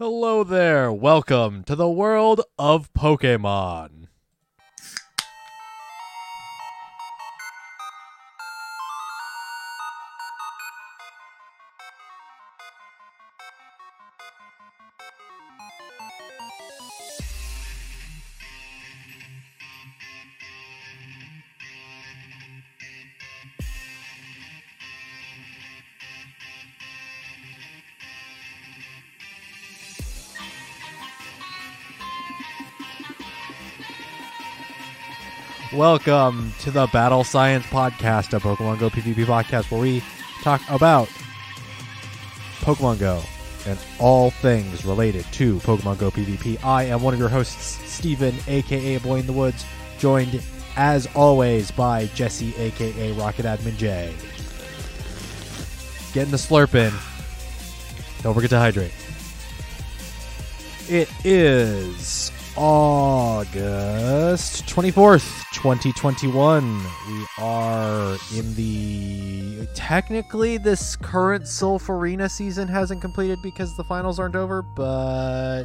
Hello there. Welcome to the world of Pokemon. Welcome to the Battle Science Podcast, a Pokemon Go PvP podcast where we talk about Pokemon Go and all things related to Pokemon Go PvP. I am one of your hosts, Steven, aka Boy in the Woods, joined as always by Jesse, aka Rocket Admin J. Getting the slurp in. Don't forget to hydrate. It is August 24th, 2021. We are in the. Technically, this current Silph Arena season hasn't completed because the finals aren't over, but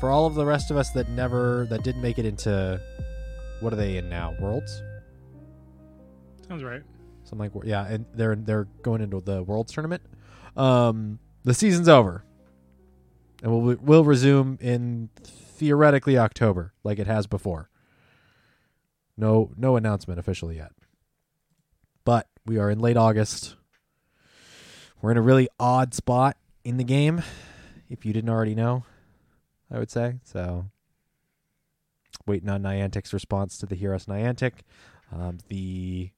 for all of the rest of us that never. that didn't make it into. What are they in now? Worlds? Sounds right. Something like. Yeah, and they're, they're going into the Worlds tournament. Um, the season's over. And we'll, we'll resume in theoretically October, like it has before. No, no announcement officially yet. But we are in late August. We're in a really odd spot in the game, if you didn't already know. I would say so. Waiting on Niantic's response to the Hear Us Niantic. Um, the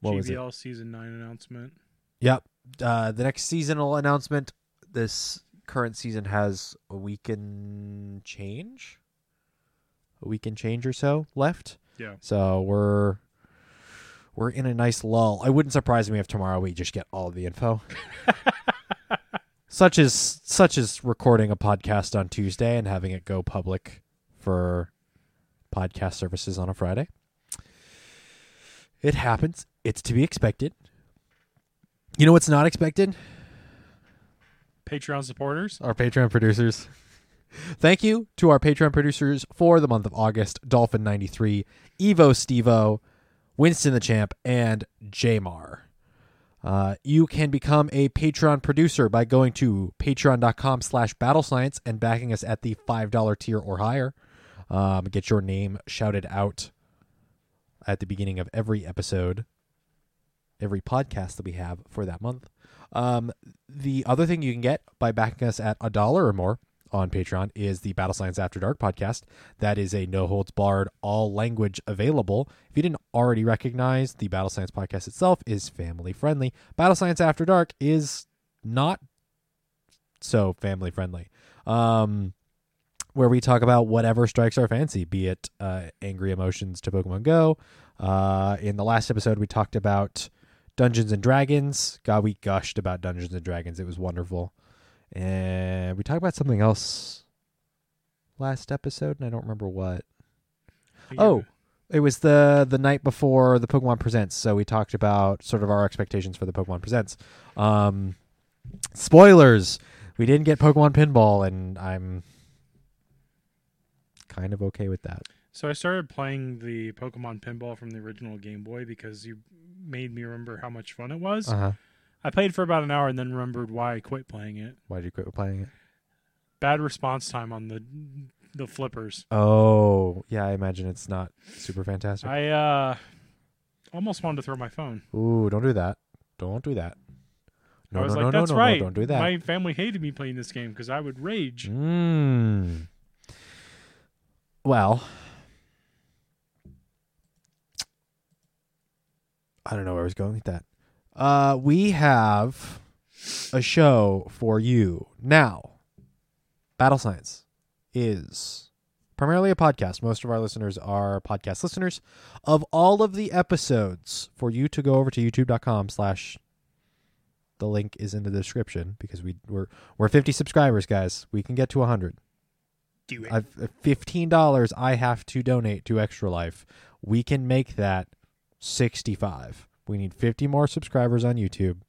what was it? GBL season nine announcement. Yep. Uh, the next seasonal announcement. This current season has a week and change, a week and change or so left. Yeah. So we're we're in a nice lull. I wouldn't surprise me if tomorrow we just get all the info. such as such as recording a podcast on Tuesday and having it go public for podcast services on a Friday. It happens. It's to be expected. You know what's not expected? Patreon supporters. Our Patreon producers. Thank you to our Patreon producers for the month of August Dolphin93, Evo Stevo, Winston the Champ, and Jamar. Uh, you can become a Patreon producer by going to patreon.com slash battlescience and backing us at the $5 tier or higher. Um, get your name shouted out at the beginning of every episode, every podcast that we have for that month. Um, the other thing you can get by backing us at a dollar or more on Patreon is the Battle Science After Dark podcast. That is a no holds barred, all language available. If you didn't already recognize, the Battle Science podcast itself is family friendly. Battle Science After Dark is not so family friendly. Um, where we talk about whatever strikes our fancy, be it uh, angry emotions to Pokemon Go. Uh, in the last episode, we talked about Dungeons and Dragons. God, we gushed about Dungeons and Dragons. It was wonderful. And we talked about something else last episode, and I don't remember what. Oh, it was the the night before the Pokemon Presents. So we talked about sort of our expectations for the Pokemon Presents. Um, spoilers: we didn't get Pokemon Pinball, and I'm kind of okay with that. So I started playing the Pokemon Pinball from the original Game Boy because you made me remember how much fun it was. Uh huh. I played for about an hour and then remembered why I quit playing it. Why did you quit playing it? Bad response time on the the flippers. Oh, yeah. I imagine it's not super fantastic. I uh almost wanted to throw my phone. Ooh, don't do that. Don't do that. No, I was no, like, no, "That's no, no, right." no, don't do that. My family hated me playing this game because I would rage. Mm. Well, I don't know where I was going with that. Uh, we have a show for you now. Battle Science is primarily a podcast. Most of our listeners are podcast listeners. Of all of the episodes, for you to go over to youtube.com slash the link is in the description because we we're we're 50 subscribers, guys. We can get to 100. Do it. I've uh, fifteen dollars I have to donate to Extra Life. We can make that sixty five. We need fifty more subscribers on YouTube.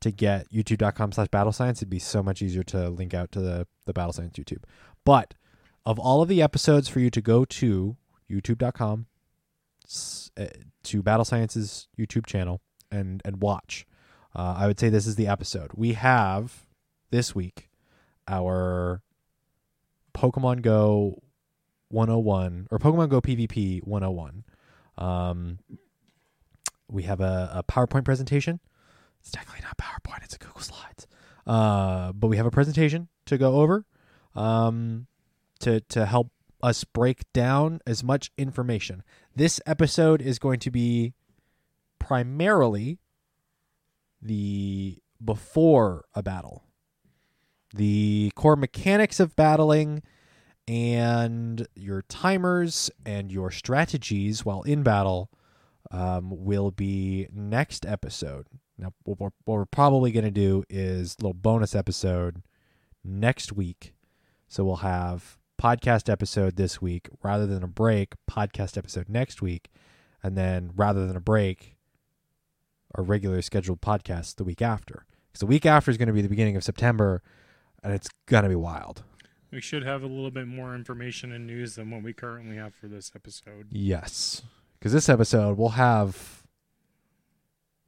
to get youtube.com slash battle science, it'd be so much easier to link out to the, the battle science YouTube. But of all of the episodes for you to go to youtube.com uh, to battle science's YouTube channel and, and watch, uh, I would say this is the episode. We have this week our Pokemon Go 101 or Pokemon Go PvP 101. Um, we have a, a PowerPoint presentation. It's technically not PowerPoint; it's a Google Slides. Uh, but we have a presentation to go over, um, to to help us break down as much information. This episode is going to be primarily the before a battle, the core mechanics of battling, and your timers and your strategies while in battle um, will be next episode. Now, what we're, what we're probably going to do is a little bonus episode next week. So we'll have podcast episode this week rather than a break, podcast episode next week, and then rather than a break, our regular scheduled podcast the week after. Because the week after is going to be the beginning of September, and it's going to be wild. We should have a little bit more information and news than what we currently have for this episode. Yes, because this episode we'll have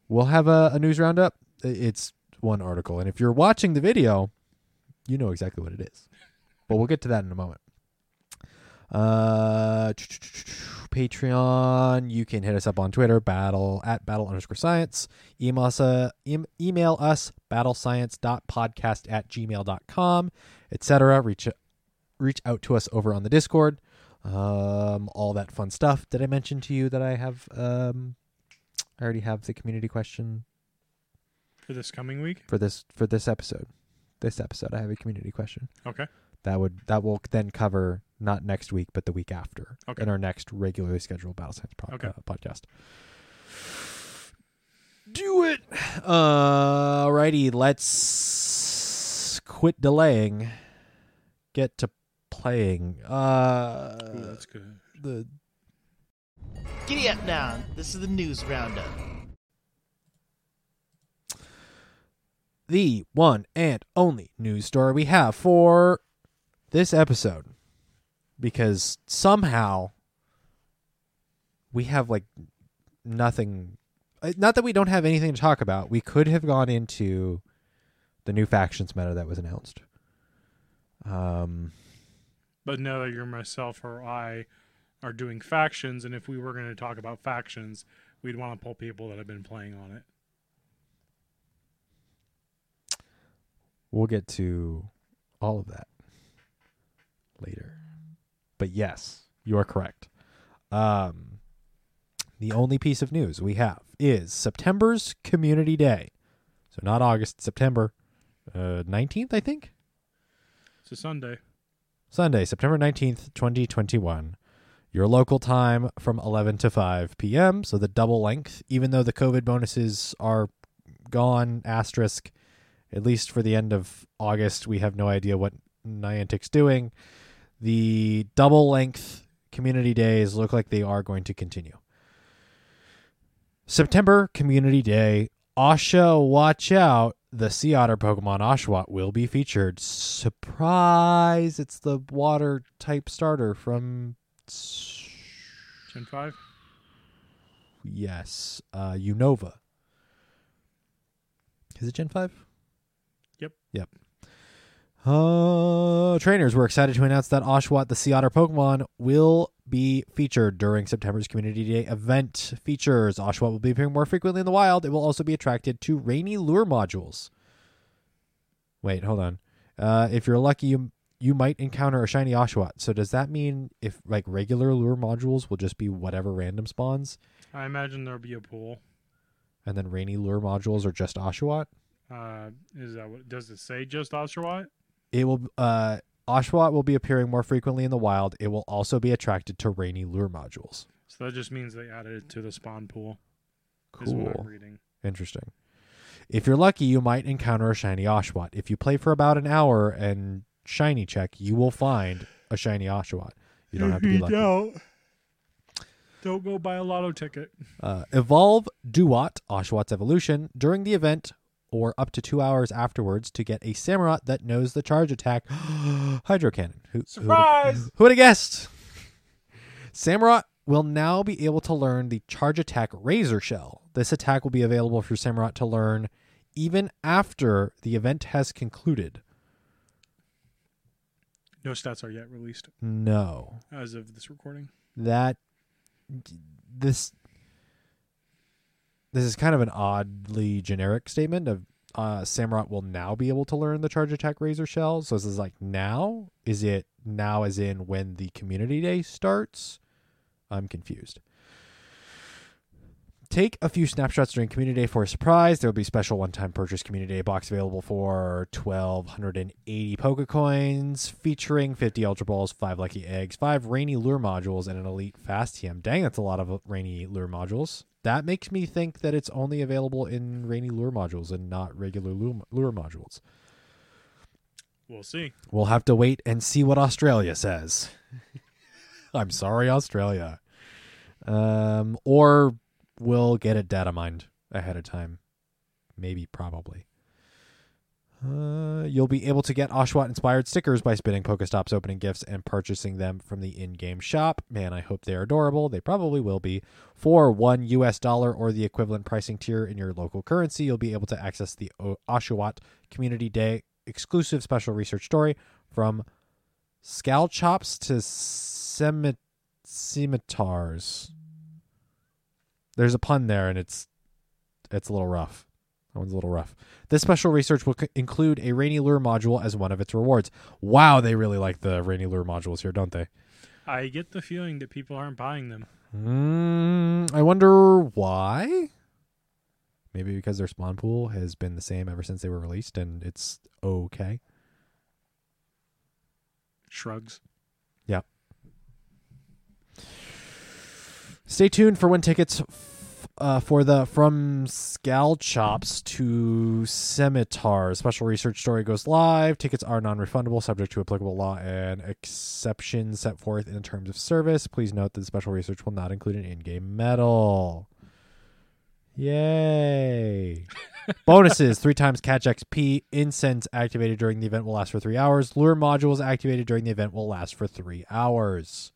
we'll have a, a news roundup. It's one article, and if you're watching the video, you know exactly what it is. But we'll get to that in a moment. Uh, Patreon. You can hit us up on Twitter, battle at battle underscore science. Email us, uh, em- email us battlescience.podcast at gmail.com, etc. Reach reach out to us over on the Discord um, all that fun stuff. Did I mention to you that I have? Um, I already have the community question For this coming week? for this for this episode. This episode, I have a community question Okay. that would that will then cover not next week but the week after Okay. in our next regularly scheduled Battle Science pro- Okay. uh, podcast. Do it. Uh, alrighty, let's quit delaying. Get to playing. Uh, Ooh, that's good. the Giddy up now. This is the news roundup. the one and only news story we have for this episode because somehow we have like nothing uh, not that we don't have anything to talk about we could have gone into the new factions meta that was announced um But know that you're myself or I are doing factions, and if we were going to talk about factions, we'd want to pull people that have been playing on it. we'll get to all of that later. But yes, you are correct. Um, the only piece of news we have is September's Community Day. So not August, September uh, 19th, I think. It's a Sunday. Sunday, September 19th, 2021. Your local time from 11 to 5 p.m. So the double length, even though the COVID bonuses are gone, asterisk, at least for the end of August, we have no idea what Niantic's doing. The double length community days look like they are going to continue. September Community Day. Asha, watch out. The Sea Otter Pokemon Oshawott will be featured. Surprise! It's the water type starter from. Gen 5? Yes, uh, Unova. Is it Gen 5? Yep. Yep. Uh, trainers, we're excited to announce that Oshawott, the Sea Otter Pokemon, will be featured during September's Community Day event. Features Oshawott will be appearing more frequently in the wild. It will also be attracted to rainy lure modules. Wait, hold on. Uh, if you're lucky, you you might encounter a shiny Oshawott. So does that mean if like regular lure modules will just be whatever random spawns, I imagine there'll be a pool. and then rainy lure modules are just Oshawott? Uh, is that what does it say? Just Oshawott? It will uh Oshawott will be appearing more frequently in the wild. It will also be attracted to rainy lure modules. So that just means they added it to the spawn pool. Is what I'm Cool. reading. Interesting. If you're lucky, you might encounter a shiny Oshawott. If you play for about an hour and shiny check, you will find a shiny Oshawott. You don't have to be lucky. Don't. Don't go buy a lotto ticket. Uh, evolve Dewott, Oshawott's evolution. During the event, or up to two hours afterwards to get a Samurott that knows the charge attack Hydro Cannon. Who, Surprise! Who would have guessed? Samurott will now be able to learn the charge attack Razor Shell. This attack will be available for Samurott to learn even after the event has concluded. No stats are yet released No. as of this recording. that this this is kind of an oddly generic statement of uh will now be able to learn the charge attack razor shell. So this is like now? Is it now as in when the community day starts? I'm confused. Take a few snapshots during Community Day for a surprise. There will be special one-time purchase Community Day box available for 1,280 Pokecoins, featuring 50 Ultra Balls, 5 Lucky Eggs, 5 Rainy Lure Modules, and an Elite Fast TM. Dang, that's a lot of Rainy Lure Modules. That makes me think that it's only available in Rainy Lure Modules and not regular Lure, Modules. We'll see. We'll have to wait and see what Australia says. I'm sorry, Australia. Um, or we'll get it data mined ahead of time. Maybe, probably. Uh, you'll be able to get Oshawott inspired stickers by spinning Pokestops, opening gifts, and purchasing them from the in game shop. Man, I hope they're adorable. They probably will be. For one US dollar or the equivalent pricing tier in your local currency, you'll be able to access the O- Oshawott Community Day exclusive special research story from Scalchops to Scimit- Scimitars. There's a pun there, and it's it's a little rough. That one's a little rough. This special research will c- include a Rainy Lure module as one of its rewards. Wow, they really like the Rainy Lure modules here, don't they? I get the feeling that people aren't buying them. Mm, I wonder why. Maybe because their spawn pool has been the same ever since they were released, and it's okay. Shrugs. Yeah. Stay tuned for when tickets uh, for the From Scalchops to Scimitar special research story goes live. Tickets are non refundable, subject to applicable law and exceptions set forth in the terms of service. Please note that the special research will not include an in game medal. Yay. Bonuses three times catch XP. Incense activated during the event will last for three hours. Lure modules activated during the event will last for three hours.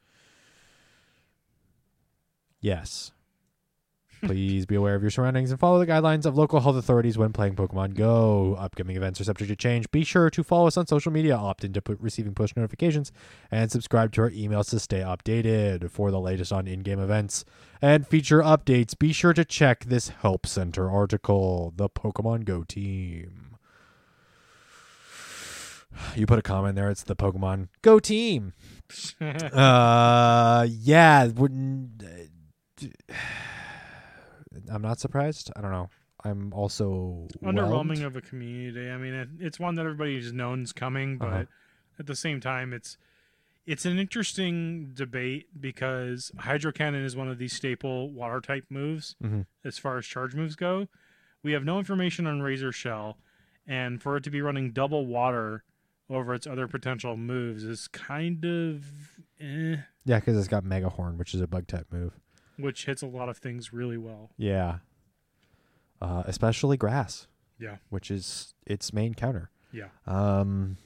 Yes. Please be aware of your surroundings and follow the guidelines of local health authorities when playing Pokemon Go. Upcoming events are subject to change. Be sure to follow us on social media, opt into put receiving push notifications, and subscribe to our emails to stay updated for the latest on in game events and feature updates. Be sure to check this Help Center article, The Pokemon Go Team. You put a comment there, it's the Pokemon Go Team. Uh, yeah. wouldn't- I'm not surprised. I don't know. I'm also Underwhelming whelmed. of a community. I mean, it, it's one that everybody just knows coming, but Uh-huh. at the same time, it's it's an interesting debate because Hydro Cannon is one of these staple water type moves Mhm. as far as charge moves go. We have no information on Razor Shell, and for it to be running double water over its other potential moves is kind of eh, Yeah, because it's got Mega Horn, which is a bug type move. Which hits a lot of things really well. Yeah. Uh, especially grass. Yeah. Which is its main counter. Yeah. Um,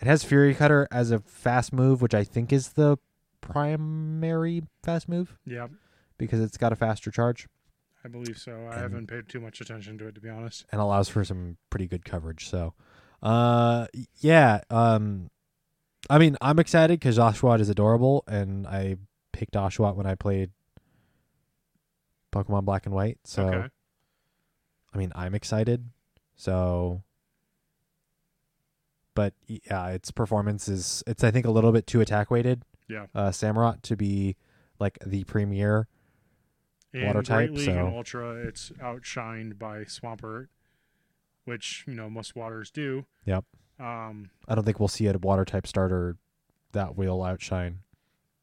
it has Fury Cutter as a fast move, which I think is the primary fast move Yeah, because it's got a faster charge I believe so. I And- haven't paid too much attention to it to be honest. and allows for some pretty good coverage. So, uh, yeah. Um, I mean, I'm excited because Oshawott is adorable, and I picked Oshawott when I played Pokemon Black and White. So, okay. I mean, I'm excited. So, but yeah, its performance is it's I think a little bit too attack weighted. Yeah. Uh, Samurott to be like the premier. In water type, Great League and so- Ultra, it's outshined by Swampert, which you know most waters do. Yep. Um, I don't think we'll see a water type starter that will outshine.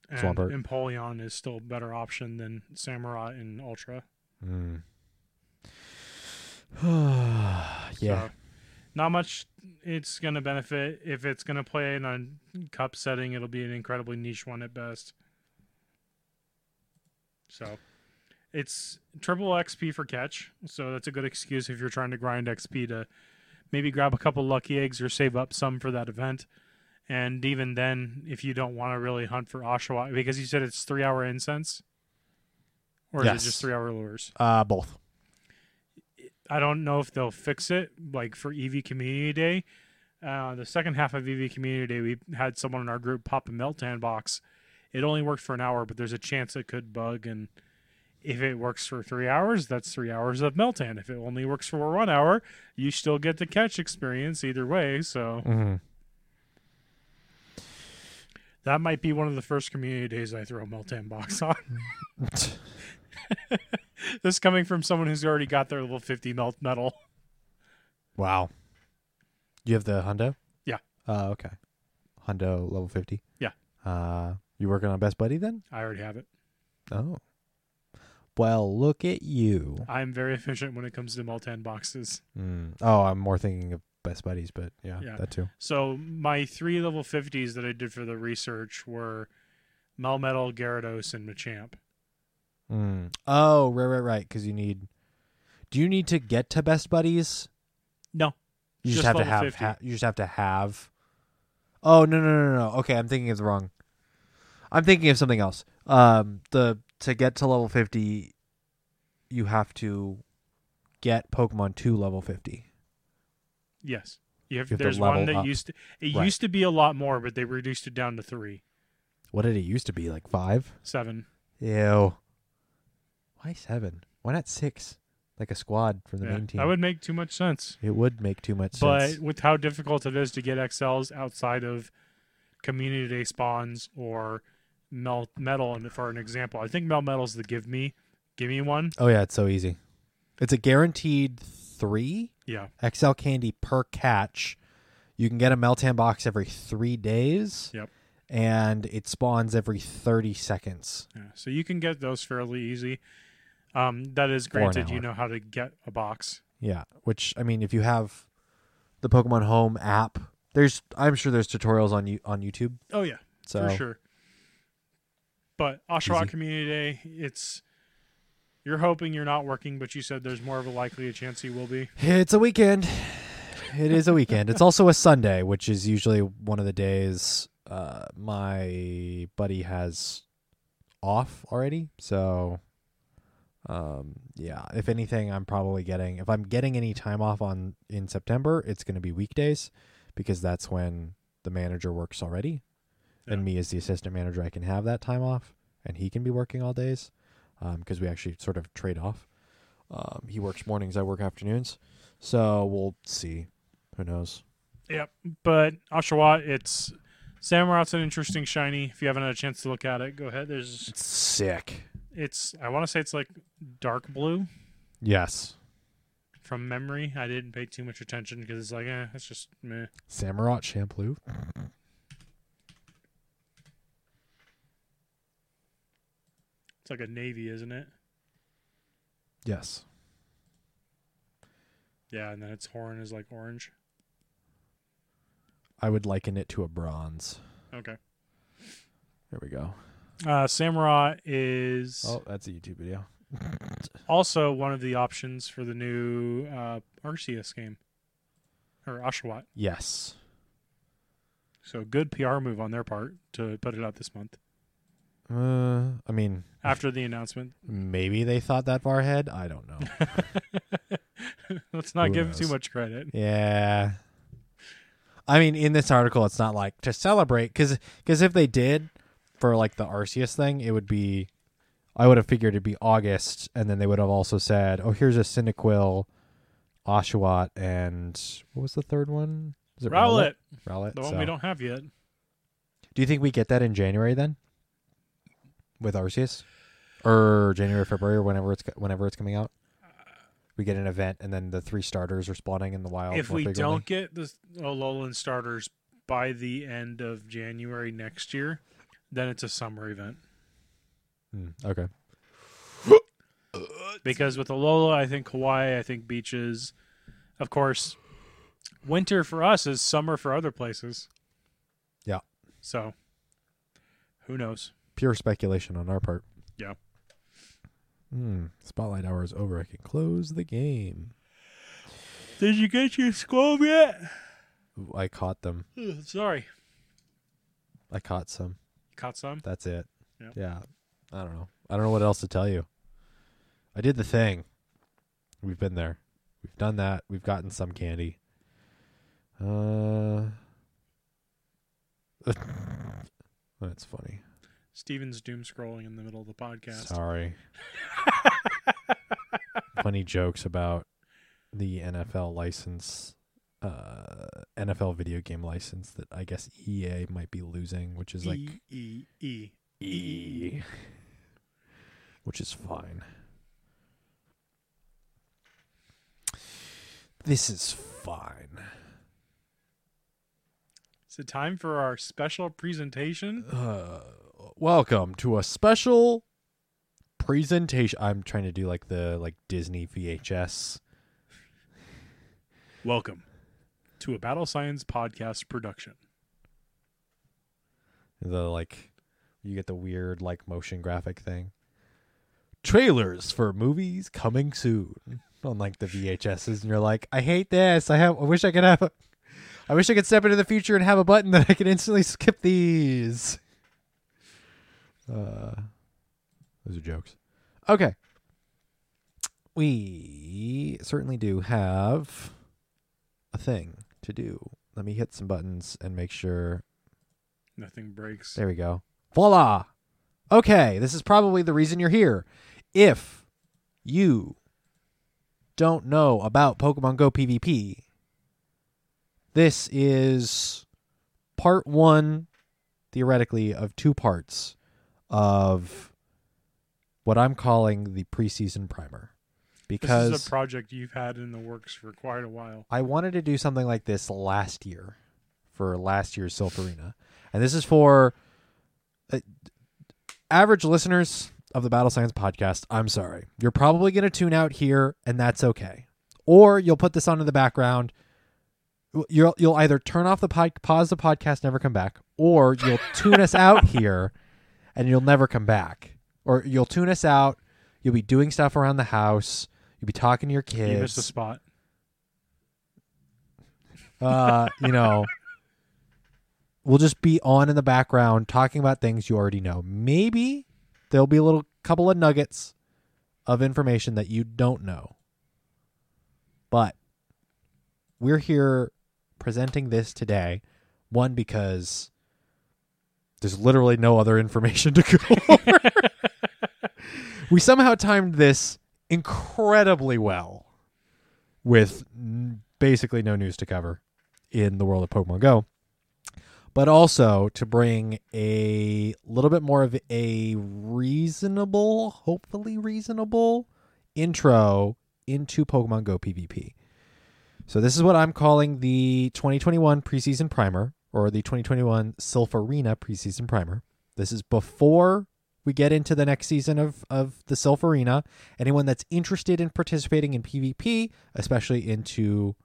And Swampert. Empoleon is still a better option than Samurai in Ultra. Mm. yeah. So, not much. It's going to benefit if it's going to play in a cup setting. It'll be an incredibly niche one at best. So, It's triple XP for catch, so that's a good excuse if you're trying to grind XP to maybe grab a couple lucky eggs or save up some for that event. And even then, if you don't want to really hunt for Oshawa, because you said it's three hour incense, or is it just three hour lures? Uh, both. I don't know if they'll fix it like for Eevee Community Day. Uh, the second half of Eevee Community Day, we had someone in our group pop a Meltan box. It only worked for an hour, but there's a chance it could bug. And if it works for three hours, that's three hours of Meltan. If it only works for one hour, you still get the catch experience either way. So Mm-hmm. That might be one of the first community days I throw a Meltan box on. this coming from someone who's already got their level 50 Melmetal. wow. You have the hundo? Yeah. Uh, okay. Hundo level fifty. Yeah. Uh, you working on Best Buddy then? I already have it. Oh. Well, look at you. I'm very efficient when it comes to Meltan boxes. Mm. Oh, I'm more thinking of Best Buddies, but yeah, Yeah. that too. So my three level 50s that I did for the research were Melmetal, Gyarados, and Machamp. Mm. Oh, right, right, right. Because you need. Do you need to get to Best Buddies? No. You just, Just have to have. Ha- you just have to have. Oh no no no no! Okay, I'm thinking of the wrong. I'm thinking of something else. Um, the to get to level fifty, you have to get Pokemon to level fifty. Yes. You have, You have there's one that up. used to it Right. used to be a lot more, but they reduced it down to three, What did it used to be? Like five? seven. Ew. Why seven? Why not six? Like a squad from the Yeah, main team. that would make too much sense. It would make too much But sense. But with how difficult it is to get XLs outside of community day spawns or Melmetal, and for an example, I think Melmetal's the give me, give me one. Oh yeah, it's so easy. It's a guaranteed three Yeah, XL candy per catch. You can get a Meltan box every three days. Yep. And it spawns every thirty seconds. yeah. So you can get those fairly easy. Um, that is granted, you know how to get a box. Yeah. Which I mean, if you have the Pokemon Home app, there's I'm sure there's tutorials on you on YouTube. Oh yeah, So for sure. But Oshawott Easy. Community Day, it's you're hoping you're not working, but you said there's more of a likely a chance you will be. it's a weekend. It is a weekend. it's also a Sunday, which is usually one of the days uh, my buddy has off already. So, um, yeah. If anything, I'm probably getting. If I'm getting any time off on in September, it's going to be weekdays because that's when the manager works already, and me as the assistant manager, I can have that time off, and he can be working all days because we actually sort of trade off. Um, he works mornings, I work afternoons. So we'll see. Who knows? Yep. But Oshawott, it's Samurott's an interesting shiny. If you haven't had a chance to look at it, go ahead. There's It's sick. it's I want to say it's like dark blue Yes. from memory. I didn't pay too much attention because it's like eh, it's just meh. Samurott shampoo. It's like a navy, isn't it? Yes. Yeah, and then its horn is like orange. I would liken it to a bronze. Okay. There we go. Uh, Samurott is Oh, that's a YouTube video. also one of the options for the new uh, Arceus game or Oshawott. Yes. So good PR move on their part to put it out this month Uh, I mean, after the announcement. maybe they thought that far ahead. I don't know. Let's not Who give too much credit. yeah. I mean, in this article, it's not like to celebrate because if they did for like the Arceus thing, it would be. I would have figured it'd be August, and then they would have also said, "Oh, here's a Cyndaquil, Oshawott, and what was the third one? Is it Rowlet, Rowlet. the one So- we don't have yet. Do you think we get that in January then, with Arceus, or January, February, or whenever it's whenever it's coming out? We get an event, and then the three starters are spawning in the wild. if we frequently? don't get the Alolan starters by the end of January next year, then it's a summer event. Hmm, okay. Because with Alola, I think Hawaii, I think beaches. Of course, winter for us is summer for other places. Yeah. So, who knows? Pure speculation on our part. Yeah. Hmm. Spotlight hour is over. I can close the game. Did you get your squab yet? Ooh, I caught them. Ugh, Sorry. I caught some. Caught some? That's it. Yep. Yeah. I don't know. I don't know what else to tell you. I did the thing. We've been there. We've done that. We've gotten some candy. Uh That's funny. Steven's doom scrolling in the middle of the podcast. Sorry. funny jokes about the NFL license uh NFL video game license that I guess EA might be losing, which is like E E E. E, which is fine. This is fine. Is it time for our special presentation? Uh, welcome to a special presentation. I'm trying to do like the like Disney VHS. Welcome to a Battle Science podcast production. The like you get the weird like motion graphic thing. Trailers for movies coming soon on like the VHSs, and you're like, I hate this. I have. I wish I could have. A, I wish I could step into the future and have a button that I could instantly skip these. Uh, those are jokes. Okay. We certainly do have a thing to do. Let me hit some buttons and make sure Nothing breaks. there we go. Voila. Okay, this is probably the reason you're here. If you don't know about Pokemon Go PvP, this is part one, theoretically, of two parts of what I'm calling the preseason primer. Because this is a project you've had in the works for quite a while. I wanted to do something like this last year for last year's Silph Arena. And this is for uh, average listeners of the Battle Science podcast. I'm sorry. You're probably going to tune out here and that's okay. Or you'll put this on in the background. You'll you'll either turn off the pod, pause the podcast, never come back, or you'll tune us out here and you'll never come back. Or you'll tune us out, you'll be doing stuff around the house, you'll be talking to your kids You missed a spot. uh, you know, we'll just be on in the background talking about things you already know. Maybe there'll be a little couple of nuggets of information that you don't know. But we're here presenting this today, one because there's literally no other information to go over. we somehow timed this incredibly well with n- basically no news to cover in the world of Pokemon Go, but also to bring a little bit more of a reasonable, hopefully reasonable intro into Pokemon Go PvP. So this is what I'm calling the 2021 preseason primer or the 2021 Silph Arena preseason primer. This is before we get into the next season of, of the Silph Arena. Anyone that's interested in participating in PvP, especially into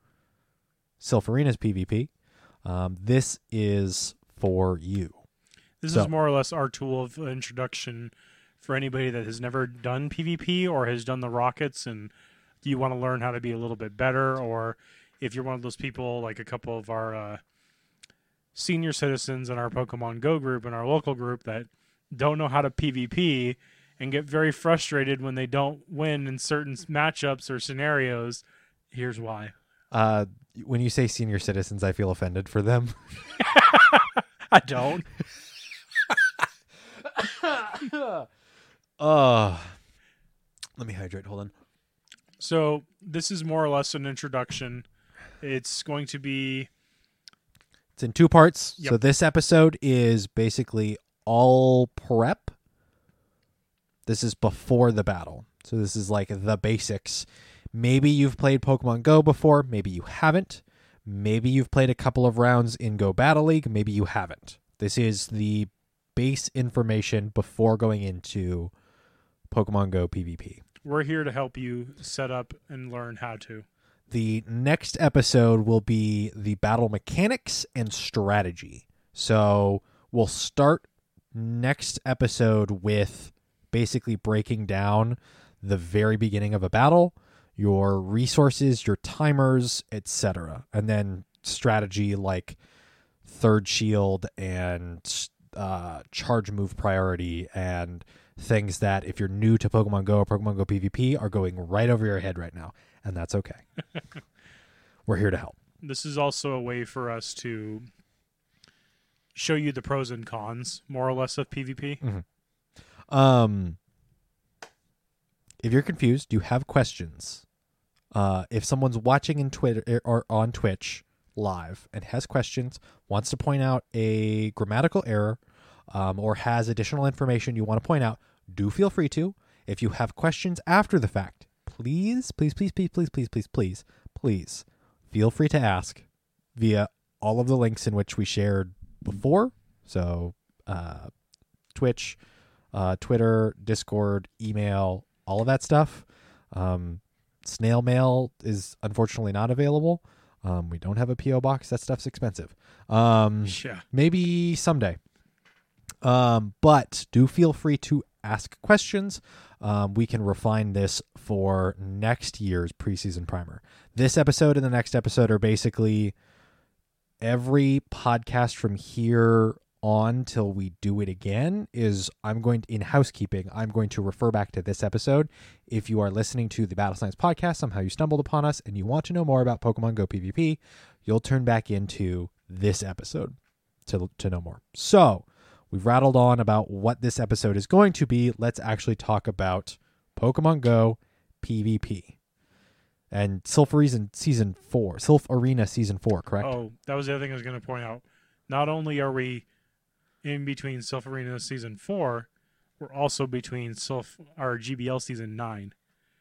Silph Arena's PvP, um, this is for you. This So- is more or less our tool of introduction for anybody that has never done PvP or has done the rockets and you want to learn how to be a little bit better, or if you're one of those people like a couple of our uh, senior citizens in our Pokemon Go group and our local group that don't know how to PvP and get very frustrated when they don't win in certain matchups or scenarios. Here's why. Uh, when you say senior citizens, I feel offended for them. I don't. Uh, let me hydrate. Hold on. So this is more or less an introduction. It's going to be It's in two parts. Yep. So this episode is basically all prep. This is before the battle. So this is like the basics. Maybe you've played Pokemon Go before, maybe you haven't. Maybe you've played a couple of rounds in Go Battle League, maybe you haven't. This is the base information before going into Pokemon Go PvP. we're here to help you set up and learn how to. The next episode will be the battle mechanics and strategy. So we'll start next episode with basically breaking down the very beginning of a battle, your resources, your timers, etc. And then strategy like third shield and uh, charge move priority and things that if you're new to Pokemon Go or Pokemon Go PvP are going right over your head right now, and that's okay. We're here to help. This is also a way for us to show you the pros and cons, more or less, of PvP. Um, if you're confused, you have questions. Uh, if someone's watching in Twitter er, or on Twitch live and has questions, wants to point out a grammatical error, um, or has additional information you want to point out, do feel free to. If you have questions after the fact, please, please, please, please, please, please, please, please, please, feel free to ask via all of the links in which we shared before. So, uh, Twitch, uh, Twitter, Discord, email, all of that stuff. Um, snail mail is unfortunately not available. Um, we don't have a PO box. That stuff's expensive. Um, Yeah. maybe someday. Um, but do feel free to ask questions. Um, we can refine this for next year's preseason primer. This episode and the next episode are basically every podcast from here on till we do it again is I'm going to, in housekeeping, I'm going to refer back to this episode. If you are listening to the Battle Science podcast, somehow you stumbled upon us and you want to know more about Pokemon Go PvP, you'll turn back into this episode to, to know more. So we've rattled on about what this episode is going to be. Let's actually talk about Pokemon Go PvP. And Silph Arena season four, Silph Arena season four, correct? Oh, that was the other thing I was going to point out. Not only are we in between Silph Arena season four, we're also between Silph our GBL season nine.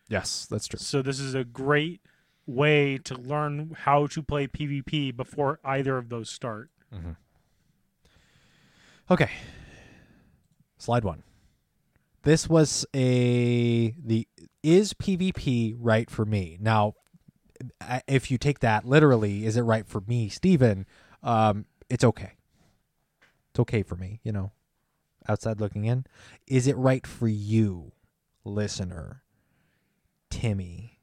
Yes, that's true. So this is a great way to learn how to play PvP before either of those start. Mm-hmm. Okay. Slide one. This was a the is PvP right for me? Now, if you take that literally, is it right for me, Steven? Um, it's okay. It's okay for me, you know. Outside looking in, is it right for you, listener? Timmy,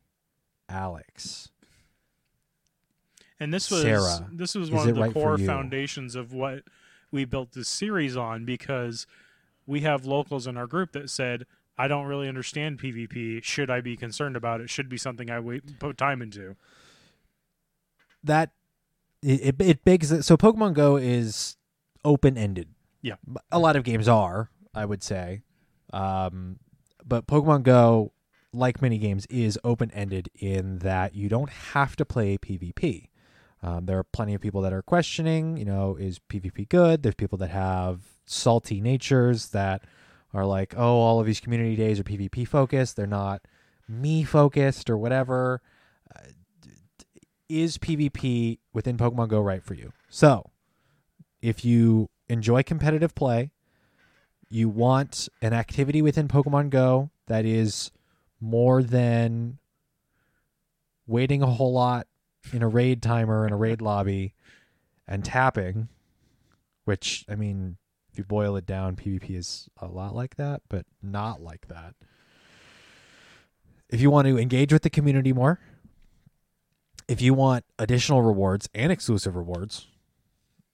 Alex. And this was Sarah, this was one of the core foundations of what we built this series on because we have locals in our group that said, "I don't really understand PvP. Should I be concerned about it? Should be something I wait, put time into." that it, it, it begs that so pokemon go is open ended Yeah. a lot of games are i would say um, but pokemon go like many games is open ended in that you don't have to play pvp um, there are plenty of people that are questioning you know is pvp good? There's people that have salty natures that are like oh all of these community days are pvp focused. They're not me focused or whatever. Is PvP within Pokemon Go right for you? So, if you enjoy competitive play, you want an activity within Pokemon Go that is more than waiting a whole lot in a raid timer in a raid lobby and tapping, which, I mean, if you boil it down, PvP is a lot like that, but not like that. If you want to engage with the community more, if you want additional rewards and exclusive rewards,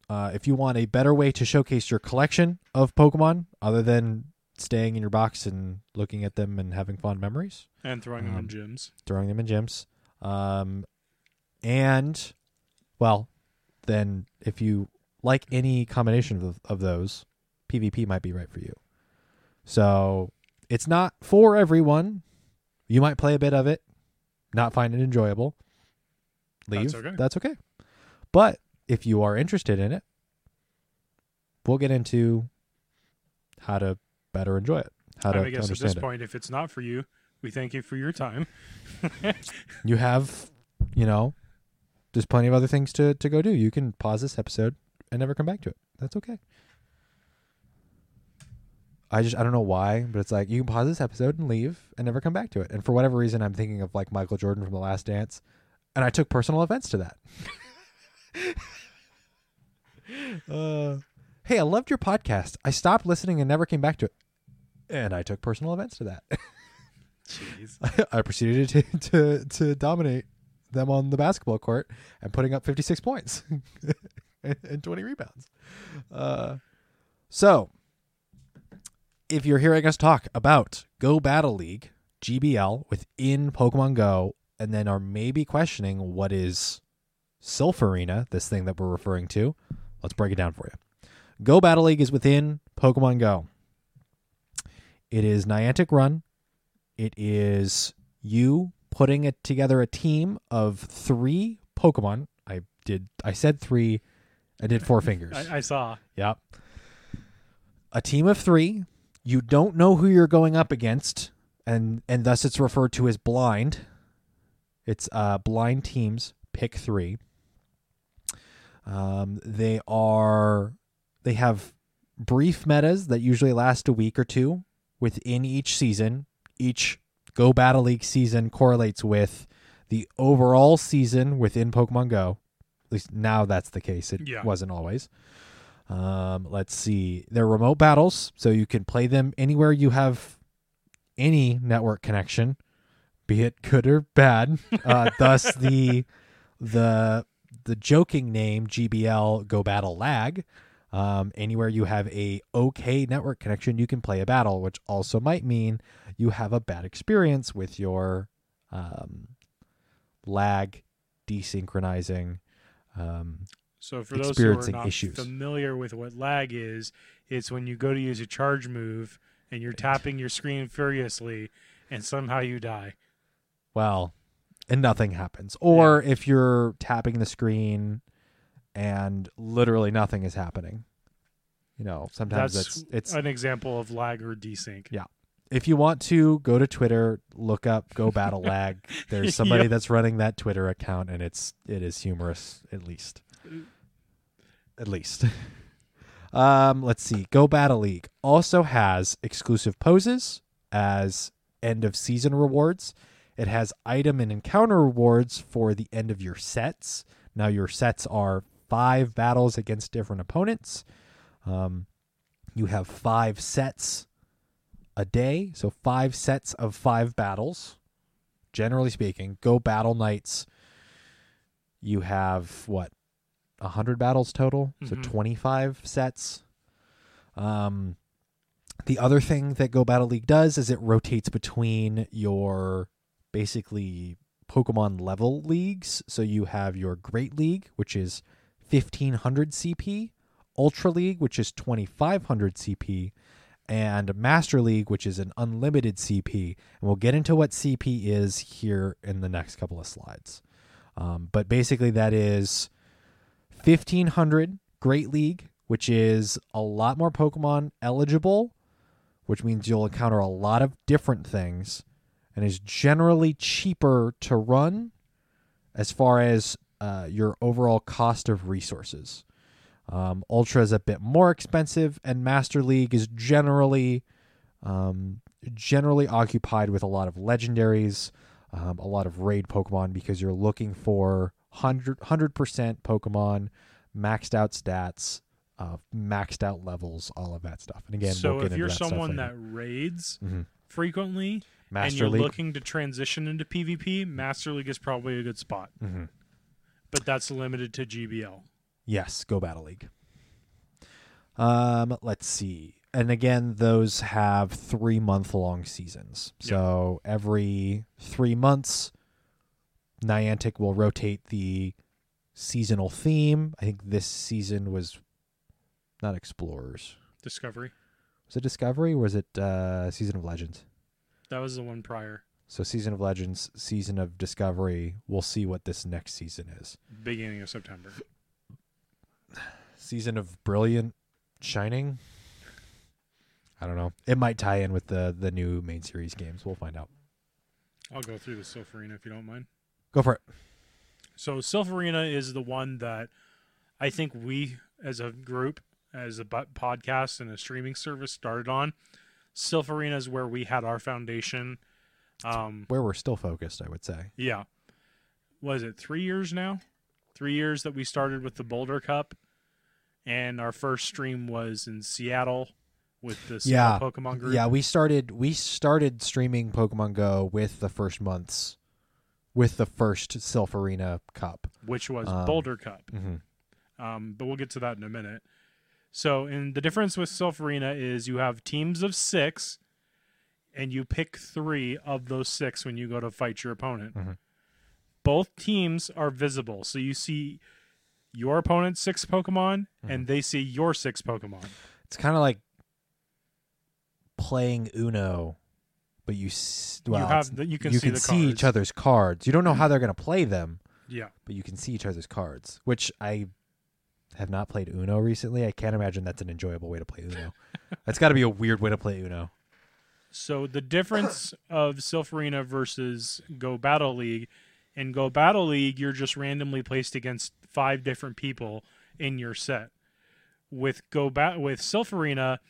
uh, if you want a better way to showcase your collection of Pokemon other than staying in your box and looking at them and having fond memories, And throwing them Um, in gyms. throwing them in gyms, um, and well, then if you like any combination of, of those, PvP might be right for you. So it's not for everyone. You might play a bit of it, not find it enjoyable. Leave. That's okay. That's okay. But if you are interested in it, we'll get into how to better enjoy it. How to, I to guess at this it. point, if it's not for you, we thank you for your time. you have, you know, there's plenty of other things to, to go do. You can pause this episode and never come back to it. That's okay. I just I don't know why, but it's like you can pause this episode and leave and never come back to it. And for whatever reason, I'm thinking of like Michael Jordan from The Last Dance, and I took personal offense to that. uh, hey, I loved your podcast. I stopped listening and never came back to it, and I took personal offense to that. Jeez. I proceeded to, to to dominate them on the basketball court and putting up 56 points and, and 20 rebounds. Uh, so, if you're hearing us talk about Go Battle League GBL within Pokemon Go, and then are maybe questioning what is Silph Arena, this thing that we're referring to, let's break it down for you. Go Battle League is within Pokemon Go. It is Niantic run. It is you putting it together a team of three Pokemon. I did. I said three. I did four fingers. I, I saw. Yep. A team of three. You don't know who you're going up against, and and thus it's referred to as blind. It's uh, blind teams. Pick three. Um, they are. They have brief metas that usually last a week or two within each season. Each Go Battle League season correlates with the overall season within Pokemon Go. At least now that's the case. It Yeah. wasn't always. Um, let's see. They're remote battles, so you can play them anywhere you have any network connection, be it good or bad. Uh, thus the the the joking name GBL Go Battle Lag. Um, anywhere you have a okay network connection, you can play a battle, which also might mean you have a bad experience with your um, lag desynchronizing. Um, So for those who are not issues. familiar with what lag is, it's when you go to use a charge move and you're tapping your screen furiously and somehow you die. well, and nothing happens. Or if you're tapping the screen and literally nothing is happening. You know, sometimes That's it's it's an example of lag or desync. Yeah. if you want to go to Twitter, look up Go Battle Lag. There's somebody Yep. that's running that Twitter account, and it's it is humorous at least. At least. um, let's see. Go Battle League also has exclusive poses as end of season rewards. It has item and encounter rewards for the end of your sets. Now your sets are five battles against different opponents. Um, you have five sets a day, so five sets of five battles. Generally speaking, go battle nights. You have what, a hundred battles total, so Mhm. twenty-five sets. Um, the other thing that Go Battle League does is it rotates between your basically Pokemon level leagues. So you have your Great League, which is 1500 CP, Ultra League, which is 2500 CP, and Master League, which is an unlimited CP. And we'll get into what CP is here in the next couple of slides. Um, but basically, that is 1500 Great League, which is a lot more Pokemon eligible, which means you'll encounter a lot of different things and is generally cheaper to run as far as uh, your overall cost of resources. Um, Ultra is a bit more expensive, and Master League is generally um, generally occupied with a lot of legendaries, um, a lot of raid Pokemon because you're looking for 100 percent Pokemon, maxed out stats, uh, maxed out levels, all of that stuff. And again, so we'll if you're that someone that raids Mhm. frequently and you're League, looking to transition into PvP, Master League is probably a good spot. Mhm. But that's limited to GBL. Yes, Go Battle League. Um, let's see. And again, those have three month long seasons. So every three months, Niantic will rotate the seasonal theme. I think this season was not Explorers. Discovery. Was it Discovery or was it uh, Season of Legends? That was the one prior. So Season of Legends, Season of Discovery. We'll see what this next season is. Beginning of September. season of brilliant shining i don't know it might tie in with the the new main series games we'll find out I'll go through the Silph Arena if you don't mind. go for it So Silph Arena is the one that I think we, as a group, as a podcast and a streaming service, started on. Silph Arena is where we had our foundation. Um, where we're still focused i would say yeah, was it three years now? Three years that we started with the Boulder Cup, and our first stream was in Seattle with the Yeah. Pokemon group. Yeah, we started we started streaming Pokemon Go with the first months, with the first Silph Arena Cup. which was Um, Boulder Cup. Mm-hmm. Um, but we'll get to that in a minute. So, and the difference with Silph Arena is you have teams of six, and you pick three of those six when you go to fight your opponent. Mhm. Both teams are visible, so you see your opponent's six Pokemon, Mm-hmm. and they see your six Pokemon. It's kind of like playing Uno, but you well, you have the, you can you see can see each other's cards. You don't know how they're going to play them, Yeah, but you can see each other's cards. Which I have not played Uno recently. I can't imagine that's an enjoyable way to play Uno. that's got to be a weird way to play Uno. So the difference of Silph Arena versus Go Battle League, in Go Battle League, you're just randomly placed against five different people in your set. With Go Bat with Silph Arena,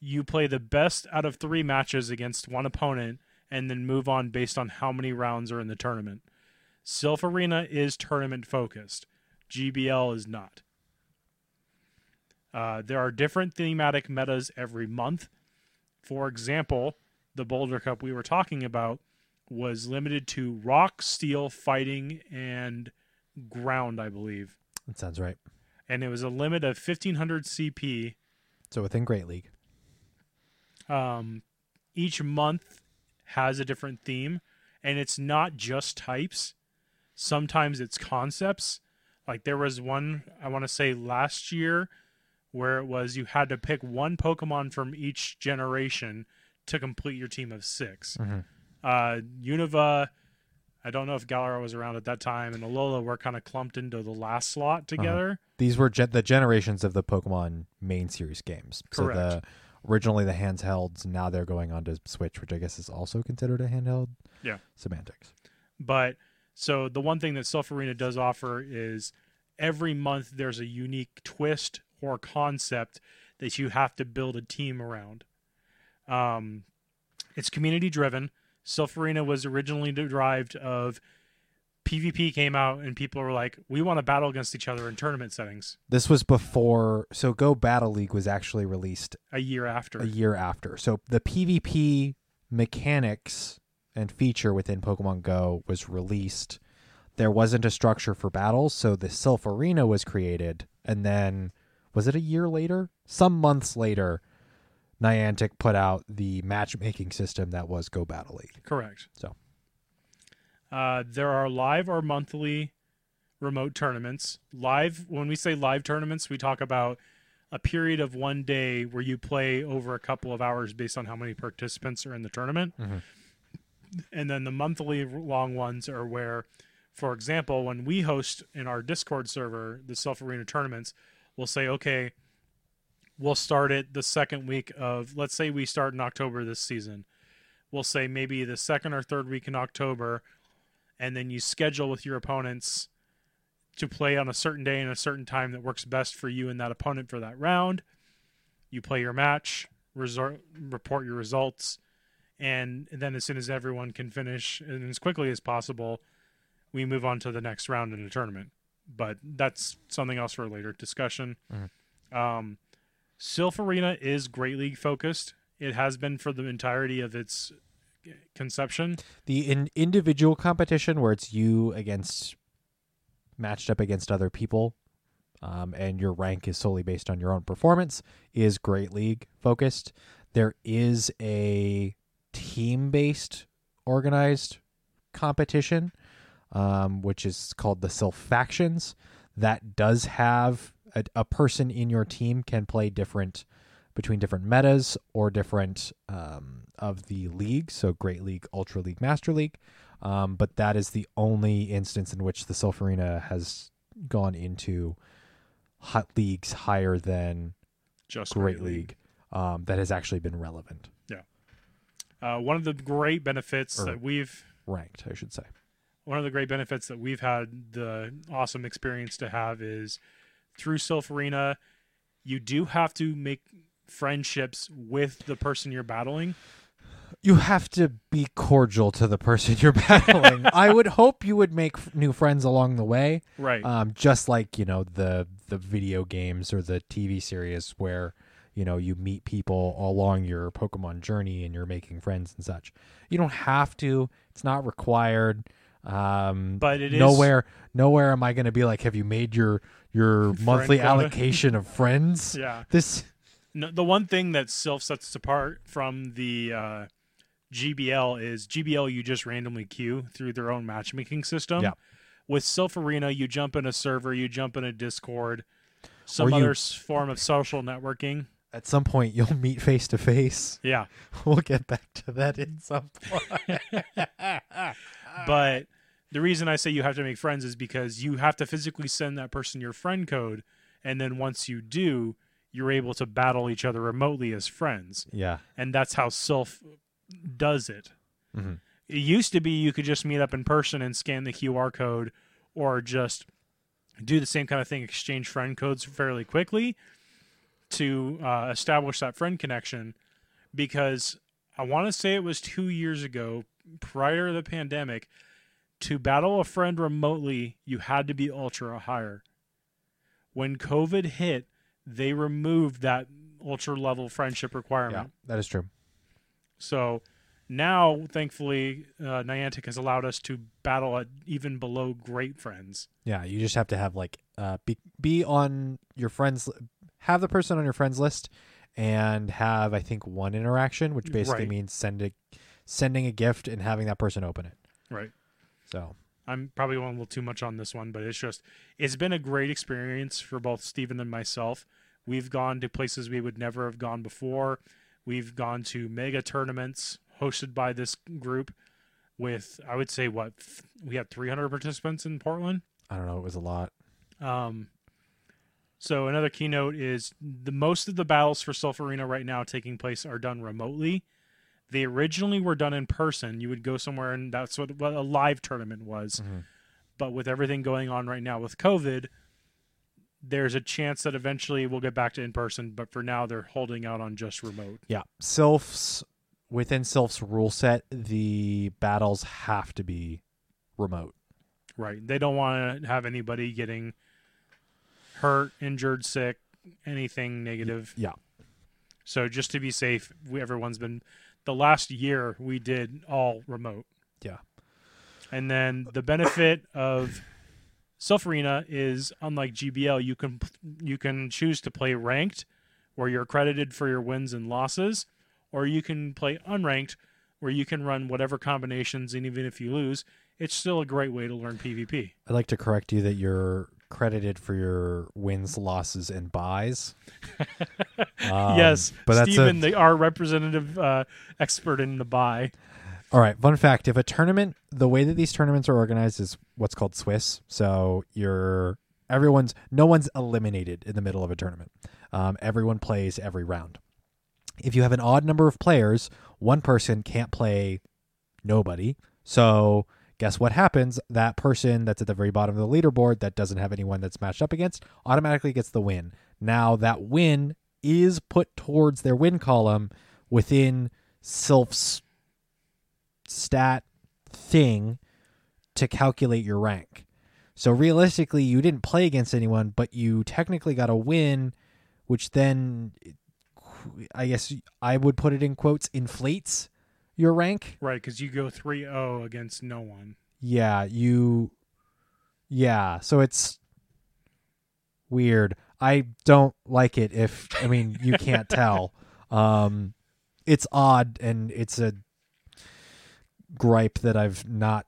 you play the best out of three matches against one opponent, and then move on based on how many rounds are in the tournament. Silph Arena is tournament focused. GBL is not. Uh, there are different thematic metas every month. For example, the Boulder Cup we were talking about was limited to rock, steel, fighting, and ground, I believe. That sounds right. And it was a limit of 1500 CP. So within Great League, Um, each month has a different theme, and it's not just types. Sometimes it's concepts. Like there was one, I want to say last year, where it was you had to pick one Pokemon from each generation to complete your team of 6 Mhm. Uh, Unova, I don't know if Galar was around at that time, and Alola were kind of clumped into the last slot together. these were ge- the generations of the Pokemon main series games. So the Correct. originally the handhelds, now they're going on to Switch, which I guess is also considered a handheld. Yeah. Semantics. But so the one thing that Silph Arena does offer is every month there's a unique twist or concept that you have to build a team around. Um, it's community driven. Silph Arena was originally derived of PvP came out and people were like, we want to battle against each other in tournament settings This was before. So Go Battle League was actually released a year after. a year after. So the PvP mechanics and feature within Pokemon Go was released. There wasn't a structure for battles, so the Silph Arena was created, and then was it a year later? Some months later, Niantic put out the matchmaking system that was Go Battle League. Correct. So. uh, there are live or monthly remote tournaments. Live, when we say live tournaments, we talk about a period of one day where you play over a couple of hours based on how many participants are in the tournament. Mhm. And then the monthly long ones are where, for example, when we host in our Discord server the Silph Arena tournaments, we'll say, okay, we'll start it the second week of, let's say we start in October this season. We'll say maybe the second or third week in October, and then you schedule with your opponents to play on a certain day and a certain time that works best for you and that opponent for that round. You play your match, resort, report your results, and then as soon as everyone can finish and as quickly as possible, we move on to the next round in the tournament. But that's something else for a later discussion. Um, Silph Arena is Great League focused. It has been for the entirety of its conception. The in- individual competition where it's you against matched up against other people, um, and your rank is solely based on your own performance, is Great League focused. There is a team based organized competition, um, which is called the Silph Factions. That does have a, a person in your team can play different between different metas or different um, of the league. So Great League, Ultra League, Master League. Um, but that is the only instance in which the Silph Arena has gone into hot leagues higher than Just Great League um, that has actually been relevant, Yeah. Uh, one of the great benefits Or- that we've ranked, I should say. one of the great benefits that we've had the awesome experience to have is through Silph Arena, you do have to make friendships with the person you're battling. You have to be cordial to the person you're battling. I would hope you would make f- new friends along the way. Right. um, just like you know the the video games or the TV series where you know you meet people along your Pokemon journey and you're making friends and such. You don't have to. It's not required. Um, But it is- nowhere. Nowhere am I going to be like, have you made your your monthly quota. allocation of friends? Yeah. This. No, the one thing that Silph sets us apart from the uh, GBL is GBL you just randomly queue through their own matchmaking system. Yeah. With Silph Arena, you jump in a server, you jump in a Discord, some you- other form of social networking. At some point, you'll meet face to face. Yeah, We'll get back to that in some point. but the reason I say you have to make friends is because you have to physically send that person your friend code, and then once you do, you're able to battle each other remotely as friends. yeah. and that's how Silph does it. Mhm. It used to be you could just meet up in person and scan the QR code, or just do the same kind of thing, exchange friend codes fairly quickly to uh, establish that friend connection. Because I want to say it was two years ago, prior to the pandemic, to battle a friend remotely, you had to be ultra higher. When COVID hit, they removed that ultra level friendship requirement. Yeah. That is true. So now, thankfully, uh, Niantic has allowed us to battle at even below great friends. Yeah. You just have to have like uh be be on your friends. Have the person on your friends list, and have I think one interaction, which basically Right. means sending sending a gift and having that person open it. Right. So I'm probably going a little too much on this one, but it's just it's been a great experience for both Steven and myself. We've gone to places we would never have gone before. We've gone to mega tournaments hosted by this group with I would say what we had 300 participants in Portland. I don't know. It was a lot. Um, so another keynote is the most of the battles for Silph Arena right now taking place are done remotely. They originally were done in person. You would go somewhere, and that's what, what a live tournament was. Mhm. But with everything going on right now with COVID, there's a chance that eventually we'll get back to in person. But for now, they're holding out on just remote. Yeah. Silph's within Silph's rule set, the battles have to be remote. Right? They don't want to have anybody getting hurt, injured, sick, anything negative. Yeah. So just to be safe, we, everyone's been the last year we did all remote. Yeah. And then the benefit of Silph Arena is unlike GBL, you can you can choose to play ranked, where you're credited for your wins and losses, or you can play unranked, where you can run whatever combinations, and even if you lose, it's still a great way to learn PvP. I'd like to correct you that you're credited for your wins, losses, and buys. Um, yes, but that's Steven, a, the, our representative uh, expert in the buy. all right. Fun fact: If a tournament, the way that these tournaments are organized is what's called Swiss. So you're everyone's no one's eliminated in the middle of a tournament. Um, everyone plays every round. If you have an odd number of players, one person can't play nobody. So guess what happens? That person that's at the very bottom of the leaderboard that doesn't have anyone that's matched up against automatically gets the win. Now that win is put towards their win column within Silph's stat thing to calculate your rank. So realistically, you didn't play against anyone, but you technically got a win, which then I guess I would put it in quotes inflates your rank. Right, because you go 3 0 against no one. Yeah, you Yeah, so it's weird. I don't like it if I mean, you can't tell. Um it's odd and it's a gripe that I've not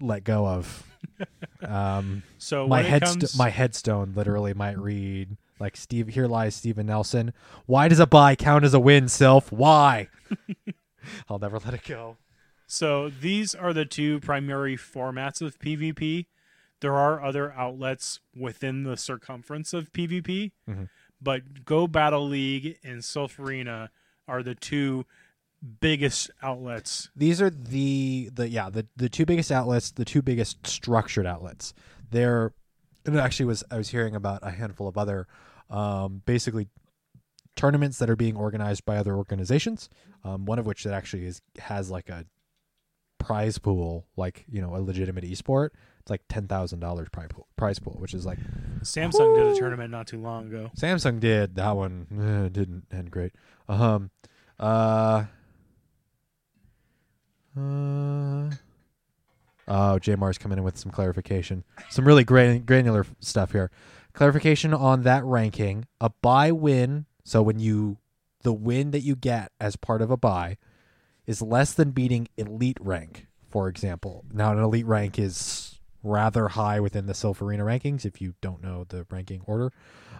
let go of. Um So my headstone comes, my headstone literally might read like Steve here lies Steven Nelson. Why does a buy count as a win, Silph? Why? I'll never let it go. So these are the two primary formats of PvP. There are other outlets within the circumference of PvP, Mhm. but Go Battle League and Silph Arena are the two biggest outlets. These are the the yeah the the two biggest outlets, the two biggest structured outlets. They're and it actually was I was hearing about a handful of other um, basically tournaments that are being organized by other organizations. Um, one of which that actually is has like a prize pool like you know a legitimate esport, it's like ten thousand dollars prize pool, prize pool, which is like Samsung did a tournament not too long ago. Samsung did that one eh, didn't end great. Um, uh, uh, oh, Jmar's coming in with some clarification, some really gran- granular stuff here. Clarification on that ranking: a buy win. So when you the win that you get as part of a buy is less than beating elite rank, for example. Now, an elite rank is rather high within the Silph Arena rankings if you don't know the ranking order.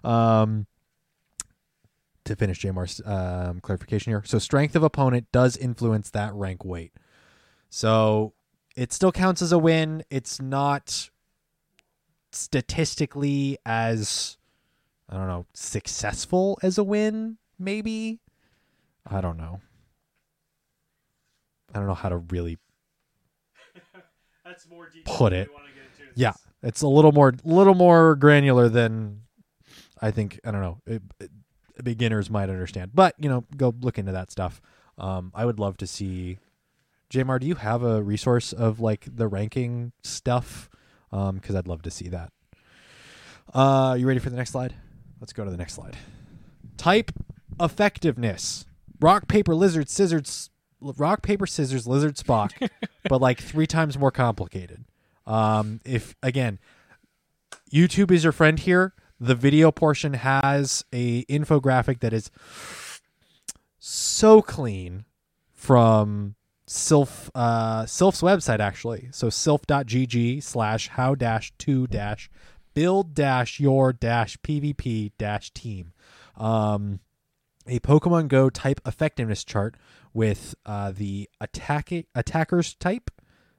Um, to finish Jmar's um, clarification here. So, strength of opponent does influence that rank weight. So, it still counts as a win. It's not statistically as, I don't know, successful as a win, maybe. I don't know. I don't know how to really That's more Put it. Yeah, it's a little more little more granular than I think. I don't know. It, it- beginners might understand, but you know, go look into that stuff. Um, I would love to see. Jmar, do you have a resource of like the ranking stuff? Um, because I'd love to see that. Uh, you ready for the next slide? Let's go to the next slide. Type effectiveness: rock, paper, lizard, scissors, rock, paper, scissors, lizard, Spock, but like three times more complicated. Um, if again, YouTube is your friend here. The video portion has a infographic that is so clean from Silph uh, Silph's website actually. So silph.gg slash how dash two dash build dash your dash PvP dash team. Um, a Pokemon Go type effectiveness chart with uh, the attack attackers type,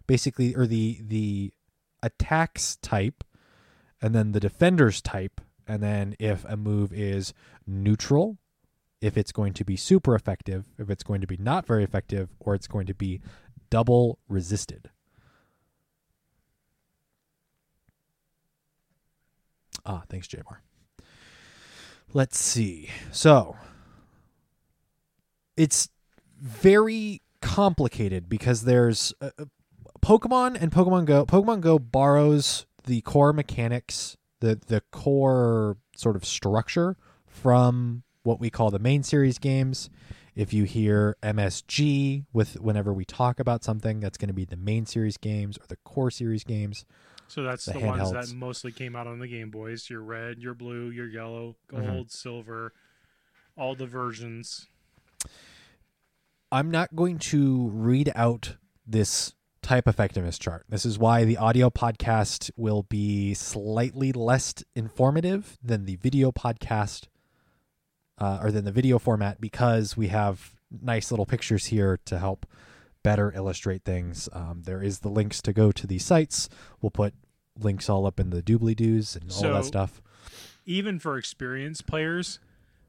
basically, or the the attacks type, and then the defenders type, and then if a move is neutral, if it's going to be super effective, if it's going to be not very effective, or it's going to be double resisted. Ah, thanks, Jamar. Let's see. So, it's very complicated because there's uh, uh, Pokemon and Pokemon Go. Pokemon Go borrows the core mechanics, the the core sort of structure from what we call the main series games. If you hear MSG with whenever we talk about something, that's going to be the main series games or the core series games. So that's The the, ones that mostly came out on the Game Boys. Your red, your blue, your yellow, gold, Mhm. silver, all the versions. I'm not going to read out this type effectiveness chart. This is why the audio podcast will be slightly less informative than the video podcast uh, or than the video format because we have nice little pictures here to help better illustrate things. Um, there is the links to go to these sites. We'll put links all up in the doobly doos and all that stuff. Even for experienced players,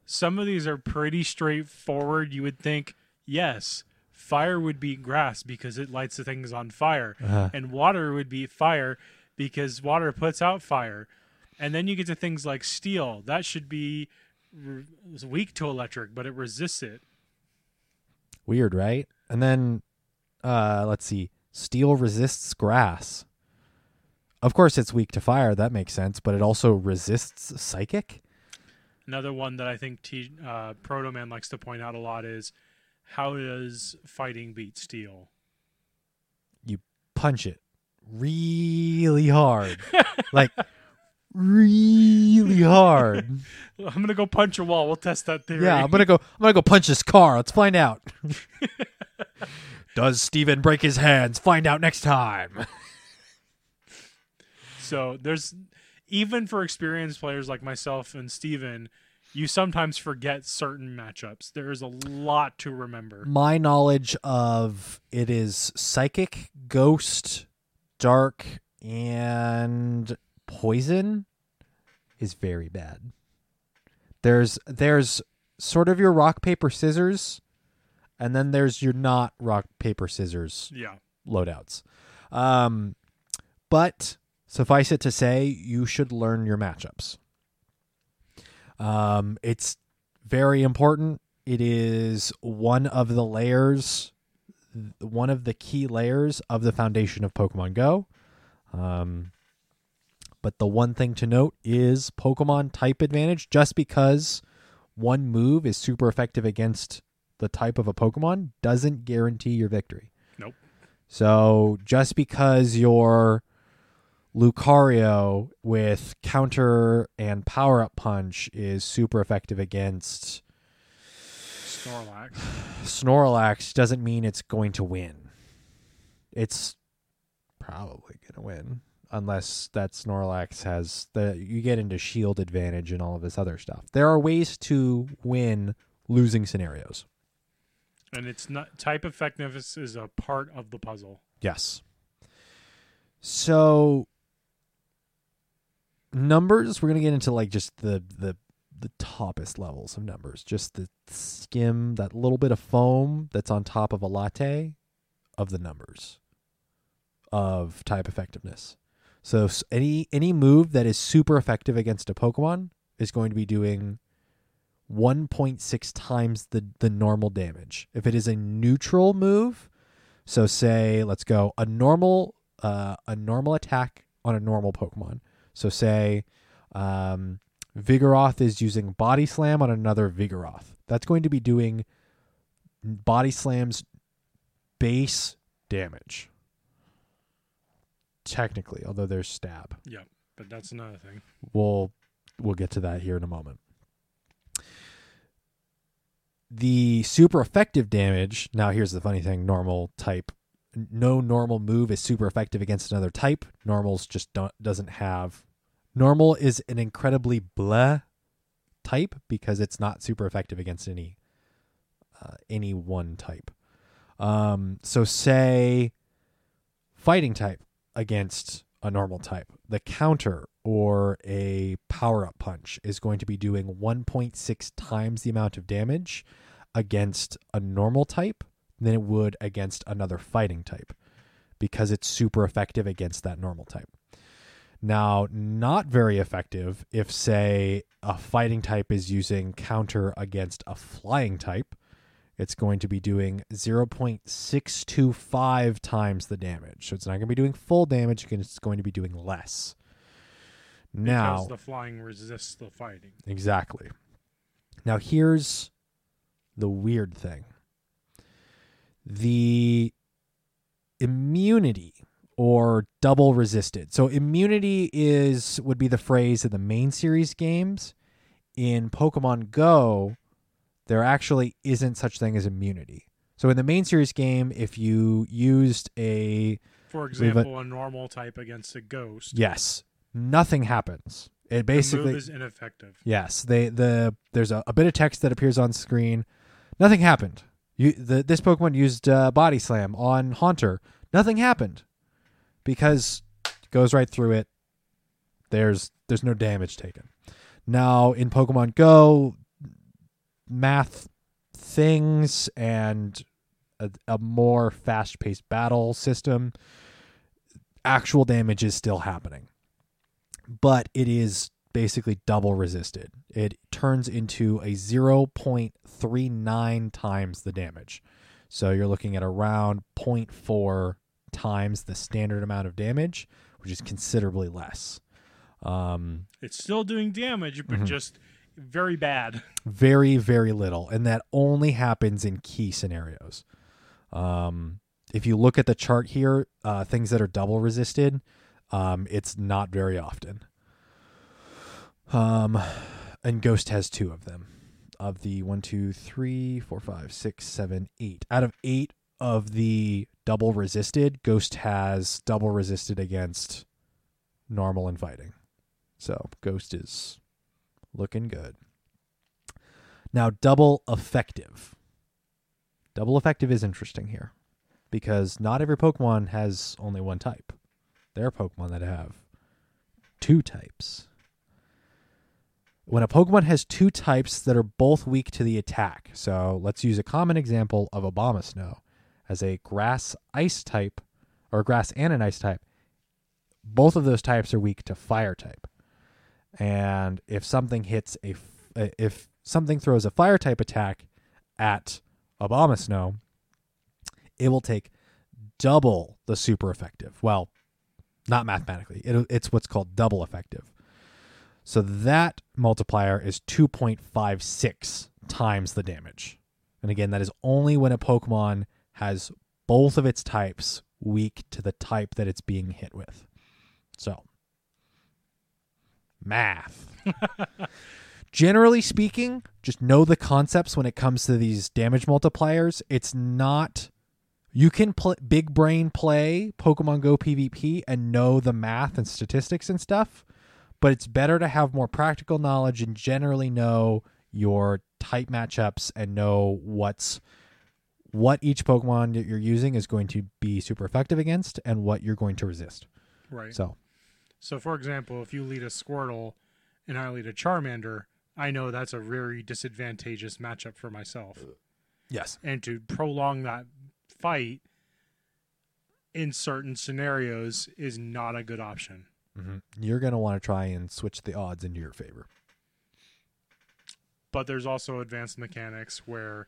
some of these are pretty straightforward. You would think, yes, fire would be grass because it lights the things on fire, Uh, and water would be fire because water puts out fire. And then you get to things like steel. That should be re- weak to electric, but it resists it. Weird, right? And then uh let's see. Steel resists grass. Of course it's weak to fire, that makes sense, but it also resists psychic? Another one that I think T, uh, Proto Man likes to point out a lot is how does fighting beat steel? You punch it really hard. like really hard. I'm gonna go punch a wall. We'll test that theory. Yeah, I'm gonna go I'm gonna go punch this car. Let's find out. Does Steven break his hands? Find out next time. So there's even for experienced players like myself and Steven, you sometimes forget certain matchups. There is a lot to remember. my knowledge of it is psychic, ghost, dark, and poison is very bad. There's there's sort of your rock paper scissors, and then there's your not rock paper scissors Yeah. loadouts. Um, but suffice it to say, you should learn your matchups. Um, it's very important. It is one of the layers one of the key layers of the foundation of Pokemon Go. Um, but the one thing to note is Pokemon type advantage. Just because one move is super effective against the type of a Pokemon doesn't guarantee your victory. Nope. So just because your Lucario with counter and power up punch is super effective against Snorlax. Snorlax doesn't mean it's going to win. It's probably going to win unless that Snorlax has the you get into shield advantage and all of this other stuff. There are ways to win losing scenarios. And it's not type effectiveness is a part of the puzzle. Yes. So numbers, we're gonna get into like just the the the toppest levels of numbers, just the skim, that little bit of foam that's on top of a latte of the numbers of type effectiveness. So any any move that is super effective against a Pokemon is going to be doing 1.6 times the the normal damage. If it is a neutral move, so say let's go a normal uh, a normal attack on a normal Pokemon. So say um, Vigoroth is using Body Slam on another Vigoroth. That's going to be doing Body Slam's base damage. Technically, although there's stab. Yeah, but that's another thing. We'll we'll get to that here in a moment. The super effective damage. Now, here's the funny thing: normal type, no normal move is super effective against another type. Normals just don't doesn't have. Normal is an incredibly blah type because it's not super effective against any uh, any one type. Um, so say fighting type against a normal type. The counter or a power up punch is going to be doing 1.6 times the amount of damage against a normal type than it would against another fighting type because it's super effective against that normal type. Now, not very effective if, say, a fighting type is using counter against a flying type. It's going to be doing 0.625 times the damage. So it's not going to be doing full damage, it's going to be doing less. Now, because the flying resists the fighting. Exactly. Now here's the weird thing. The immunity or double resisted. So immunity is would be the phrase in the main series games. In Pokemon Go, there actually isn't such thing as immunity. So in the main series game, if you used a For We've a- example, a normal type against a ghost. yes, nothing happens. It the basically move is ineffective. Yes, they the there's a, a bit of text that appears on screen. Nothing happened. You the this Pokemon used uh, Body Slam on Haunter. Nothing happened because it goes right through it. There's there's no damage taken. Now in Pokemon Go, math things and a, a more fast paced battle system, actual damage is still happening but it is basically double resisted. It turns into a 0.39 times the damage. So you're looking at around 0.4 times the standard amount of damage, which is considerably less. Um, It's still doing damage, but Mhm. just very bad. very, very little. And that only happens in key scenarios. Um, if you look at the chart here, uh, things that are double resisted, um, it's not very often. Um, and Ghost has two of them. Of the one, two, three, four, five, six, seven, eight. Out of eight of the double resisted, Ghost has double resisted against normal and fighting. So Ghost is looking good. Now, double effective. Double effective is interesting here because not every Pokemon has only one type. There are Pokemon that have two types. When a Pokemon has two types that are both weak to the attack, so let's use a common example of Abomasnow as a grass ice type or grass and an ice type. Both of those types are weak to fire type. And if something hits a f- uh, if something throws a fire type attack at Abomasnow, it will take double the super effective. Well, not mathematically. It, it's what's called double effective. So that multiplier is 2.56 times the damage. And again, that is only when a Pokemon has both of its types weak to the type that it's being hit with. So, math. Generally speaking, just know the concepts when it comes to these damage multipliers. It's not you can big brain play Pokemon Go PvP and know the math and statistics and stuff, but it's better to have more practical knowledge and generally know your type matchups and know what's what each Pokemon that you're using is going to be super effective against and what you're going to resist. Right. So, So, for example, if you lead a Squirtle and I lead a Charmander, I know that's a very disadvantageous matchup for myself. yes. And to prolong that fight in certain scenarios is not a good option. hmm You're going to want to try and switch the odds into your favor. But there's also advanced mechanics where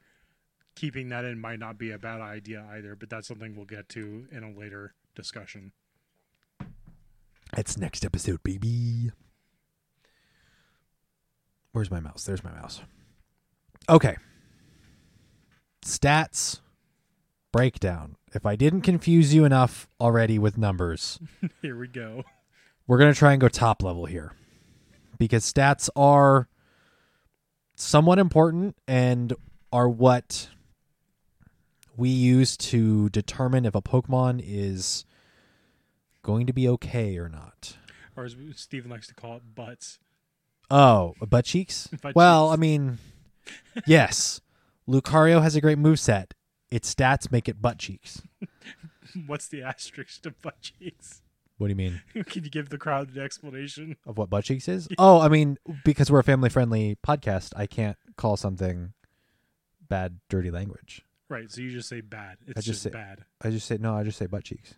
keeping that in might not be a bad idea either, but that's something we'll get to in a later discussion. That's next episode, baby. Where's my mouse? There's my mouse. Okay. Stats breakdown. If I didn't confuse you enough already with numbers, Here we go. we're going to try and go top level here because stats are somewhat important and are what we use to determine if a Pokemon is going to be okay or not. Or as Steven likes to call it, butts. Oh, butt cheeks? Butt well, cheeks. I mean, yes. Lucario has a great moveset. Its stats make it butt cheeks. What's the asterisk to butt cheeks? What do you mean? Can you give the crowd an explanation? Of what butt cheeks is? Oh, I mean, because we're a family friendly podcast, I can't call something bad, dirty language. Right, so you just say bad. It's just just, say- bad. I just say, no, I just say butt cheeks.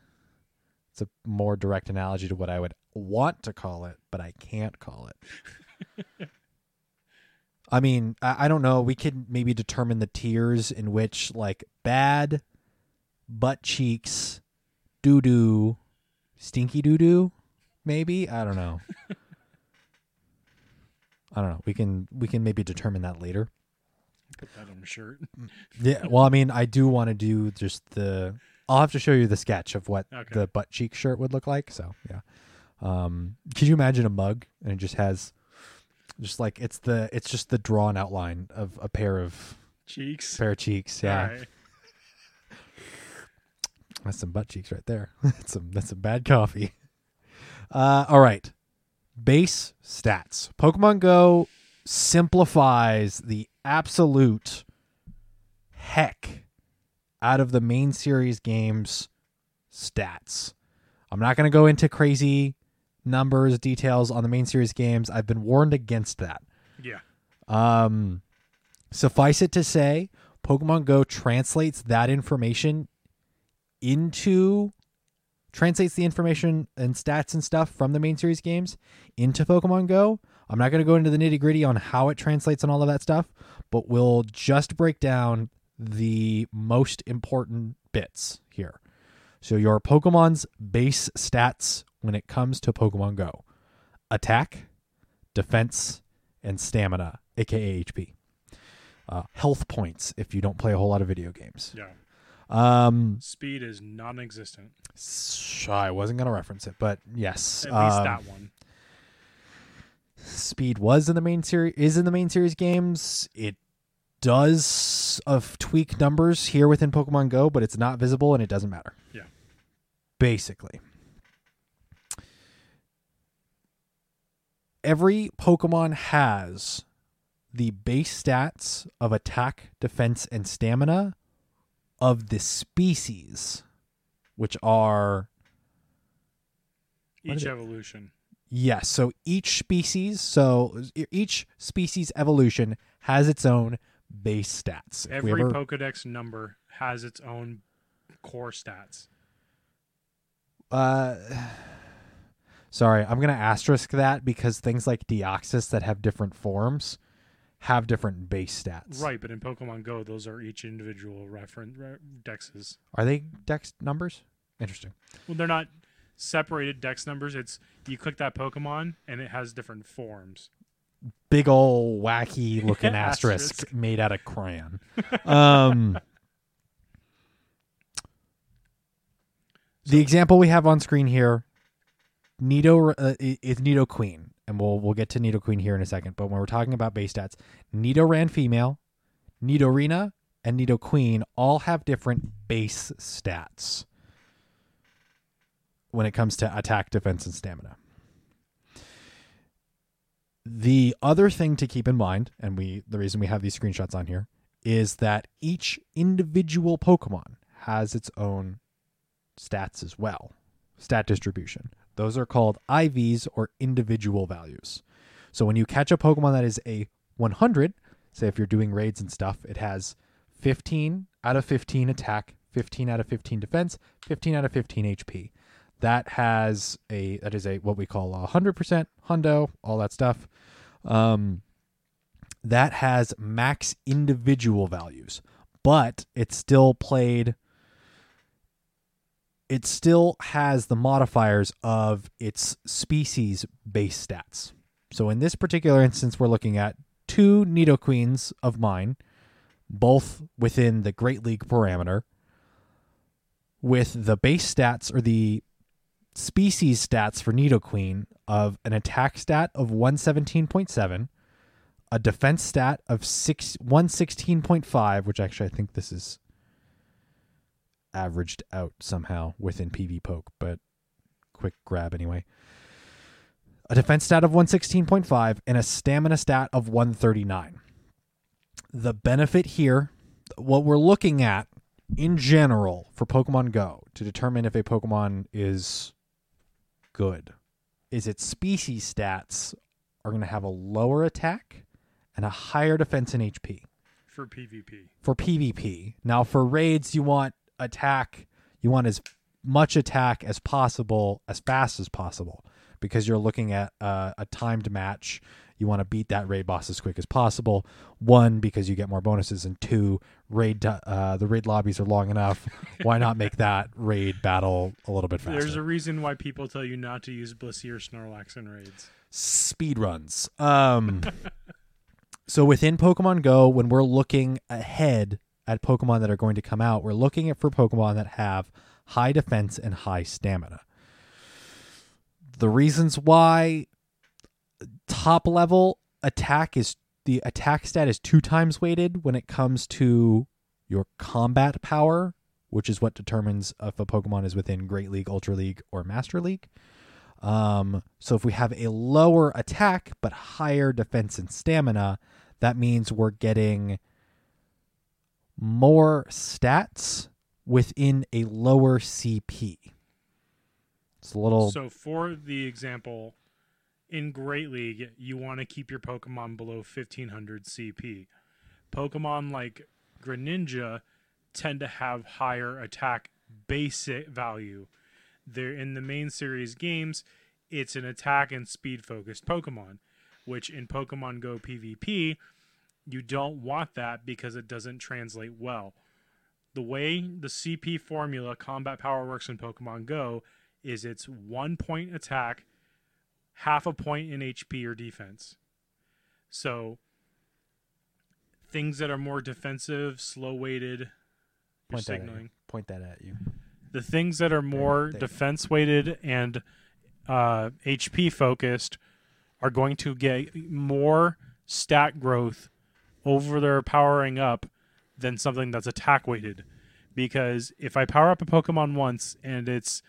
It's a more direct analogy to what I would want to call it, but I can't call it. I mean, I, I don't know. We could maybe determine the tiers in which, like, bad, butt cheeks, doo doo, stinky doo doo, maybe. I don't know. I don't know. We can we can maybe determine that later. Put that on a shirt. Mm, yeah. Well, I mean, I do want to do just the. I'll have to show you the sketch of what Okay. the butt cheek shirt would look like. So yeah. Um, could you imagine a mug and it just has, just like it's the it's just the drawn outline of a pair of Cheeks. pair of cheeks. Yeah, Alright. that's some butt cheeks right there. that's some that's some bad coffee. Uh, all right. Base stats. Pokemon Go simplifies the absolute heck out of the main series games stats. I'm not going to go into crazy numbers, details on the main series games. I've been warned against that. Yeah. Um, suffice it to say, Pokemon Go translates that information into translates the information and stats and stuff from the main series games into Pokemon Go. I'm not going to go into the nitty gritty on how it translates and all of that stuff, but we'll just break down the most important bits here. So, your Pokemon's base stats when it comes to Pokemon Go attack, defense, and stamina, aka HP. Uh, health points if you don't play a whole lot of video games. Yeah. Um, Speed is non existent. I wasn't going to reference it, but yes. At least um, that one. Speed was in the main series is in the main series games. It does of tweak numbers here within Pokemon Go, but it's not visible and it doesn't matter. Yeah. Basically. Every Pokemon has the base stats of attack, defense, and stamina of the species, which are Each evolution. Yes. So each species, so each species evolution has its own base stats. If Every ever- Pokedex number has its own core stats. uh, sorry, I'm gonna asterisk that because things like Deoxys that have different forms have different base stats. Right, but in Pokemon Go, those are each individual reference re- dexes. Are they dex numbers? Interesting. Well, they're not separated dex numbers. It's you click that Pokemon and it has different forms. Big old wacky looking asterisk, Asterisk. made out of crayon. Um, the example we have on screen here, Nido uh, is Nidoqueen, and we'll we'll get to Nidoqueen here in a second. But when we're talking about base stats, Nidoran female, Nidorina, and Nidoqueen all have different base stats when it comes to attack, defense, and stamina. The other thing to keep in mind, and we the reason we have these screenshots on here, is that each individual Pokemon has its own stats as well. Stat distribution. Those are called IVs or individual values. So when you catch a Pokemon that is a 100, say if you're doing raids and stuff, it has 15 out of 15 attack, 15 out of 15 defense, 15 out of 15 HP. That has a that is a what we call a 100% hundo, all that stuff. Um that has max individual values, but it's still played it still has the modifiers of its species base stats. So in this particular instance, we're looking at two Nidoqueens of mine, both within the Great League parameter, with the base stats or the species stats for Nidoqueen of an attack stat of 117.7, a defense stat of six 116.5, which actually I think this is averaged out somehow within PvPoke, but quick grab anyway. A defense stat of 116.5 and a stamina stat of 139. The benefit here, what we're looking at in general for Pokemon Go to determine if a Pokemon is good, is its species stats are going to have a lower attack and a higher defense and HP for PvP. for PvP. Now for raids, you want attack. You want as much attack as possible, as fast as possible, because you're looking at uh, a timed match. You want to beat that raid boss as quick as possible. One, because you get more bonuses, and two, raid uh, the raid lobbies are long enough. Why not make that raid battle a little bit faster? There's a reason why people tell you not to use Blissey or Snorlax in raids. speed runs. Um, so within Pokemon Go, when we're looking ahead at Pokemon that are going to come out, we're looking at for Pokemon that have high defense and high stamina. The reasons why top level attack is the attack stat is two times weighted when it comes to your combat power, which is what determines if a Pokemon is within Great League, Ultra League, or Master League. Um, so if we have a lower attack but higher defense and stamina, that means we're getting more stats within a lower CP. It's a little So for the example, in Great League, you want to keep your Pokemon below 1500 CP. Pokemon like Greninja tend to have higher attack basic value. They're in the main series games, it's an attack and speed focused Pokemon, which in Pokemon Go PvP, you don't want that because it doesn't translate well. The way the CP formula combat power works in Pokemon Go is it's one point attack, half a point in HP or defense. So things that are more defensive, slow weighted, point that, at signaling. you. point that at you. The things that are more there. defense weighted and uh, HP focused are going to get more stat growth over their powering up than something that's attack weighted. Because if I power up a Pokemon once and it's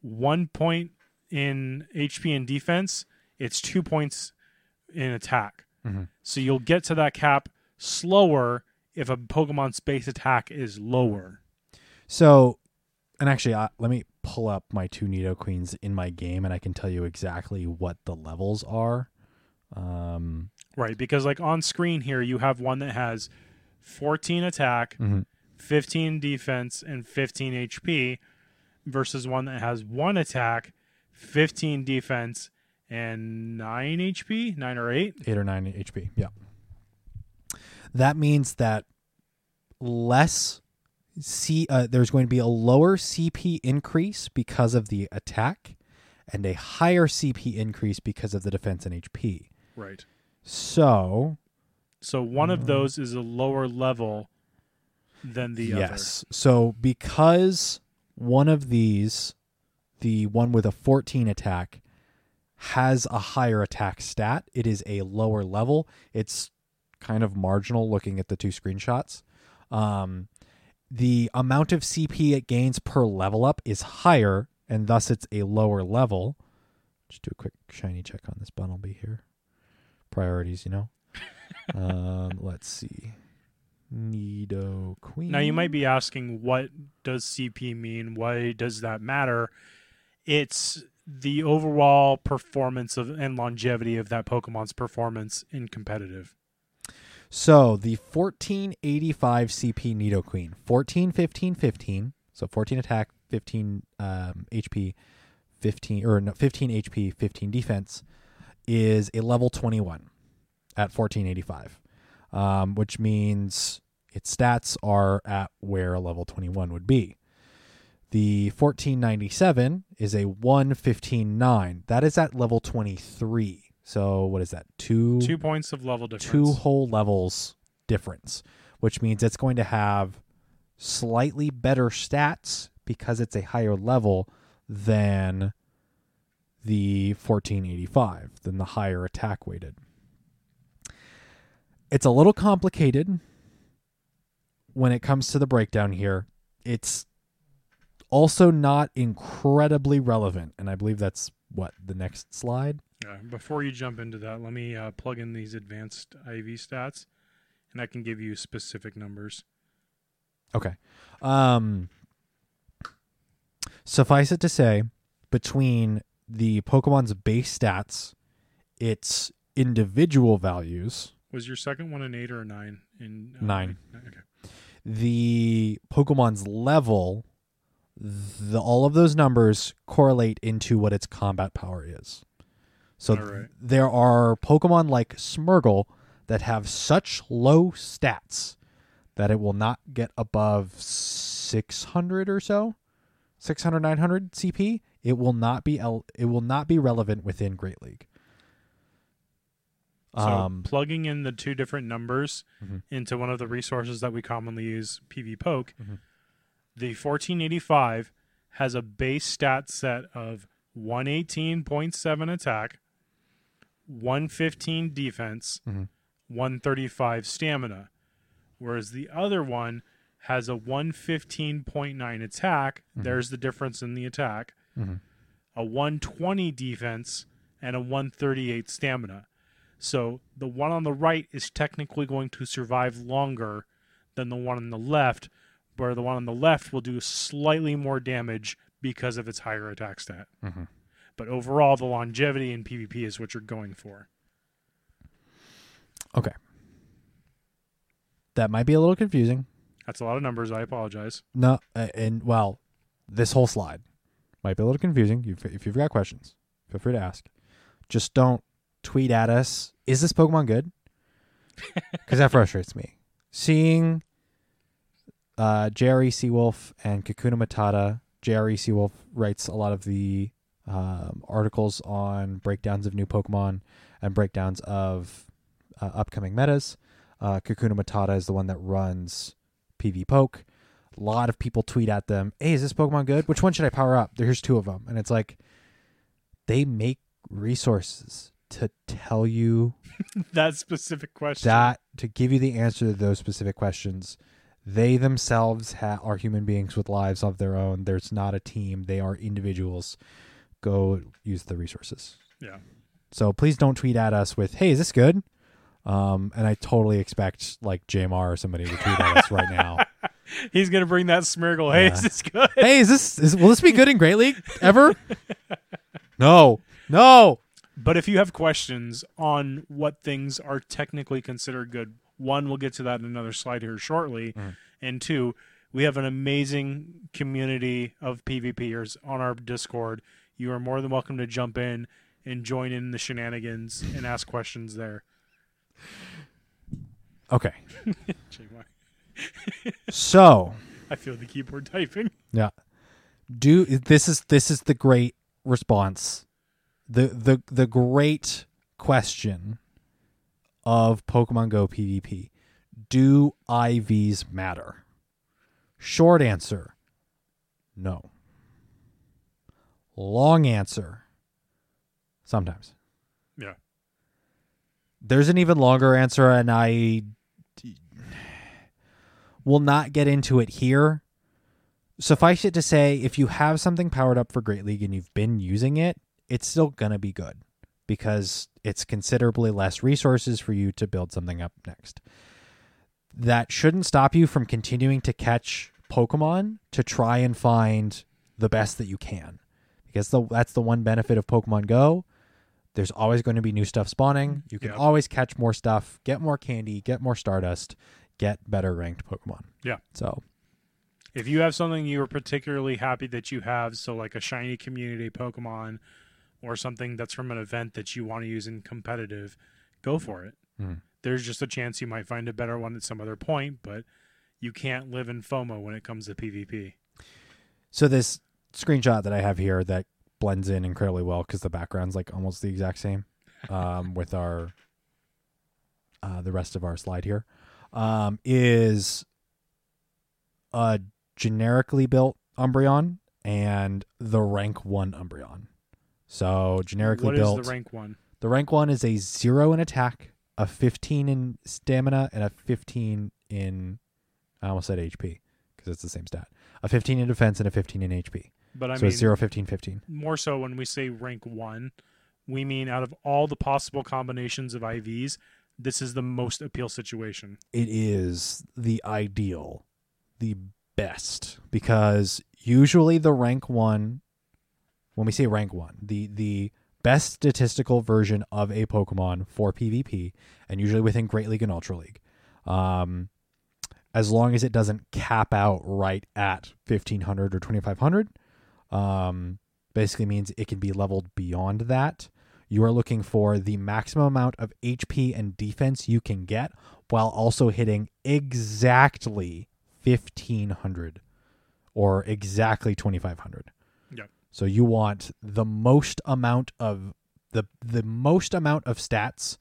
one point in HP and defense, it's two points in attack. Mhm. So you'll get to that cap slower if a Pokemon's base attack is lower. So, and actually, uh, let me pull up my two Nidoqueens in my game, and I can tell you exactly what the levels are. Um, Right, because like on screen here, you have one that has 14 attack, mhm. 15 defense, and 15 HP, versus one that has one attack, 15 defense, and 9 HP, 9 or 8. eight or nine HP. Yeah. that means that less C uh, there's going to be a lower CP increase because of the attack and a higher CP increase because of the defense and HP. Right. So, So one of those is a lower level than the other. yes. So because one of these the one with a 14 attack has a higher attack stat, it is a lower level. It's kind of marginal looking at the two screenshots. Um, the amount of CP it gains per level up is higher, and thus it's a lower level. Just do a quick shiny check on this Bunnelby here. Priorities, you know. um, let's see. Nidoqueen. Now you might be asking, what does CP mean? Why does that matter? It's the overall performance of and longevity of that Pokemon's performance in competitive. So the 1485 CP Nidoqueen, 14, 15, 15. So 14 attack, 15 um, HP, 15 or no, 15 HP, 15 defense is a level 21 at 1485, um, which means its stats are at where a level 21 would be. The 1497 is a 1159. That is at level 23. So what is that? Two Two points of level difference. two whole levels difference, which means it's going to have slightly better stats because it's a higher level than the 1485, than the higher attack weighted. It's a little complicated when it comes to the breakdown here. It's also not incredibly relevant, and I believe that's what the next slide. Yeah, before you jump into that, let me uh, plug in these advanced IV stats, and I can give you specific numbers. Okay. Um suffice it to say, between the Pokemon's base stats, its individual values, Was your second one an eight or a nine? In uh, Nine. Okay. the Pokemon's level, the all of those numbers correlate into what its combat power is. So right. there are Pokemon like Smeargle that have such low stats that it will not get above 600 or so 600 900 cp it will not be el- it will not be relevant within great league So um plugging in the two different numbers Mhm. into one of the resources that we commonly use, PvPoke, Mhm. The 1485 has a base stat set of 118.7 attack, 115 defense, Mhm. 135 stamina, whereas the other one has a 115.9 attack. There's the difference in the attack. Mhm. A 120 defense and a 138 stamina. So the one on the right is technically going to survive longer than the one on the left, where the one on the left will do slightly more damage because of its higher attack stat. Mhm. But overall, the longevity in PvP is what you're going for. okay that might be a little confusing That's a lot of numbers. I apologize. No, and well, this whole slide might be a little confusing. If you've got questions, feel free to ask. Just don't tweet at us. Is this Pokemon good? Because that frustrates me. Seeing uh, Jerry Seawolf and Kakuna Matata. Jerry Seawolf writes a lot of the um, articles on breakdowns of new Pokemon and breakdowns of uh, upcoming metas. Uh, Kakuna Matata is the one that runs PvPoke. A lot of people tweet at them, "Hey, is this Pokemon good? Which one should I power up?" There's two of them, and it's like they make resources to tell you that specific question. that to give you the answer to those specific questions. They themselves ha- are human beings with lives of their own. There's not a team; they are individuals. Go use the resources. yeah. So please don't tweet at us with, "Hey, is this good?" Um, and I totally expect like JMR or somebody to tweet at us right now. He's gonna bring that Smeargle. Hey, Yeah. is this good? hey, is this is, will this be good in Great League ever? no, no. But if you have questions on what things are technically considered good, one, we'll get to that in another slide here shortly. Mm. And two, we have an amazing community of PvPers on our Discord. You are more than welcome to jump in and join in the shenanigans and ask questions there. Okay. So, I feel the keyboard typing. yeah. Do this is this is the great response. The the the great question of Pokemon Go PvP. Do IVs matter? Short answer. No. Long answer. Sometimes. Yeah. There's an even longer answer, and I will not get into it here. Suffice it to say, if you have something powered up for Great League and you've been using it, it's still going to be good because it's considerably less resources for you to build something up next. That shouldn't stop you from continuing to catch Pokemon to try and find the best that you can. Because the, that's the one benefit of Pokemon Go. There's always going to be new stuff spawning. You can always catch more stuff, get more candy, get more Stardust, get better ranked Pokemon. Yeah. So, If you have something you are particularly happy that you have, so like a shiny community Pokemon or something that's from an event that you want to use in competitive, go for it. Mhm. There's just a chance you might find a better one at some other point, but you can't live in FOMO when it comes to PvP. so this screenshot that I have here that blends in incredibly well because the background's like almost the exact same um, with our uh, the rest of our slide here um, is a generically built Umbreon and the rank one Umbreon. So generically What is built. the rank one? The rank one is a zero in attack, a 15 in stamina, and a 15 in. I almost said HP because it's the same stat. A 15 in defense and a 15 in HP. But I so mean, it's 0, 15, 15. more so when we say rank one, we mean out of all the possible combinations of IVs, this is the most appeal situation. It is the ideal, the best because usually the rank one, when we say rank one, the the best statistical version of a Pokemon for PvP, and usually within Great League and Ultra League, um, as long as it doesn't cap out right at fifteen hundred or twenty five hundred, um, basically means it can be leveled beyond that. You are looking for the maximum amount of HP and defense you can get while also hitting exactly 1500 or exactly 2500. Yep. So you want the most amount of the the most amount of stats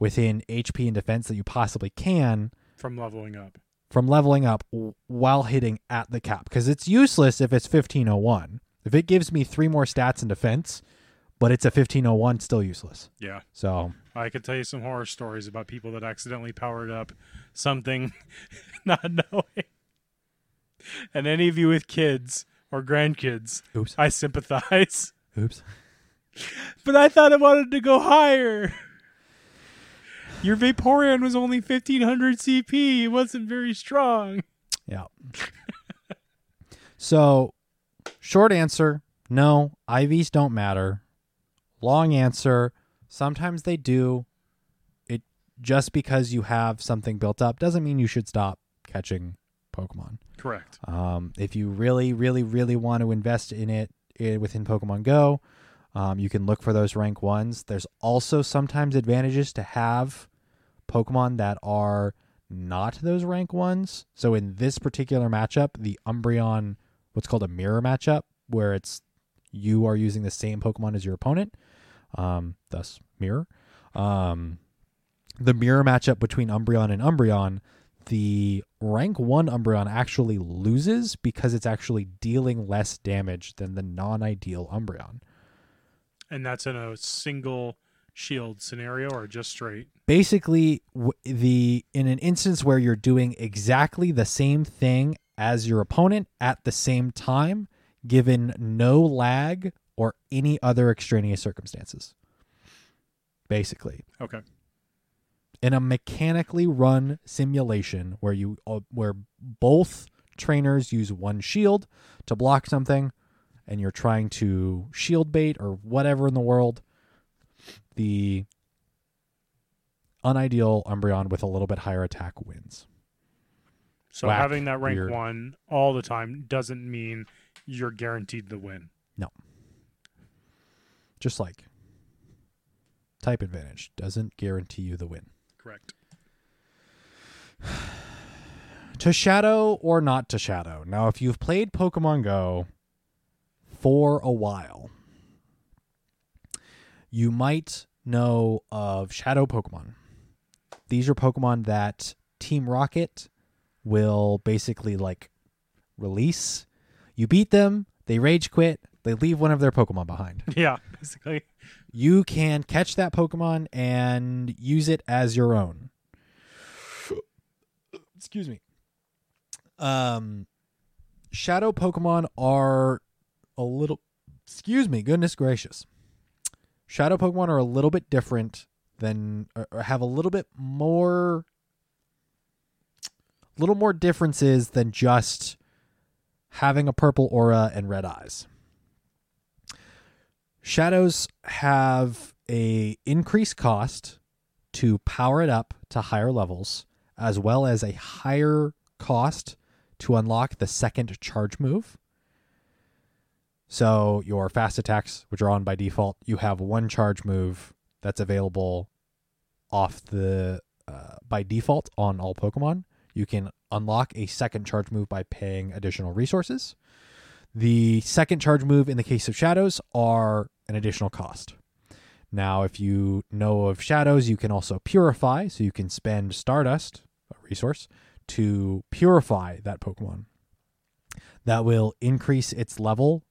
within HP and defense that you possibly can from leveling up. from leveling up while hitting at the cap because it's useless if it's 1501. If it gives me 3 more stats in defense, but it's a 1501 still useless. Yeah. So, I could tell you some horror stories about people that accidentally powered up something not knowing. And any of you with kids or grandkids, oops. I sympathize. Oops. But I thought I wanted to go higher. Your Vaporeon was only 1500 CP. It wasn't very strong. Yeah. so, short answer no, IVs don't matter. Long answer sometimes they do. It just because you have something built up doesn't mean you should stop catching Pokemon. Correct. Um, if you really, really, really want to invest in it eh, within Pokemon Go, um, you can look for those rank ones. There's also sometimes advantages to have Pokemon that are not those rank ones. So in this particular matchup, the Umbreon, what's called a mirror matchup, where it's you are using the same Pokemon as your opponent, um, thus mirror. Um, the mirror matchup between Umbreon and Umbreon, the rank one Umbreon actually loses because it's actually dealing less damage than the non-ideal Umbreon. And that's in a single shield scenario or just straight. Basically, the in an instance where you're doing exactly the same thing as your opponent at the same time, given no lag or any other extraneous circumstances. Basically, Okay. In a mechanically run simulation where you uh, where both trainers use one shield to block something and you're trying to shield bait or whatever in the world the unideal umbreon with a little bit higher attack wins So Whack, having that rank weird. one all the time doesn't mean you're guaranteed the win. No just like type advantage doesn't guarantee you the win Correct. To shadow or not to shadow. Now, if you've played Pokemon Go for a while, you might know of shadow Pokemon. These are Pokemon that Team Rocket will basically like release. You beat them, they rage quit, they leave one of their Pokemon behind. Yeah, basically. You can catch that Pokemon and use it as your own. Excuse me. Um shadow Pokemon are a little excuse me, goodness gracious. Shadow Pokemon are a little bit different than or have a little bit more little more differences than just having a purple aura and red eyes. Shadows have a increased cost to power it up to higher levels, as well as a higher cost to unlock the second charge move. So your fast attacks, which are on by default, you have one charge move that's available off the uh, by default on all Pokemon. You can unlock a second charge move by paying additional resources. The second charge move in the case of shadows are an additional cost. Now, if you know of shadows, you can also purify, so you can spend Stardust, a resource, to purify that Pokemon. That will increase its level.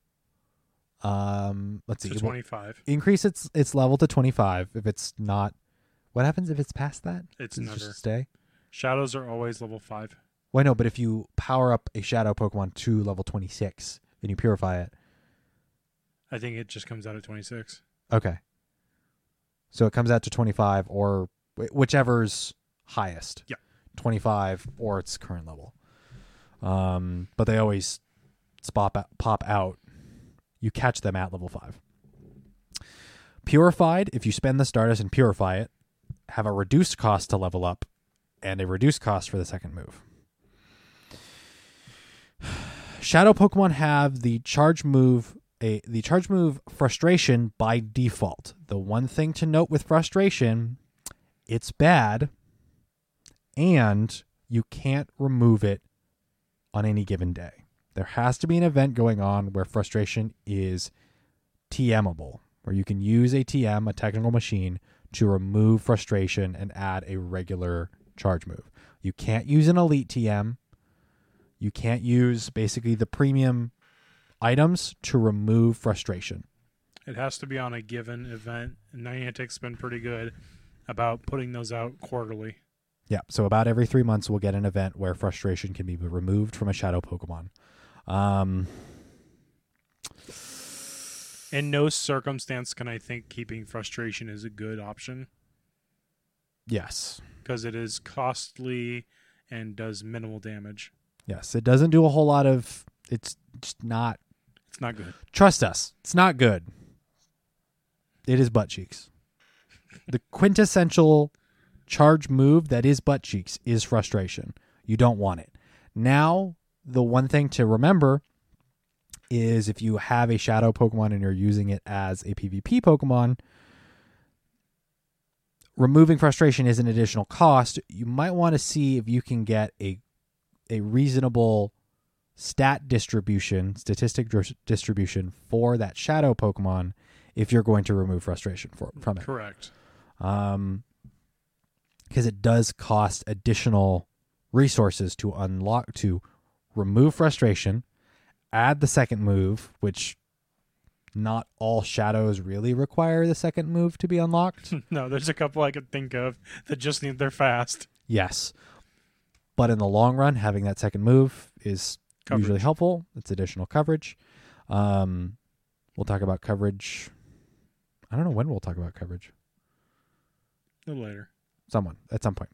Um, let's see, To 25. increase its its level to twenty five. If it's not, what happens if it's past that? It's Does it never. just stay. Shadows are always level 5. Why no? But if you power up a shadow Pokemon to level twenty six and you purify it, I think it just comes out at 26. Okay. So it comes out to 25 or whichever's highest. Yeah. 25 or its current level. Um, but they always spot out, pop out. You catch them at level 5. Purified, if you spend the Stardust and purify it, have a reduced cost to level up and a reduced cost for the second move. Shadow Pokemon have the charge move a the charge move frustration by default. The one thing to note with frustration, it's bad and you can't remove it on any given day. There has to be an event going on where frustration is TMable, where you can use a TM, a technical machine, to remove frustration and add a regular charge move. You can't use an elite TM. You can't use basically the premium items to remove frustration. It has to be on a given event. And Niantic's been pretty good about putting those out quarterly. Yeah, so about every three months we'll get an event where frustration can be removed from a shadow Pokemon. Um, In no circumstance can I think keeping frustration is a good option yes, because it is costly and does minimal damage. Yes, it doesn't do a whole lot of. It's just not. It's not good. Trust us, it's not good. It is butt cheeks. The quintessential charge move that is butt cheeks is frustration. You don't want it. Now, the one thing to remember is if you have a shadow Pokemon and you're using it as a PvP Pokemon, removing frustration is an additional cost. You might want to see if you can get a a reasonable stat distribution, statistic dris- distribution for that shadow Pokemon if you're going to remove frustration for, from it. Correct. Um, because it does cost additional resources to unlock to remove frustration, add the second move, which not all shadows really require the second move to be unlocked. no, there's a couple I could think of that just need they're fast. yes. But in the long run, having that second move is Coverage. usually helpful. It's additional coverage. Um, we'll talk about coverage. I don't know when we'll talk about coverage. A little later. Someone at some point.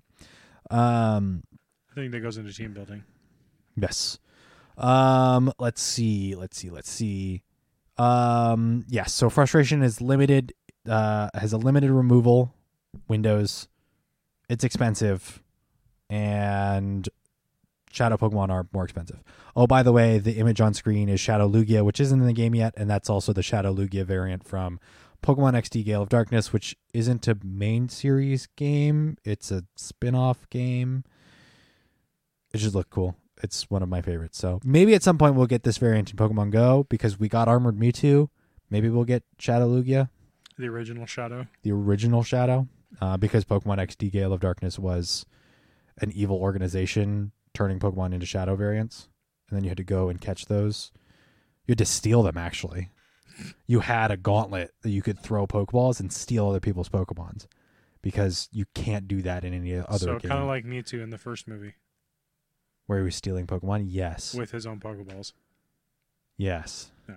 Um, I think that goes into team building. Yes. Um, let's see. Let's see. Let's see. Um, yes. So frustration is limited. Uh, has a limited removal windows. It's expensive, and shadow Pokemon are more expensive. Oh, by the way, the image on screen is Shadow Lugia, which isn't in the game yet, and that's also the Shadow Lugia variant from Pokemon XD Gale of Darkness, which isn't a main series game. It's a spin-off game. It just looked cool. It's one of my favorites. So maybe at some point we'll get this variant in Pokemon Go because we got Armored Mewtwo. Maybe we'll get Shadow Lugia, The original Shadow. the original Shadow, uh, because Pokemon XD Gale of Darkness was an evil organization turning Pokemon into Shadow variants, and then you had to go and catch those. You had to steal them. Actually, you had a gauntlet that you could throw Pokeballs and steal other people's Pokemons, because you can't do that in any other so game. kind of like Mewtwo in the first movie where he was stealing Pokemon. Yes, with his own Pokeballs. yes. Yeah.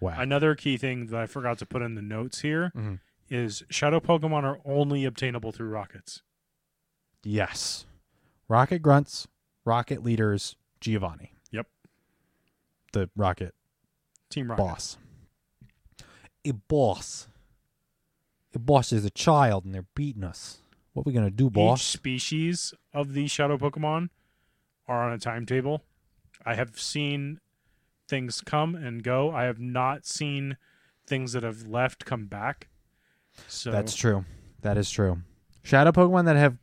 Wow. Another key thing that I forgot to put in the notes here Mhm. is Shadow Pokemon are only obtainable through rockets. Yes. Rocket Grunts, Rocket Leaders, Giovanni. Yep. The Rocket Team Rocket. boss. A boss. A boss is a child and they're beating us. What we gonna do, boss? Each species of the Shadow Pokemon are on a timetable. I have seen things come and go. I have not seen things that have left come back. So That's true. That is true. Shadow Pokemon that have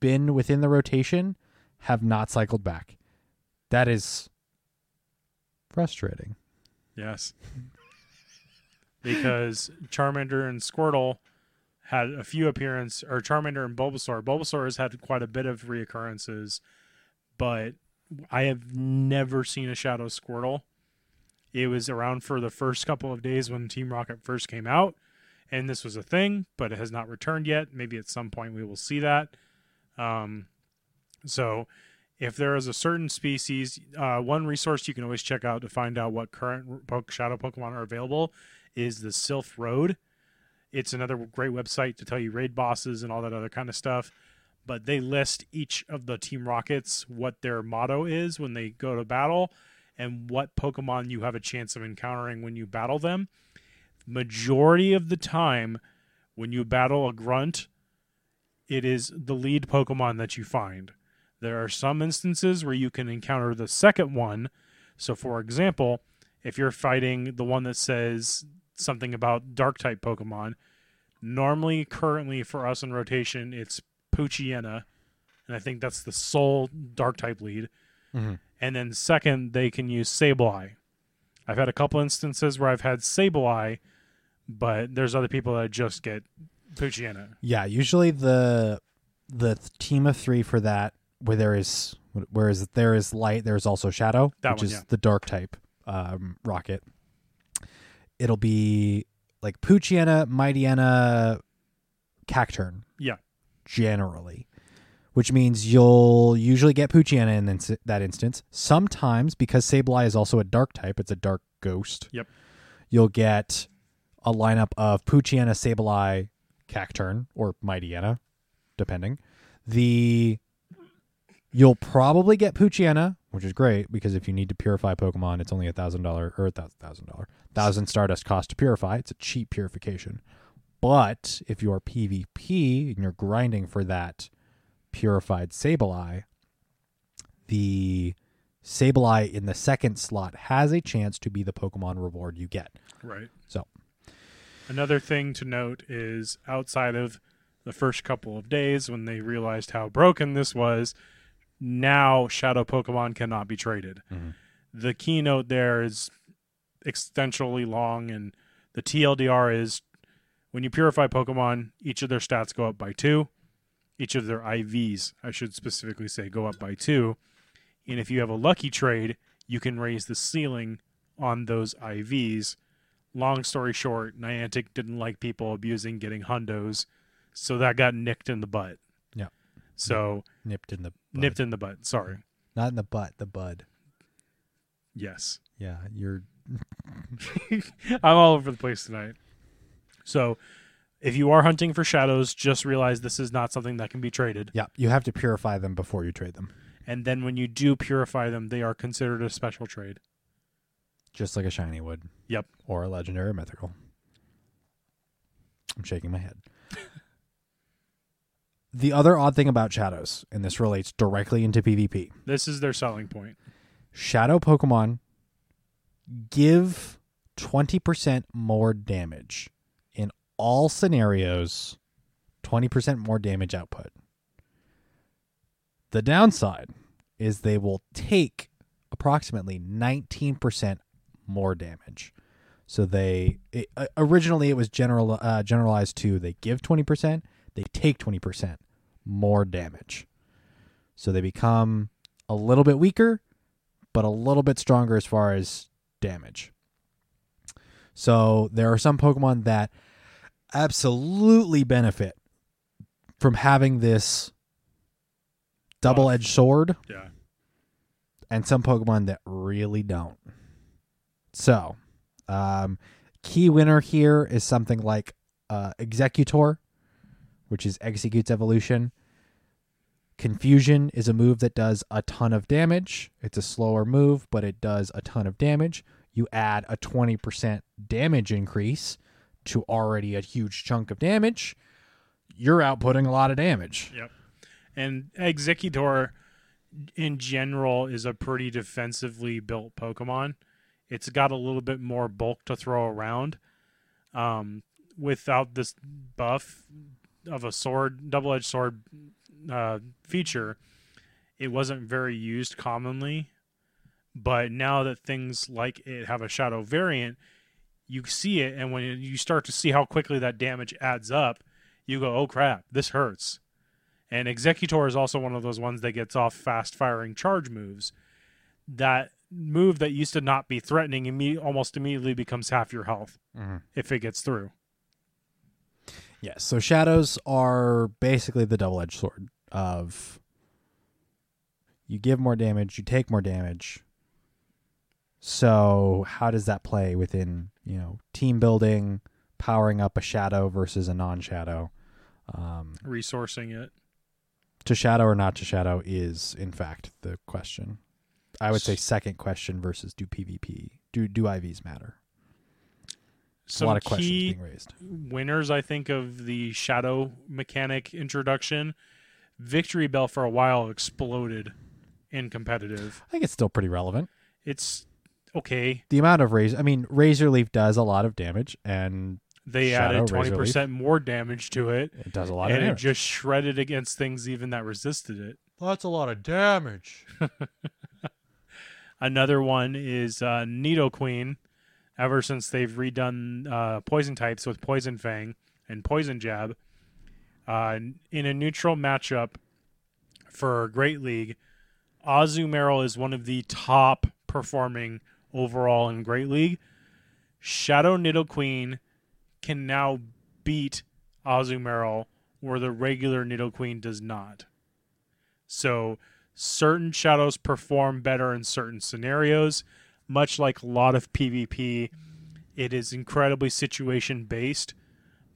been within the rotation have not cycled back. That is frustrating. Yes. because Charmander and Squirtle had a few appearances, or Charmander and Bulbasaur. Bulbasaur has had quite a bit of reoccurrences, but I have never seen a Shadow Squirtle. It was around for the first couple of days when Team Rocket first came out, and this was a thing, but it has not returned yet. Maybe at some point we will see that. Um, so if there is a certain species, uh, one resource you can always check out to find out what current shadow Pokemon are available is the Silph Road. It's another great website to tell you raid bosses and all that other kind of stuff. But they list each of the Team Rockets, what their motto is when they go to battle, and what Pokemon you have a chance of encountering when you battle them. Majority of the time, when you battle a Grunt, it is the lead Pokemon that you find. There are some instances where you can encounter the second one. So, for example, if you're fighting the one that says something about dark type Pokemon, normally, currently for us in rotation, it's Poochyena. And I think that's the sole dark type lead. Mhm. And then, second, they can use Sableye. I've had a couple instances where I've had Sableye, but there's other people that just get Poochyena. Yeah, usually the the team of three for that, where there is whereas there is light, there is also shadow, That which one, is yeah. the dark type um, rocket. It'll be like Poochyena, Mightyena, Cacturne. Yeah. generally, which means you'll usually get Poochyena in ins- that instance. Sometimes, because Sableye is also a dark type, it's a dark ghost. Yep. You'll get a lineup of Poochyena, Sableye, Cacturne, or Mightyena, depending. The you'll probably get Poochyena, which is great because if you need to purify Pokemon, it's only a thousand dollar or a thousand dollar thousand Stardust cost to purify. It's a cheap purification. But if you're PvP and you're grinding for that purified Sableye, the Sableye in the second slot has a chance to be the Pokemon reward you get. Right. So Another thing to note is outside of the first couple of days when they realized how broken this was, now Shadow Pokemon cannot be traded. Mhm. The keynote there is extensionally long, and the TLDR is when you purify Pokemon, each of their stats go up by two. Each of their IVs, I should specifically say, go up by two. And if you have a lucky trade, you can raise the ceiling on those IVs long story short, Niantic didn't like people abusing getting hundos, so that got nicked in the butt. Yeah. So nipped in the bud. nipped in the butt. Sorry. not in the butt, the bud. Yes. Yeah, you're I'm all over the place tonight. So if you are hunting for shadows, just realize this is not something that can be traded. yeah. You have to purify them before you trade them, And then when you do purify them, they are considered a special trade. Just like a shiny would. Yep. Or a legendary or mythical. I'm shaking my head. the other odd thing about shadows, and this relates directly into PvP. This is their selling point. shadow Pokemon give 20% more damage in all scenarios, 20% more damage output. The downside is they will take approximately 19% more damage. So they it, uh, originally it was general uh, generalized to they give 20%, they take 20% more damage. So they become a little bit weaker, but a little bit stronger as far as damage. So there are some Pokemon that absolutely benefit from having this double edged sword, Yeah. and some Pokemon that really don't. So, um, key winner here is something like uh, Exeggutor, which is Exeggcute's evolution. Confusion is a move that does a ton of damage. It's a slower move, but it does a ton of damage. You add a 20% damage increase to already a huge chunk of damage. You're outputting a lot of damage. Yep. And Exeggutor, in general, is a pretty defensively built Pokemon. It's got a little bit more bulk to throw around. Um, without this buff of a sword, double edged sword uh, feature, it wasn't very used commonly. But now that things like it have a shadow variant, you see it, and when you start to see how quickly that damage adds up, you go, "Oh crap, this hurts." And Exeggutor is also one of those ones that gets off fast firing charge moves. That move that used to not be threatening imme- almost immediately becomes half your health if it gets through. Yes. So shadows are basically the double edged sword of you give more damage, you take more damage. So how does that play within, you know, team building, powering up a shadow versus a non shadow? Um, Resourcing it. to shadow or not to shadow is in fact the question. I would say second question versus do PvP do do IVs matter? There's Some a lot of questions being raised. winners, I think, of the shadow mechanic introduction. Victreebel for a while exploded in competitive. I think it's still pretty relevant. It's okay. The amount of razor, I mean, Razor Leaf does a lot of damage, and They Shadow, added twenty percent more damage to it, it does a lot and of it just shredded against things even that resisted it. That's a lot of damage. Another one is uh, Nidoqueen. Ever since they've redone uh, poison types with Poison Fang and Poison Jab, uh, in a neutral matchup for Great League, Azumarill is one of the top performing overall in Great League. Shadow Nidoqueen can now beat Azumarill where the regular Nidoqueen does not. So certain shadows perform better in certain scenarios. Much like a lot of PvP, it is incredibly situation based,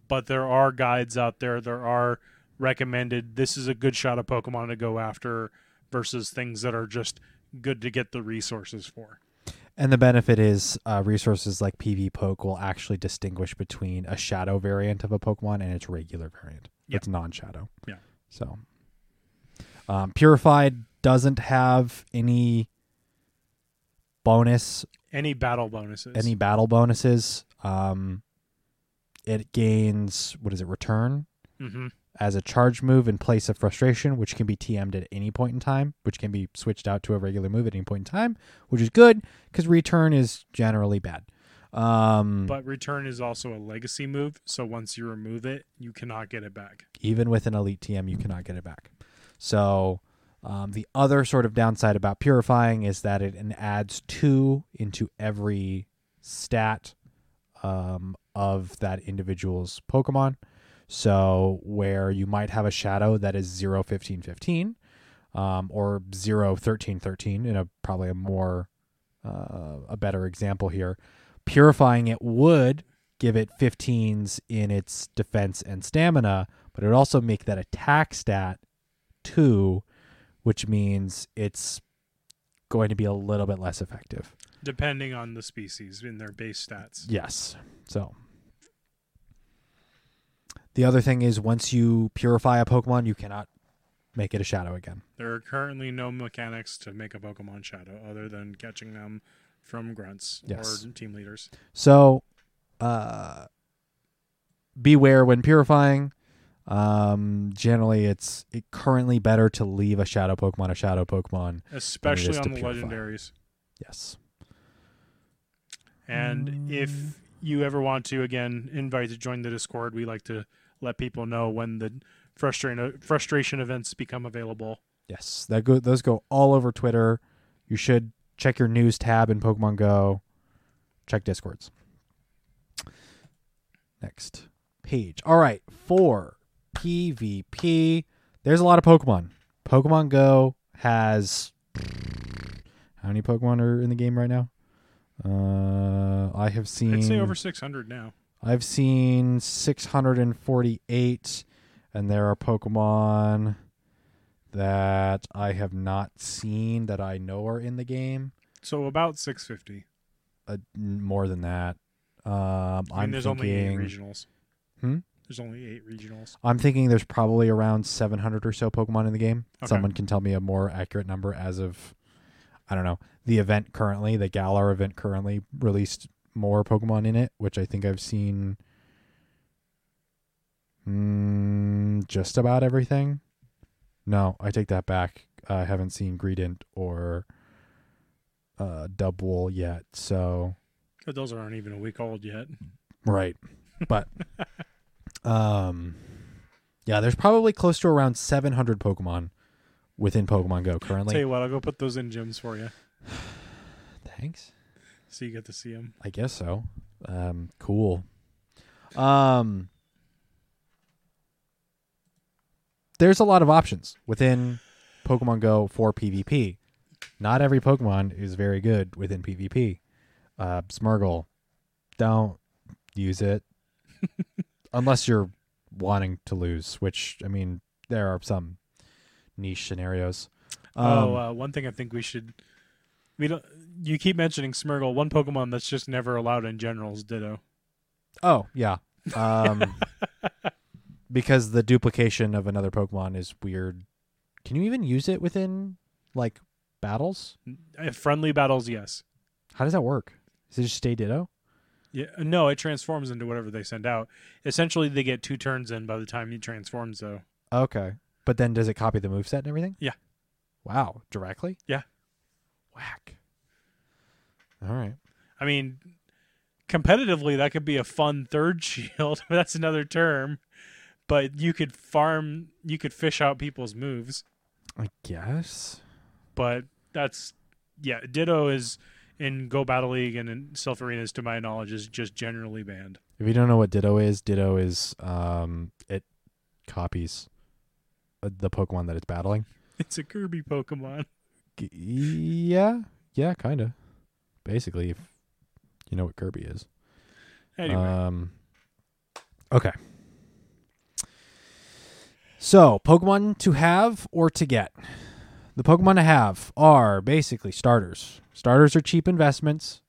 but there are guides out there. There are recommended. This is a good shadow Pokemon to go after versus things that are just good to get the resources for. And the benefit is uh, resources like PvPoke will actually distinguish between a shadow variant of a Pokemon and its regular variant. Yeah. It's non shadow. Yeah. So, um, Purified doesn't have any bonus, Any battle bonuses? any battle bonuses. Um, it gains, what is it, return hmm as a charge move in place of frustration, which can be TM'd at any point in time, which can be switched out to a regular move at any point in time, which is good because return is generally bad. Um, But return is also a legacy move, so once you remove it, you cannot get it back. even with an elite TM, you cannot get it back. So, um, the other sort of downside about purifying is that it adds two into every stat um, of that individual's Pokemon. So, where you might have a shadow that is 0 15 15 um, or 0 13 13 in a probably a more uh, a better example here, purifying it would give it 15s in its defense and stamina, but it would also make that attack stat 2, which means it's going to be a little bit less effective. depending on the species in their base stats. Yes. So the other thing is once you purify a Pokemon, you cannot make it a shadow again. There are currently no mechanics to make a Pokemon Shadow other than catching them from grunts Yes. or team leaders. So uh beware when purifying. Um, generally, it's it currently better to leave a shadow Pokemon a shadow Pokemon. especially on the purify. legendaries. Yes. And if you ever want to, again, invite to join the Discord, we like to let people know when the frustration frustration events become available. Yes, that go those go all over Twitter. You should check your news tab in Pokemon Go. Check Discords. Next page. All right, for PvP, there's a lot of Pokemon. Pokemon Go has how many Pokemon are in the game right now? Uh, I have seen. I'd say over 600 now. I've seen 648, and there are Pokemon that I have not seen that I know are in the game. So about 650. Uh, more than that. Um, I mean, I'm there's only eight thinking. regionals. Hmm? There's only eight regionals. I'm thinking there's probably around 700 or so Pokemon in the game. Okay. Someone can tell me a more accurate number as of, I don't know, the event currently, the Galar event currently released more Pokemon in it, which I think I've seen mm, just about everything. No, I take that back. I haven't seen Greedent or uh, Dubwool yet, so But those aren't even a week old yet. Right. But um yeah, there's probably close to around 700 Pokemon within Pokemon Go currently. Tell you what, I'll go put those in gyms for you, Thanks. so you get to see them. I guess so. Um cool. Um There's a lot of options within Pokemon Go for PvP. Not every Pokemon is very good within PvP. Uh Smeargle, don't use it unless you're wanting to lose, which I mean there are some niche scenarios. Um, oh, uh, one thing I think we should. We don't. You keep mentioning Smeargle. One Pokemon that's just never allowed in general is Ditto. Oh yeah, um, because the duplication of another Pokemon is weird. Can you even use it within like battles? Uh, Friendly battles, yes. How does that work? Does it just stay Ditto? Yeah, no, it transforms into whatever they send out. Essentially, they get two turns in by the time he transforms, though. Okay, but then does it copy the move set and everything? Yeah. Wow, directly? Yeah. Whack. All right. I mean, competitively, that could be a fun third shield. That's another term. But you could farm, you could fish out people's moves. I guess. But that's, yeah, Ditto is in Go Battle League and in Silph Arenas, to my knowledge, is just generally banned. If you don't know what Ditto is, Ditto is um it copies uh, the Pokemon that it's battling. It's a Kirby Pokemon. G- yeah, yeah, kind of. Basically, if you know what Kirby is. Anyway, Um. Okay. So, Pokemon to have or to get. The Pokemon I have are basically starters. Starters are cheap investments.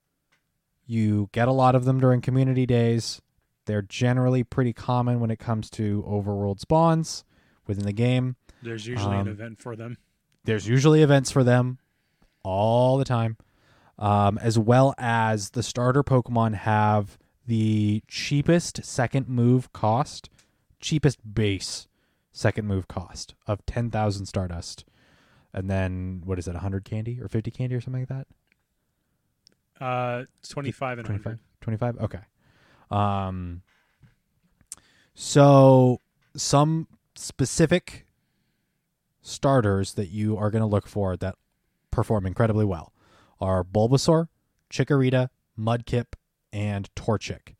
You get a lot of them during community days. They're generally pretty common when it comes to overworld spawns within the game. there's usually um, an event for them. There's usually events for them all the time. Um, as well as the starter Pokemon have the cheapest second move cost, cheapest base second move cost of 10,000 Stardust. And then, what is it, 100 candy or 50 candy or something like that? Uh, 25 and 100. 25 okay um so some specific starters that you are going to look for that perform incredibly well are bulbasaur chikorita mudkip and torchic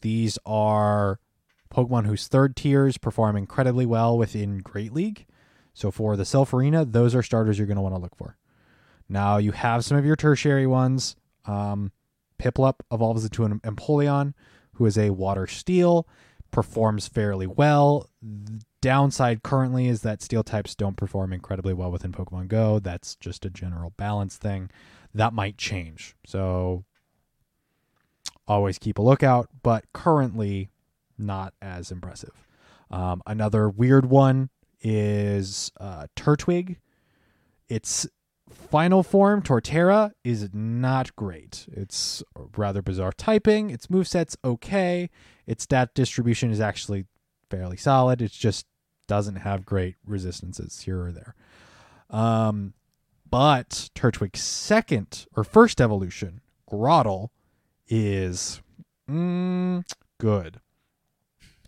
these are pokemon whose third tiers perform incredibly well within great league so for the Silph Arena those are starters you're going to want to look for now you have some of your tertiary ones um, Piplup evolves into an Empoleon, who is a water steel, performs fairly well. The downside currently is that steel types don't perform incredibly well within Pokemon Go. That's just a general balance thing. That might change. So always keep a lookout, but currently not as impressive. Um, another weird one is uh, Turtwig. Its final form, Torterra, is not great. It's rather bizarre typing. Its moveset's okay. Its stat distribution is actually fairly solid. It just doesn't have great resistances here or there. Um, but Turtwig's second or first evolution, Grotle, is mm, good.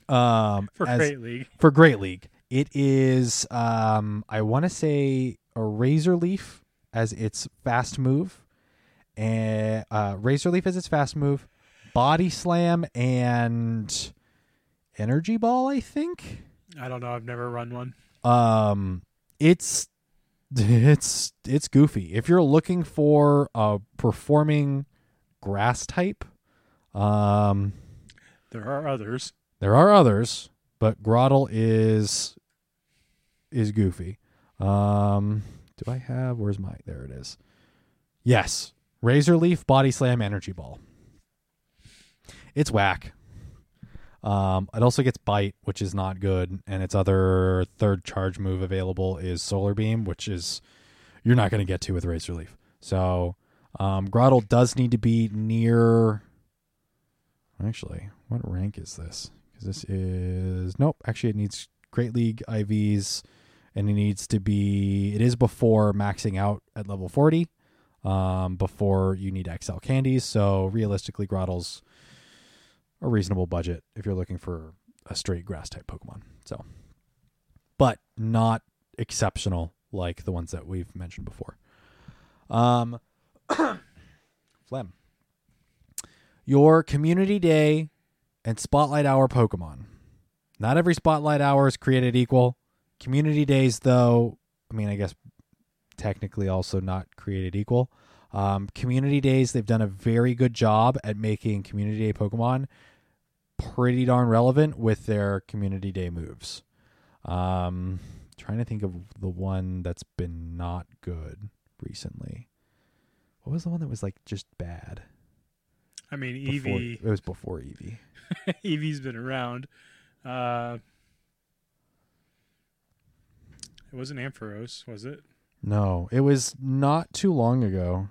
Um, For as- Great League. for Great League. It is um I want to say a Razor Leaf as its fast move. And uh Razor Leaf as its fast move, Body Slam and Energy Ball, I think. I don't know. I've never run one. Um it's it's it's goofy. If you're looking for a performing grass type, um There are others. There are others, but Grotle is is goofy. Um, do I have? Where's my? There it is. Yes, Razor Leaf, Body Slam, Energy Ball. It's whack. Um, it also gets Bite, which is not good, and its other third charge move available is Solar Beam, which is you're not going to get to with Razor Leaf. So, um, Grotle does need to be near. Actually, what rank is this? Because this is nope. Actually, it needs Great League IVs, and it needs to be. It is before maxing out at level forty. Um, before you need XL candies. So realistically, Grotle's a reasonable budget if you're looking for a straight grass type Pokemon. So, but not exceptional like the ones that we've mentioned before. Um, phlegm. Your community day and spotlight hour Pokemon. Not every spotlight hour is created equal. Community days, though, I mean, I guess technically also not created equal. Um, community days, they've done a very good job at making community day Pokemon pretty darn relevant with their community day moves. Um, trying to think of the one that's been not good recently. What was the one that was like just bad? I mean, Before, It was before Eevee. Eevee's been around. Uh, it wasn't Ampharos, was it? No, it was not too long ago.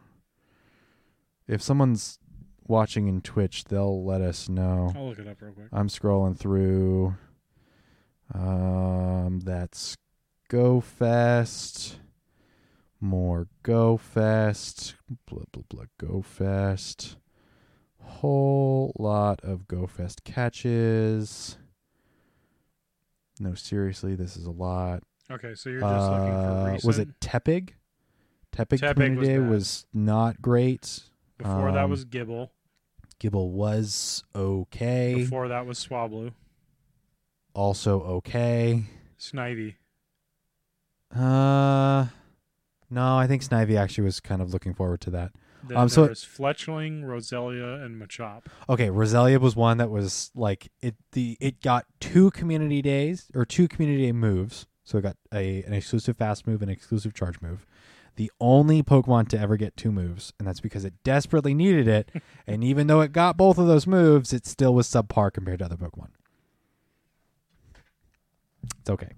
If someone's watching in Twitch, they'll let us know. I'll look it up real quick. I'm scrolling through. Um, that's Go Fest. More Go Fest. Blah blah blah. Go Fest. Whole lot of Go Fest catches. No, seriously, this is a lot. Okay, so you're just looking for Uh, recent. was it Tepig? Tepig, Tepig Community was Day bad. was not great. Before that um, was Gible. Gible was okay. Before that was Swablu. also okay. Snivy. Uh, no, I think Snivy actually was kind of looking forward to that. Then Um, so- there's Fletchling, Roselia, and Machop. Okay, Roselia was one that was like it. The it got two community days or two community day moves. So it got a an exclusive fast move and exclusive charge move. The only Pokemon to ever get two moves, and that's because it desperately needed it. and even though it got both of those moves, it still was subpar compared to other Pokemon. It's okay.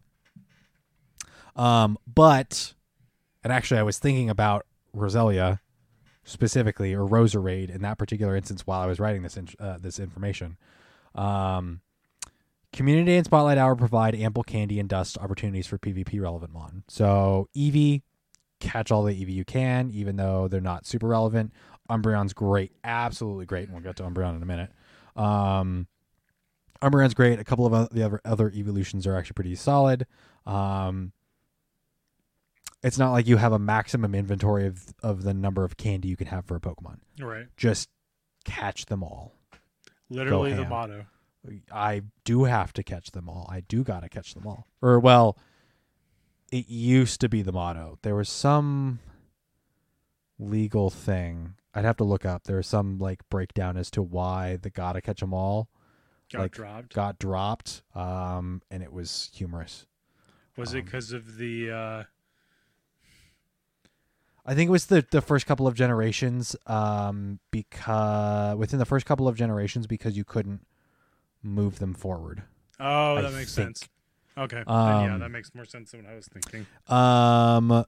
Um, but and actually, I was thinking about Roselia specifically, or Roserade in that particular instance while I was writing this in, uh, this information. Um, Community and Spotlight Hour provide ample candy and dust opportunities for PvP relevant mon. So Eevee, catch all the Eevee you can, even though they're not super relevant. Umbreon's great, absolutely great, and we'll get to Umbreon in a minute. Um, Umbreon's great. A couple of the other other evolutions are actually pretty solid. Um, it's not like you have a maximum inventory of of the number of candy you can have for a Pokemon. Right. Just catch them all. Literally the motto. I do have to catch them all. I do gotta catch them all. Or well, it used to be the motto. There was some legal thing. I'd have to look up. There was some like breakdown as to why the gotta catch them all Got Like, dropped. got dropped. Um, and it was humorous. Was it um, because of the uh, I think it was the the first couple of generations. Um, because within the first couple of generations, because you couldn't move them forward. Oh, I that makes think. sense. Okay. Then, yeah, Um, that makes more sense than what I was thinking. Um.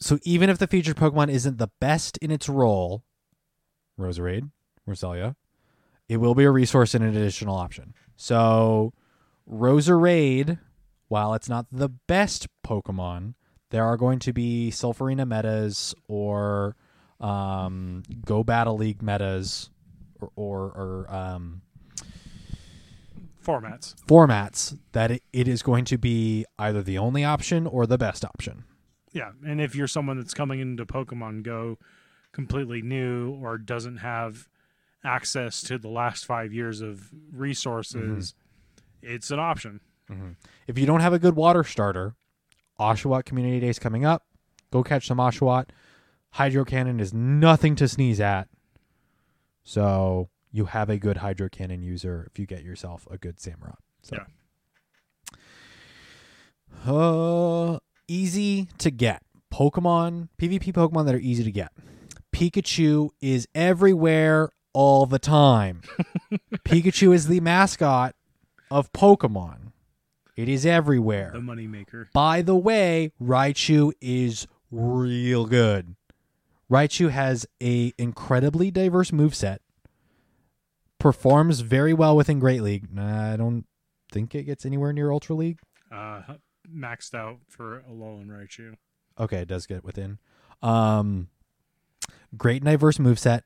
So even if the featured Pokemon isn't the best in its role, Roserade, Roselia, it will be a resource and an additional option. So, Roserade, while it's not the best Pokemon, there are going to be Silph Arena metas or um, Go Battle League metas or, or, or um, Formats. formats that it, it is going to be either the only option or the best option. Yeah, and if you're someone that's coming into Pokemon Go completely new or doesn't have access to the last five years of resources, it's an option. If you don't have a good water starter, Oshawott Community Day is coming up. Go catch some Oshawott. Hydro Cannon is nothing to sneeze at. So you have a good Hydro Cannon user if you get yourself a good Samurott. So. Uh, easy to get. Pokemon, PvP Pokemon that are easy to get. Pikachu is everywhere all the time. Pikachu is the mascot of Pokemon. It is everywhere. The moneymaker. By the way, Raichu is real good. Raichu has a incredibly diverse moveset. Performs very well within Great League. I don't think it gets anywhere near Ultra League. Uh, maxed out for Alolan Raichu. Okay, it does get within. Um, great and diverse moveset.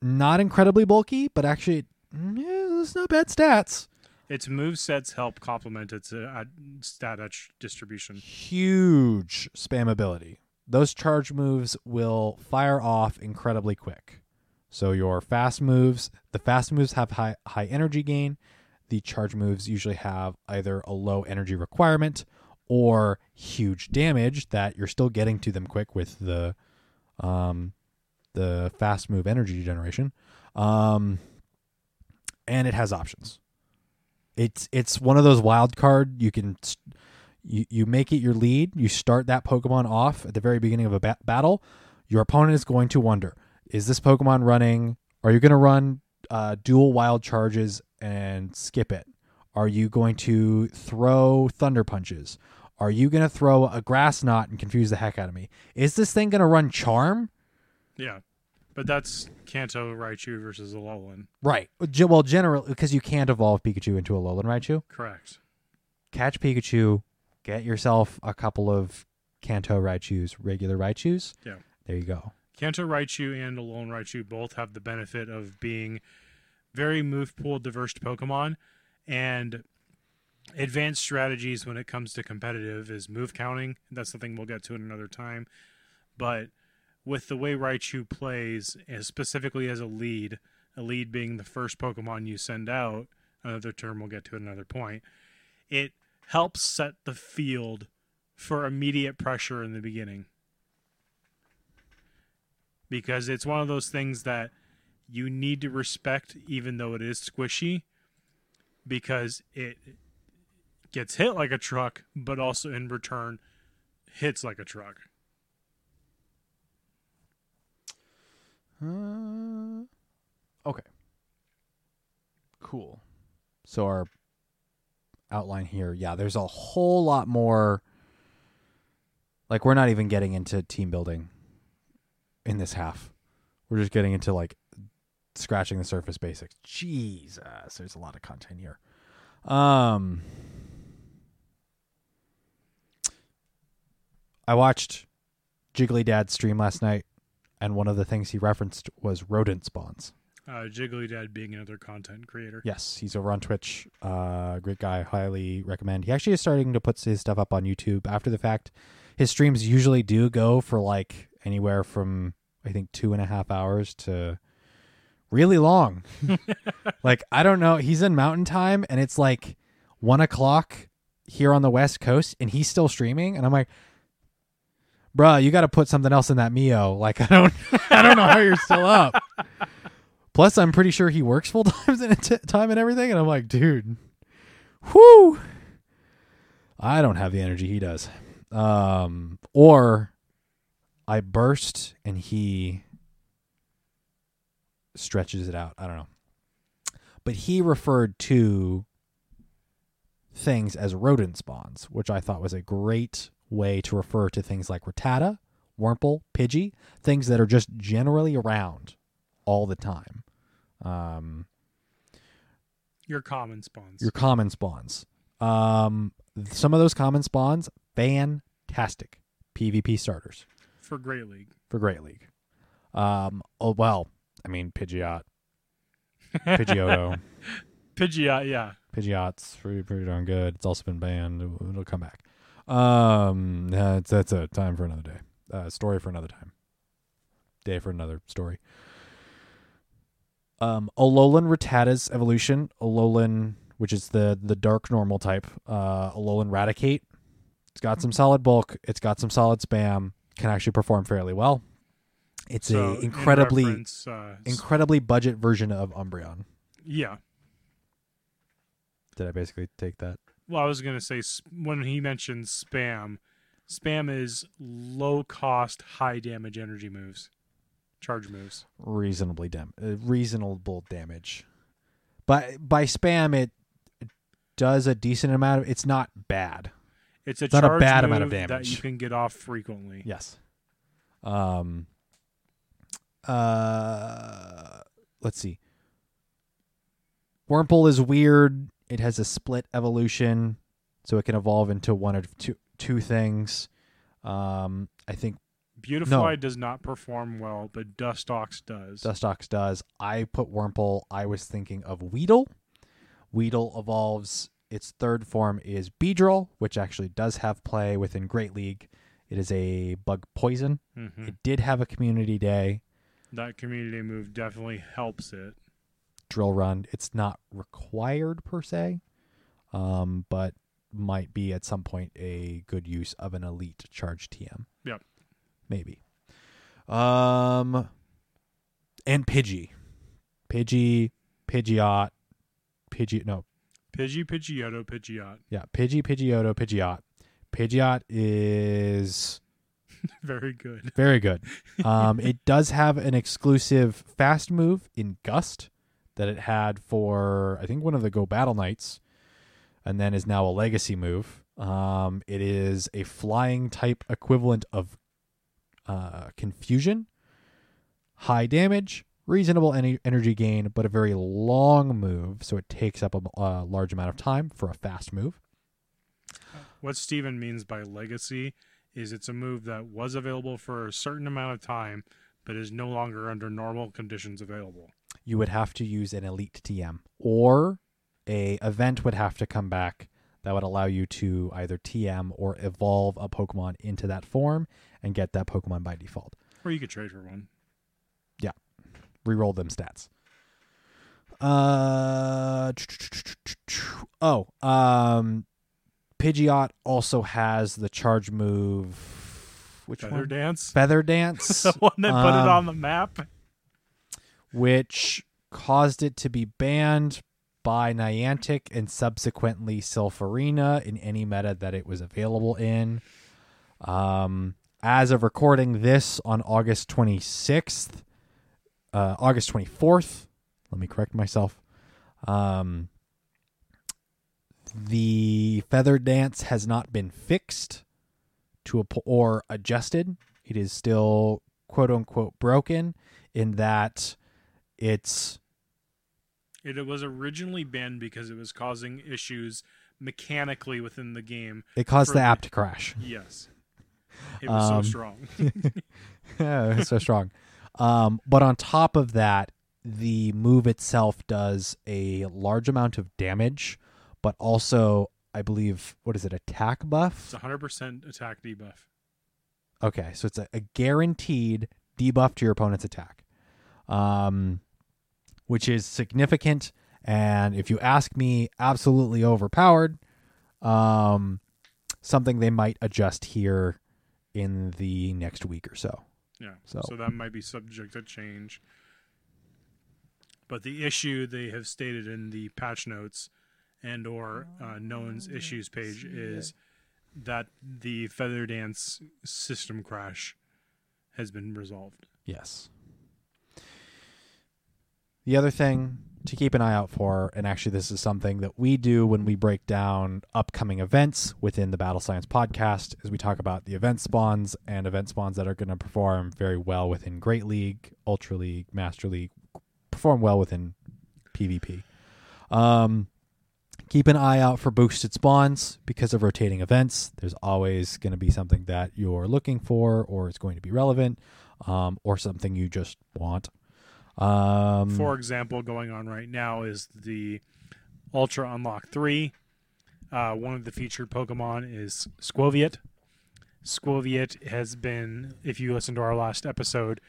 Not incredibly bulky, but actually, mm, yeah, it's not bad stats. Its move sets help complement its uh, stat at- distribution. huge spam ability. Those charge moves will fire off incredibly quick. So your fast moves, the fast moves have high high energy gain. The charge moves usually have either a low energy requirement or huge damage that you're still getting to them quick with the um the fast move energy generation. Um and it has options. It's it's one of those wild card you can you, you make it your lead. You start that Pokemon off at the very beginning of a ba- battle. Your opponent is going to wonder: Is this Pokemon running? Are you going to run uh, dual wild charges and skip it? Are you going to throw thunder punches? Are you going to throw a grass knot and confuse the heck out of me? Is this thing going to run charm? Yeah, but that's Kanto Raichu versus Alolan. Right. Ge- Well, generally, because you can't evolve Pikachu into a Alolan Raichu. Correct. catch Pikachu, get yourself a couple of Kanto Raichus, regular Raichus. Yeah. There you go. Kanto Raichu and Alolan Raichu both have the benefit of being very move pool diverse Pokemon, and advanced strategies when it comes to competitive is move counting. That's something we'll get to in another time. But with the way Raichu plays, specifically as a lead, a lead being the first Pokemon you send out, another term we'll get to at another point, it helps set the field for immediate pressure in the beginning. Because it's one of those things that you need to respect even though it is squishy because it gets hit like a truck but also in return hits like a truck Uh, okay. Cool. So our outline here, yeah, there's a whole lot more. Like we're not even getting into team building in this half. We're just getting into like scratching the surface basics. Jesus, there's a lot of content here. Um, I watched Jiggly Dad stream last night and one of the things he referenced was rodent spawns. uh, jiggly dad being another content creator Yes, he's over on Twitch. Uh, great guy, highly recommend. He actually is starting to put his stuff up on YouTube after the fact. His streams usually do go for like anywhere from I think two and a half hours to really long. like I don't know. He's in Mountain Time, and it's like one o'clock here on the West Coast, and he's still streaming, and I'm like. Bruh, you got to put something else in that Mio. Like I don't, I don't know how you're still up. Plus, I'm pretty sure he works full in t- time and everything, and I'm like, dude, whoo, I don't have the energy he does. Um, or I burst and he stretches it out. I don't know, but he referred to things as rodent spawns, which I thought was a great way to refer to things like Rattata, Wurmple, Pidgey, things that are just generally around all the time. Um, Your common spawns. your common spawns. Um, some of those common spawns, fantastic PvP starters for Great League. for Great League. Um, oh well, I mean Pidgeot, Pidgeotto, Pidgeot, yeah. Pidgeot's pretty pretty darn good. It's also been banned. It'll, it'll come back. Um, that's that's a time for another day. Uh, story for another time. Day for another story. Um, Alolan Rattata's evolution. Alolan, which is the the dark normal type. Uh, Alolan Raticate. It's got some solid bulk. It's got some solid spam. Can actually perform fairly well. It's So, a incredibly reference, uh, incredibly budget version of Umbreon. yeah. Did I basically take that? Well, I was gonna say when he mentioned spam, spam is low cost, high damage energy moves, charge moves. reasonably dam- uh, reasonable damage. By by spam it does a decent amount of it's not bad. It's a It's not a charge bad amount of damage that you can get off frequently. Yes. Um uh let's see. Wurmple is weird. It has a split evolution, so it can evolve into one of two two things. Um I think Beautifly does not perform well, but Dustox does. Dustox does. I put Wurmple. I was thinking of Weedle. Weedle evolves. Its third form is Beedrill, which actually does have play within Great League. It is a bug poison. Mhm. It did have a community day That community move definitely helps it. Drill run. It's not required per se, um, but might be at some point a good use of an elite charge TM. Yep. Maybe. Um, and Pidgey, Pidgey, Pidgeot, Pidgey. No, Pidgey, Pidgeotto, Pidgeot. yeah, Pidgey, Pidgeotto, Pidgeot. Pidgeot is Very good. very good. Um, it does have an exclusive fast move in Gust that it had for I think one of the Go Battle Nights, and then is now a legacy move. Um, it is a flying type equivalent of uh, Confusion, high damage, reasonable en- energy gain, but a very long move, so it takes up a, a large amount of time for a fast move. What Steven means by legacy is it's a move that was available for a certain amount of time, but is no longer under normal conditions available. You would have to use an elite TM or a event would have to come back that would allow you to either TM or evolve a Pokemon into that form and get that Pokemon by default. Or you could trade for one. Yeah. Reroll them stats. Uh oh, um Pidgeot also has the charge move which one Feather one? Dance. Feather Dance. the one that put it Um, on the map. Which caused it to be banned by Niantic and subsequently Silph Arena in any meta that it was available in. Um, as of recording this on August 26th, uh, August 24th, let me correct myself. Um, the feather dance has not been fixed to a or adjusted. It is still quote unquote broken in that it's It, it was originally banned because it was causing issues mechanically within the game. it caused For the app to crash. Yes. It was Um, so strong. Yeah, it's so strong. Um, but on top of that, the move itself does a large amount of damage, but also, I believe, what is it, attack buff? It's 100% attack debuff. Okay, so it's a, a guaranteed debuff to your opponent's attack, um, which is significant. And if you ask me, absolutely overpowered. Um, something they might adjust here in the next week or so. Yeah. So- So. that might be subject to change. But the issue they have stated in the patch notes and or uh, known's issues page is that the feather dance system crash has been resolved. Yes. The other thing to keep an eye out for, and actually, this is something that we do when we break down upcoming events within the Battle Science podcast, is we talk about the event spawns and event spawns that are going to perform very well within Great League, Ultra League, Master League, perform well within PvP. Um, keep an eye out for boosted spawns because of rotating events. There's always going to be something that you're looking for, or it's going to be relevant, um, or something you just want. Um, For example, going on right now is the Ultra Unlock 3. Uh, one of the featured Pokemon is Skwovet. Skwovet has been, if you listen to our last episode,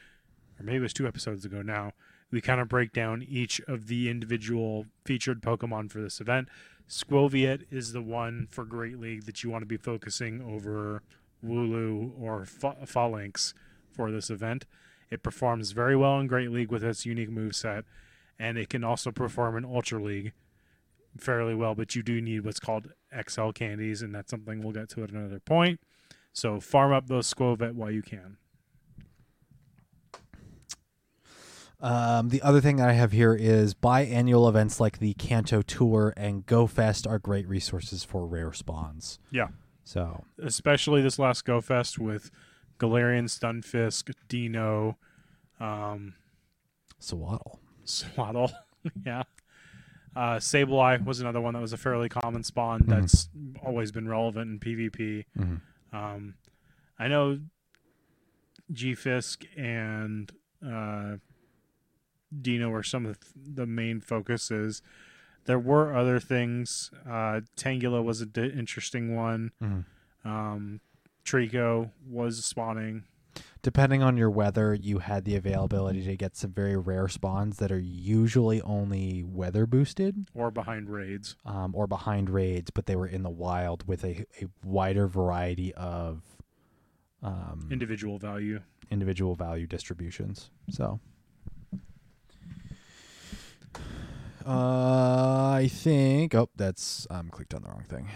or maybe it was two episodes ago now, we kind of break down each of the individual featured Pokemon for this event. Skwovet is the one for Great League that you want to be focusing over Wooloo or Fa- Falinks for this event. It performs very well in Great League with its unique move set, and it can also perform in Ultra League fairly well, but you do need what's called XL candies, and that's something we'll get to at another point. So farm up those Skwovet while you can. Um, the other thing that I have here is biannual events like the Kanto Tour and Go Fest are great resources for rare spawns. Yeah. So Especially this last Go Fest with Galarian, Stunfisk, Deino, um, Sewaddle. Sewaddle. yeah. Uh, Sableye was another one that was a fairly common spawn that's always been relevant in PvP. Mhm. Um, I know G-Fisk and uh, Deino are some of the main focuses. There were other things. Uh, Tangela was an di- interesting one. Mhm. Um, Trico was spawning. Depending on your weather, you had the availability to get some very rare spawns that are usually only weather boosted or behind raids. um, or behind raids, but they were in the wild with a, a wider variety of um, Individual value. individual value distributions. So, uh, I think. Oh, that's I'm clicked on the wrong thing.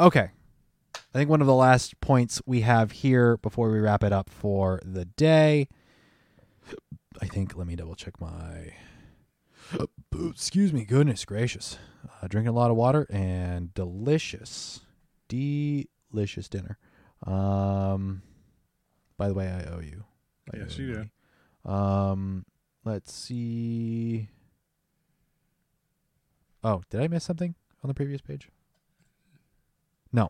Okay, I think one of the last points we have here before we wrap it up for the day. I think. Let me double check my. Excuse me. Goodness gracious. Uh, drinking a lot of water and delicious, delicious dinner. Um. By the way, I owe you. I Yes, owe you do. Um. Let's see. Oh, did I miss something on the previous page? No.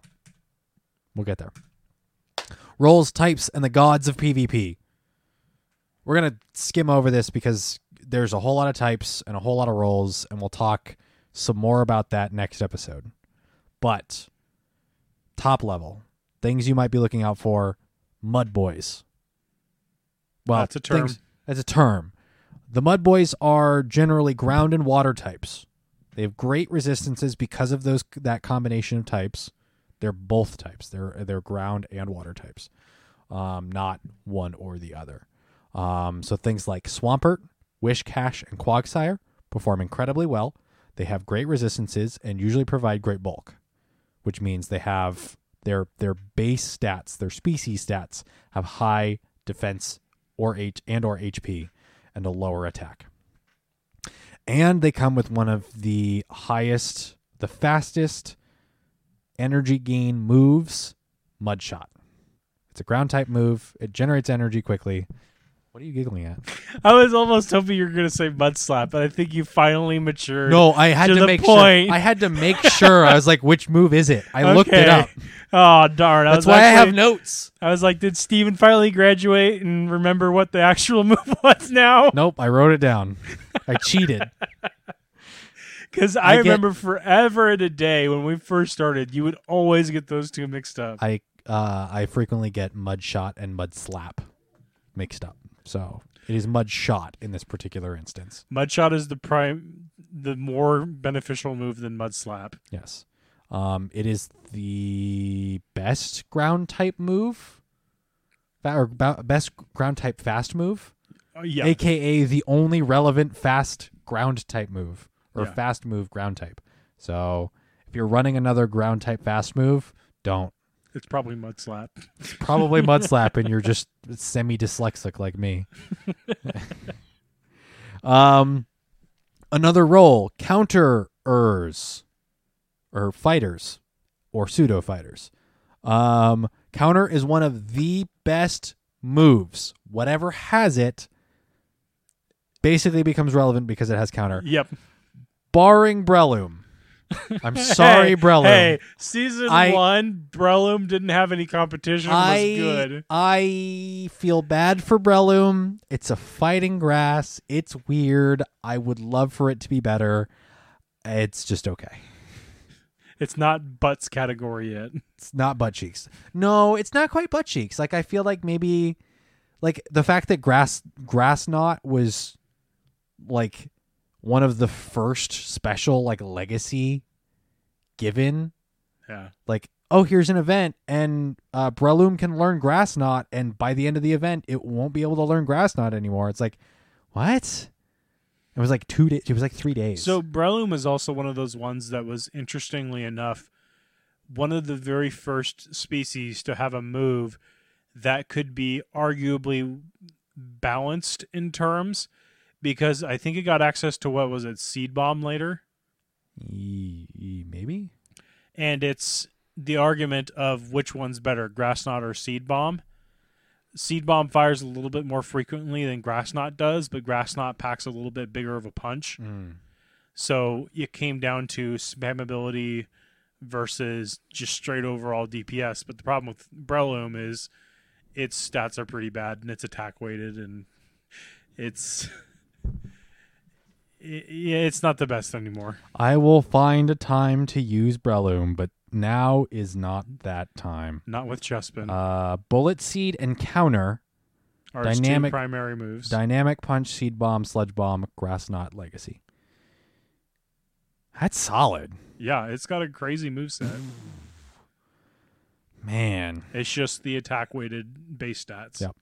We'll get there. Roles, types, and the gods of PvP. We're gonna skim over this because there's a whole lot of types and a whole lot of roles, and we'll talk some more about that next episode. But top level things you might be looking out for: mud boys. Well, That's a term. things- that's a term. The mud boys are generally ground and water types. They have great resistances because of those that combination of types. They're both types. They're they're ground and water types, um, not one or the other. Um, so things like Swampert, Whiscash, and Quagsire perform incredibly well. They have great resistances and usually provide great bulk, which means they have their their base stats, their species stats have high defense or H and or HP and a lower attack. And they come with one of the highest, the fastest energy gain moves, mud shot. It's a ground type move. It generates energy quickly. What are you giggling at? I was almost hoping you were going to say mud slap, but I think you finally matured. No, I had To to, make point. sure. I had to make sure. I was like, which move is it? I looked it up. Oh darn! I That's why I have notes. I was like, did Steven finally graduate and remember what the actual move was now? Nope, I wrote it down. I cheated. Because I I, get- remember forever and a day when we first started, you would always get those two mixed up. I uh, I frequently get mud shot and mud slap mixed up. So it is mud shot in this particular instance. Mud shot is the prime, the more beneficial move than Mud Slap. Yes. Um, it is the best ground type move, or best ground type fast move, Oh, yeah, aka the only relevant fast ground type move or Yeah. fast move ground type. So if you're running another ground type fast move, don't. it's probably Mud Slap. It's probably mud slap, and you're just semi dyslexic like me. um, Another role, counterers or fighters or pseudo fighters. Um, counter is one of the best moves. Whatever has it basically becomes relevant because it has counter. Yep. Barring Breloom. I'm sorry, hey, Breloom. Hey, season I- one, Breloom didn't have any competition. I was good. I feel bad for Breloom. It's a fighting grass. It's weird. I would love for it to be better. It's just okay. It's not butts category yet. It's not butt cheeks. No, it's not quite butt cheeks. Like I feel like maybe like the fact that grass grass knot was like one of the first special like legacy given. Yeah. like oh here's an event and uh Breloom can learn grass knot and by the end of the event it won't be able to learn grass knot anymore. It's like what? It was like two days it was like three days. So Breloom is also one of those ones that was interestingly enough one of the very first species to have a move that could be arguably balanced in terms because I think it got access to what was it seed bomb later maybe and it's the argument of which one's better, grass knot or seed bomb. Seed bomb fires a little bit more frequently than grass knot does, but grass knot packs a little bit bigger of a punch. Mm. So it came down to spammability versus just straight overall DPS. But the problem with Breloom is its stats are pretty bad and it's attack weighted and it's yeah, it's not the best anymore. I will find a time to use Breloom but now is not that time Not with Chespin. uh bullet seed and counter Are dynamic- primary moves. dynamic punch seed bomb sludge bomb grass knot legacy that's solid yeah, it's got a crazy moveset. man it's just the attack weighted base stats. Yep.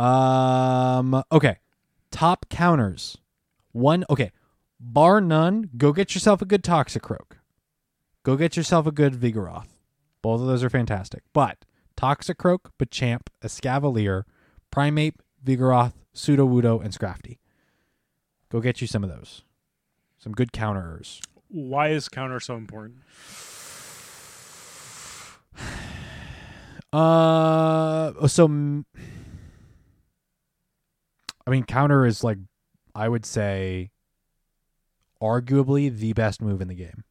Um. Okay. Top counters. One. Okay. Bar none. Go get yourself a good Toxicroak. Go get yourself a good Vigoroth. Both of those are fantastic. But Toxicroak, Machamp, Escavalier, Primeape, Vigoroth, Sudowoodo, and Scrafty. Go get you some of those. Some good counterers. Why is counter so important? Uh. So. I mean, counter is like, I would say, arguably the best move in the game,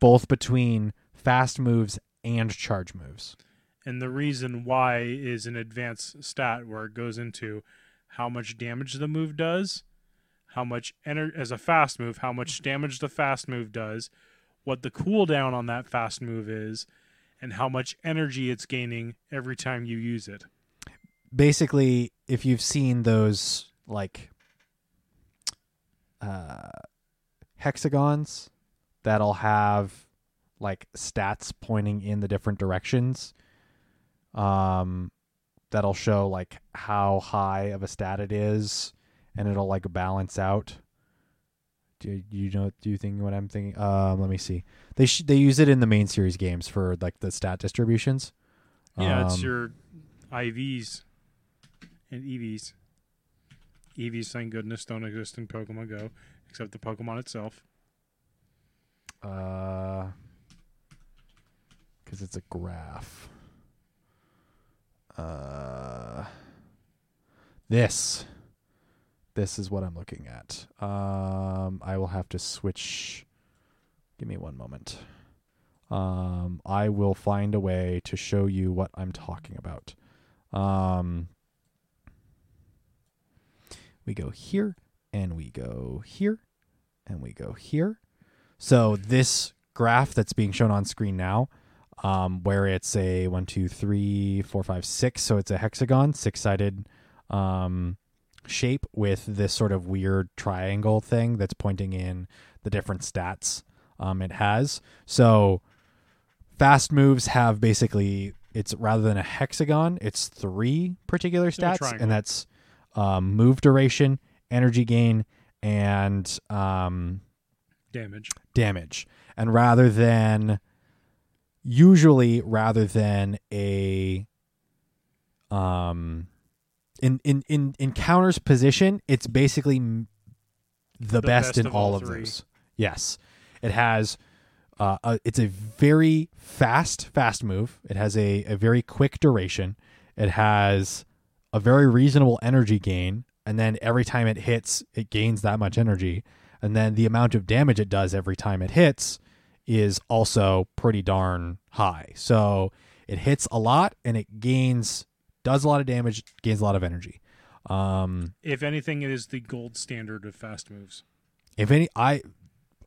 both between fast moves and charge moves. And the reason why is an advanced stat where it goes into how much damage the move does, how much ener- as a fast move, how much damage the fast move does, what the cooldown on that fast move is, and how much energy it's gaining every time you use it. Basically, if you've seen those like uh, hexagons that'll have like stats pointing in the different directions, um, that'll show like how high of a stat it is, and it'll like balance out. Do you know? Do you think what I'm thinking? Um, let me see. They sh- they use it in the main series games for like the stat distributions. Yeah, it's Um, your IVs and EVs. EVs, thank goodness, don't exist in Pokemon Go, except the Pokemon itself. Uh, because it's a graph. Uh, this, this is what I'm looking at. Um, I will have to switch. Give me one moment. Um, I will find a way to show you what I'm talking about. Um, we go here, and we go here, and we go here. So this graph that's being shown on screen now, um, where it's a one, two, three, four, five, six. So it's a hexagon, six-sided um, shape with this sort of weird triangle thing that's pointing in the different stats um, it has. So fast moves have basically it's rather than a hexagon, it's three particular stats, and that's um, move duration, energy gain, and um, Damage. damage. And rather than usually rather than a um in in in in counter's position, it's basically m- the, best, best in of all all of those. Yes, it has. Uh, a, it's a very fast, fast move. It has a, a very quick duration. It has a very reasonable energy gain, and then every time it hits, it gains that much energy, and then the amount of damage it does every time it hits is also pretty darn high. So it hits a lot, and it gains does a lot of damage, gains a lot of energy. Um, If anything, it is the gold standard of fast moves. if any i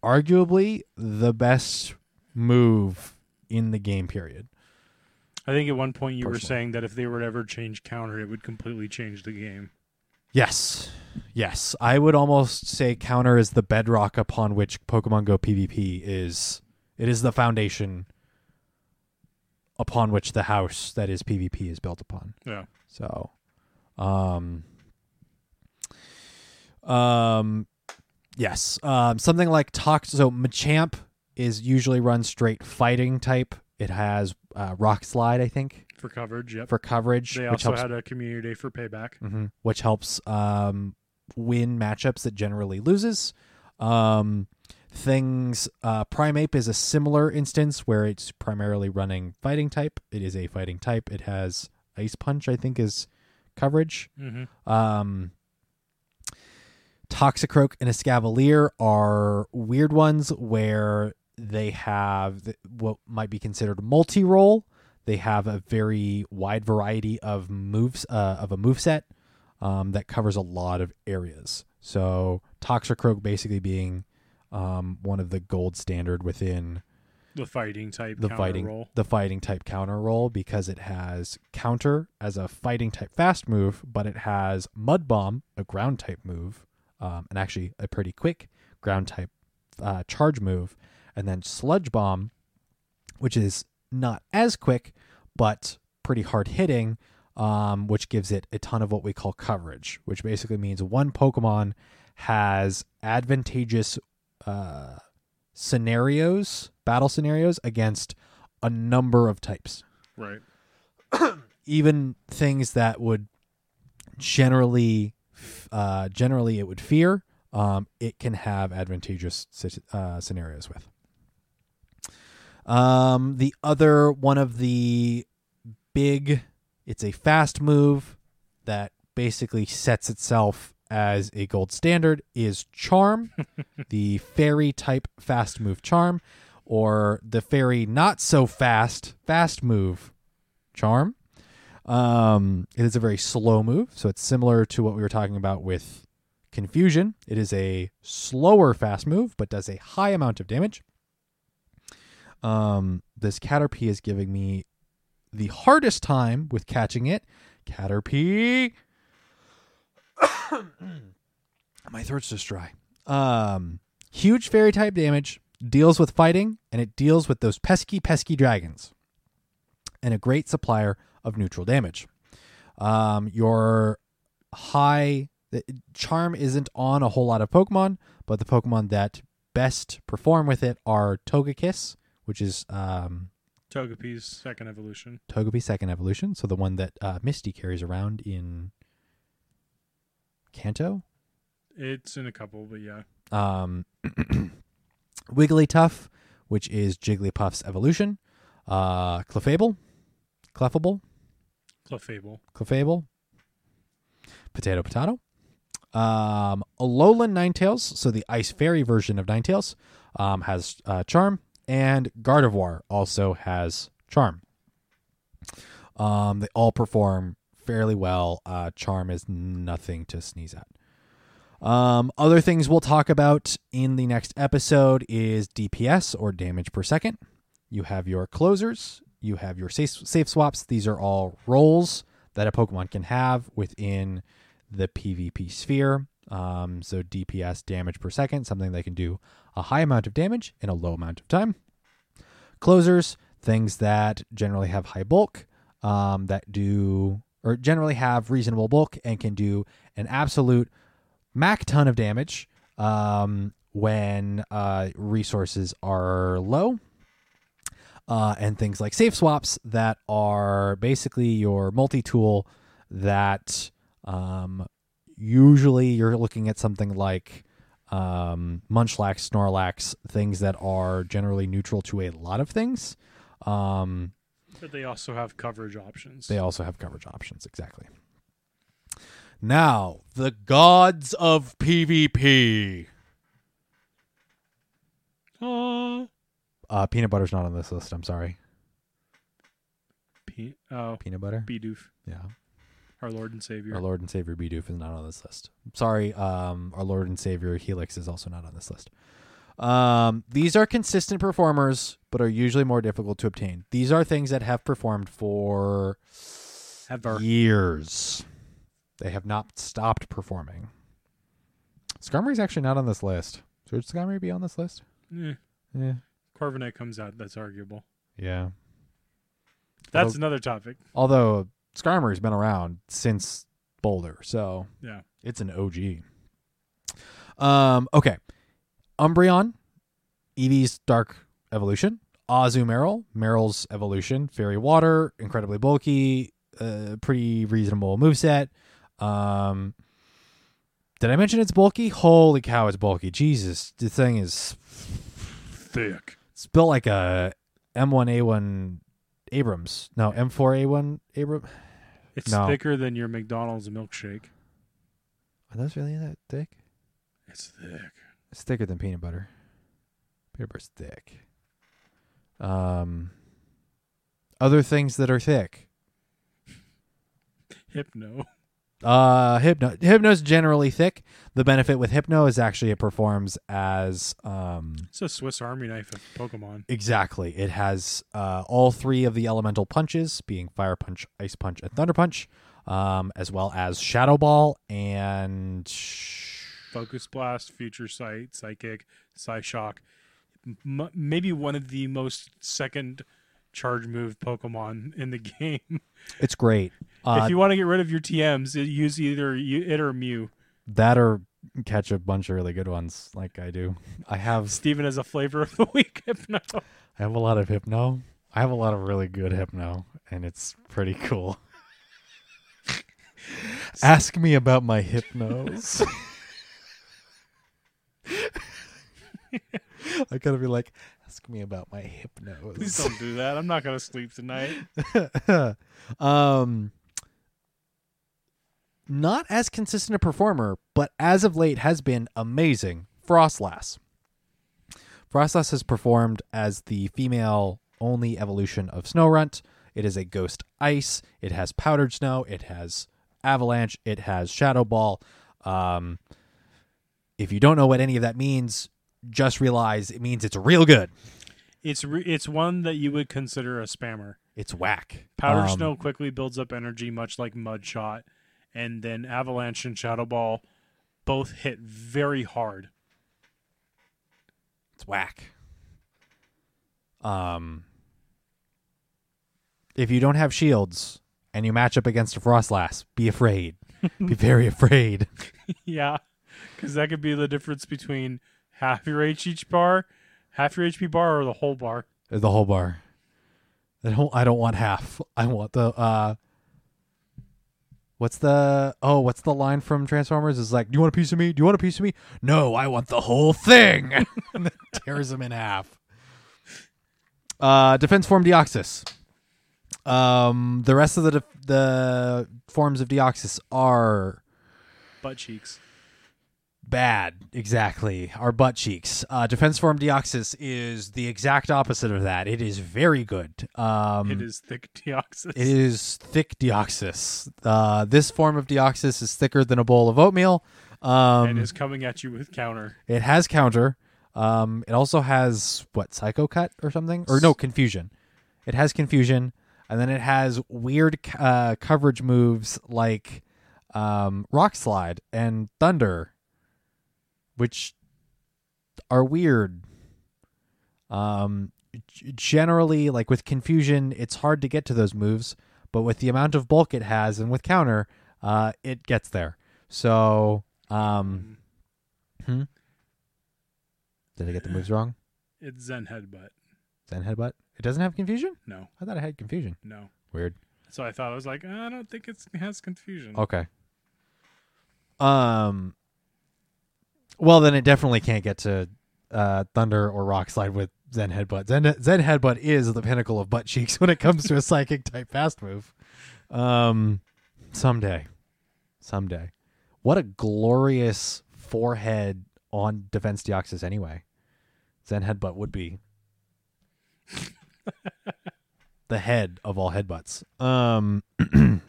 arguably the best move in the game period I think at one point you were saying that if they were to ever change counter, it would completely change the game. yes yes i would almost say counter is the bedrock upon which pokemon go pvp is it is the foundation upon which the house that is pvp is built upon Yeah. So, um, um, yes, um, something like Tox. So Machamp is usually run straight fighting type. It has uh, Rock Slide, I think, For coverage, yep. for coverage, they which also helps. had a community day for payback. Mhm, which helps um, win matchups that generally loses. Um, things uh, Primeape is a similar instance where it's primarily running fighting type. It is a fighting type. It has Ice Punch, I think, is coverage. Mm-hmm. Um, Toxicroak and Escavalier are weird ones where they have what might be considered multi-role. They have a very wide variety of moves uh, of a moveset um, that covers a lot of areas. So Toxicroak basically being um, one of the gold standard within The fighting type the counter fighting roll. the fighting type counter roll because it has counter as a fighting type fast move, but it has mud bomb, a ground type move, um, and actually a pretty quick ground type uh, charge move, and then sludge bomb, which is not as quick but pretty hard hitting, um, which gives it a ton of what we call coverage, which basically means one Pokemon has advantageous uh, scenarios, battle scenarios against a number of types. Right. Even things that would generally, uh, generally it would fear, um, it can have advantageous uh, scenarios with. Um, the other one of the big, it's a fast move that basically sets itself as a gold standard is Charm, the fairy type fast move Charm, or the fairy not so fast fast move Charm. Um, it is a very slow move, so it's similar to what we were talking about with Confusion. It is a slower fast move, but does a high amount of damage. Um, this Caterpie is giving me the hardest time with catching it. Caterpie. My throat's just dry. Um, huge fairy type damage, deals with fighting, and it deals with those pesky, pesky dragons. And a great supplier of neutral damage. Um, your high charm isn't on a whole lot of Pokemon, but the Pokemon that best perform with it are Togekiss, which is um, Togepi's second evolution. Togepi second evolution, so the one that uh, Misty carries around in Kanto. It's in a couple, but yeah. Um, Wigglytuff, which is Jigglypuff's evolution. Uh, Clefable, Clefable, Clefable. Clefable, Potato Potato. Um, Alolan Ninetales, so the Ice Fairy version of Ninetales, um, has uh, Charm, and Gardevoir also has Charm. Um, they all perform fairly well. Uh, Charm is nothing to sneeze at. Um, other things we'll talk about in the next episode is DPS or damage per second. You have your closers, you have your safe, safe swaps. These are all roles that a Pokemon can have within the PvP sphere. Um, so DPS, damage per second, something they can do a high amount of damage in a low amount of time. Closers, things that generally have high bulk, um, that do or generally have reasonable bulk and can do an absolute mac ton of damage um, when uh, resources are low. Uh, and things like safe swaps that are basically your multi tool that um, usually you're looking at something like um, Munchlax, Snorlax, things that are generally neutral to a lot of things. Um, But they also have coverage options. they also have coverage options. Exactly. Now, the gods of PvP. Uh, Uh, peanut butter's not on this list. I'm sorry. P- oh, Peanut butter? Bidoof, Yeah. Our Lord and Savior. Our Lord and Savior Bidoof is not on this list. Sorry, um, our Lord and Savior Helix is also not on this list. Um, these are consistent performers, but are usually more difficult to obtain. These are things that have performed for Ever. years. They have not stopped performing. Skarmory's actually not on this list. Should Skarmory be on this list? Eh, Yeah. Corviknight comes out. That's arguable. Yeah. That's Although- another topic. Although Skarmory's been around since Boulder, so Yeah. It's an OG. Um, okay. Umbreon, Eevee's Dark Evolution, Azumarill, Marill's Evolution, Fairy Water, incredibly bulky, uh, pretty reasonable moveset. Um, did I mention it's bulky? Holy cow, it's bulky. Jesus, the thing is Thick. it's built like a M1A1 Abrams. No, M4A1 Abrams. It's No. thicker than your McDonald's milkshake. Are those really that thick? It's thick. It's thicker than peanut butter. Peanut butter's thick. Um, other things that are thick. Hypno. Uh, Hypno. Hypno's generally thick. The benefit with Hypno is actually it performs as um It's a Swiss Army knife of Pokemon. exactly. It has uh all three of the elemental punches, being Fire Punch, Ice Punch, and Thunder Punch, um, as well as Shadow Ball and Focus Blast, Future Sight, Psychic, Psyshock. M- maybe one of the most second charge move Pokemon in the game. it's great. Uh, if you want to get rid of your TMs, use either it or Mew. that or catch a bunch of really good ones like I do. I have Steven has a flavor of the week. Hypno. I have a lot of hypno. I have a lot of really good hypno, and it's pretty cool. Ask me about my hypnos. I gotta be like, ask me about my hypnos. Please don't do that. I'm not going to sleep tonight. um, not as consistent a performer, but as of late has been amazing. Froslass. Froslass has performed as the female only evolution of Snorunt. It is a ghost ice. It has powdered snow. It has avalanche. It has shadow ball. Um, if you don't know what any of that means, just realize it means it's real good. It's re- it's one that you would consider a spammer. It's whack. Powder Um, Snow quickly builds up energy, much like Mud Shot, and then Avalanche and Shadow Ball both hit very hard. It's whack. Um, if you don't have shields and you match up against a Froslass, be afraid. be very afraid. yeah, because that could be the difference between half your HP bar, half your HP bar, or the whole bar. The whole bar. I don't. I don't want half. I want the. uh What's the oh? What's the line from Transformers? Is like, do you want a piece of me? Do you want a piece of me? No, I want the whole thing. and then tears him in half. Uh, defense form Deoxys. Um, the rest of the def- the forms of Deoxys are Butt cheeks. Bad. Exactly, our butt cheeks. Uh, defense form Deoxys is the exact opposite of that. It is very good. Um, it is thick Deoxys. It is thick Deoxys. Uh, this form of Deoxys is thicker than a bowl of oatmeal. Um, and is coming at you with counter. it has counter. Um, it also has what Psycho Cut or something, or no confusion. It has confusion, and then it has weird uh, coverage moves like um, Rock Slide and Thunder, which are weird. Um, generally, like with confusion, it's hard to get to those moves, but with the amount of bulk it has and with counter, uh, it gets there. So, um, hmm? did I get the moves wrong? It's Zen Headbutt. Zen headbutt. It doesn't have confusion. No, I thought it had confusion. no. Weird. So I thought I was like, I don't think it's, it has confusion. Okay. Um. Well, then it definitely can't get to uh, Thunder or Rock Slide with Zen Headbutt. Zen, Zen Headbutt is the pinnacle of butt cheeks when it comes to a psychic type fast move. Um, someday, someday. What a glorious forehead on Defense Deoxys anyway. Zen Headbutt would be the head of all headbutts. Um,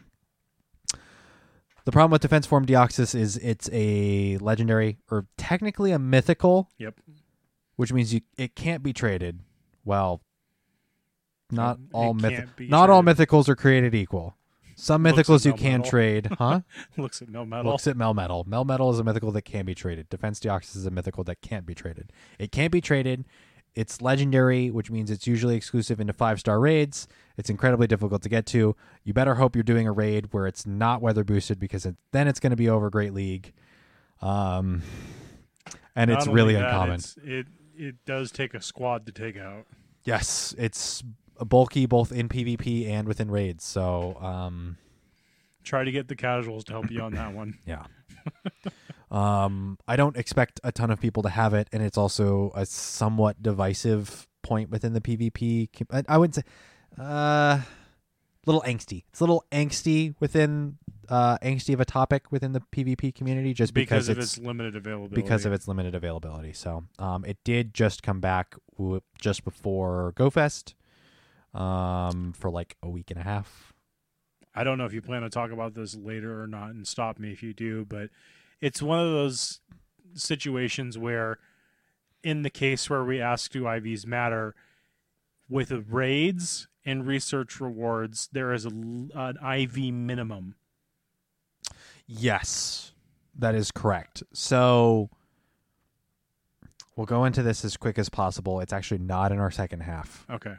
the problem with Defense Form Deoxys is it's a legendary or technically a mythical, Yep. which means you it can't be traded. Well, not Um, all myth- not all mythicals are created equal. Some mythicals you can Metal. trade, huh? Looks at no metal. Looks at Melmetal. Mel Metal is a mythical that can be traded. Defense Deoxys is a mythical that can't be traded. It can't be traded. It's legendary, which means it's usually exclusive into five star raids. It's incredibly difficult to get to. You better hope you're doing a raid where it's not weather boosted because it, then it's going to be over Great League. Um, and Not it's really that, uncommon. it's- It it does take a squad to take out. Yes, it's bulky both in PvP and within raids. So, um, Try to get the casuals to help you on that one. Yeah. Um, I don't expect a ton of people to have it, and it's also a somewhat divisive point within the PvP. I, I wouldn't say, uh, little angsty. It's a little angsty within, uh, angsty of a topic within the PvP community, just because, because of it's its limited availability. because of its limited availability. So, um, it did just come back w- just before GoFest, um, for like a week and a half. I don't know if you plan to talk about this later or not, and stop me if you do, but it's one of those situations where, in the case where we ask do IVs matter, with raids and research rewards, there is a, an IV minimum. Yes, that is correct. So we'll go into this as quick as possible. It's actually not in our second half. Okay.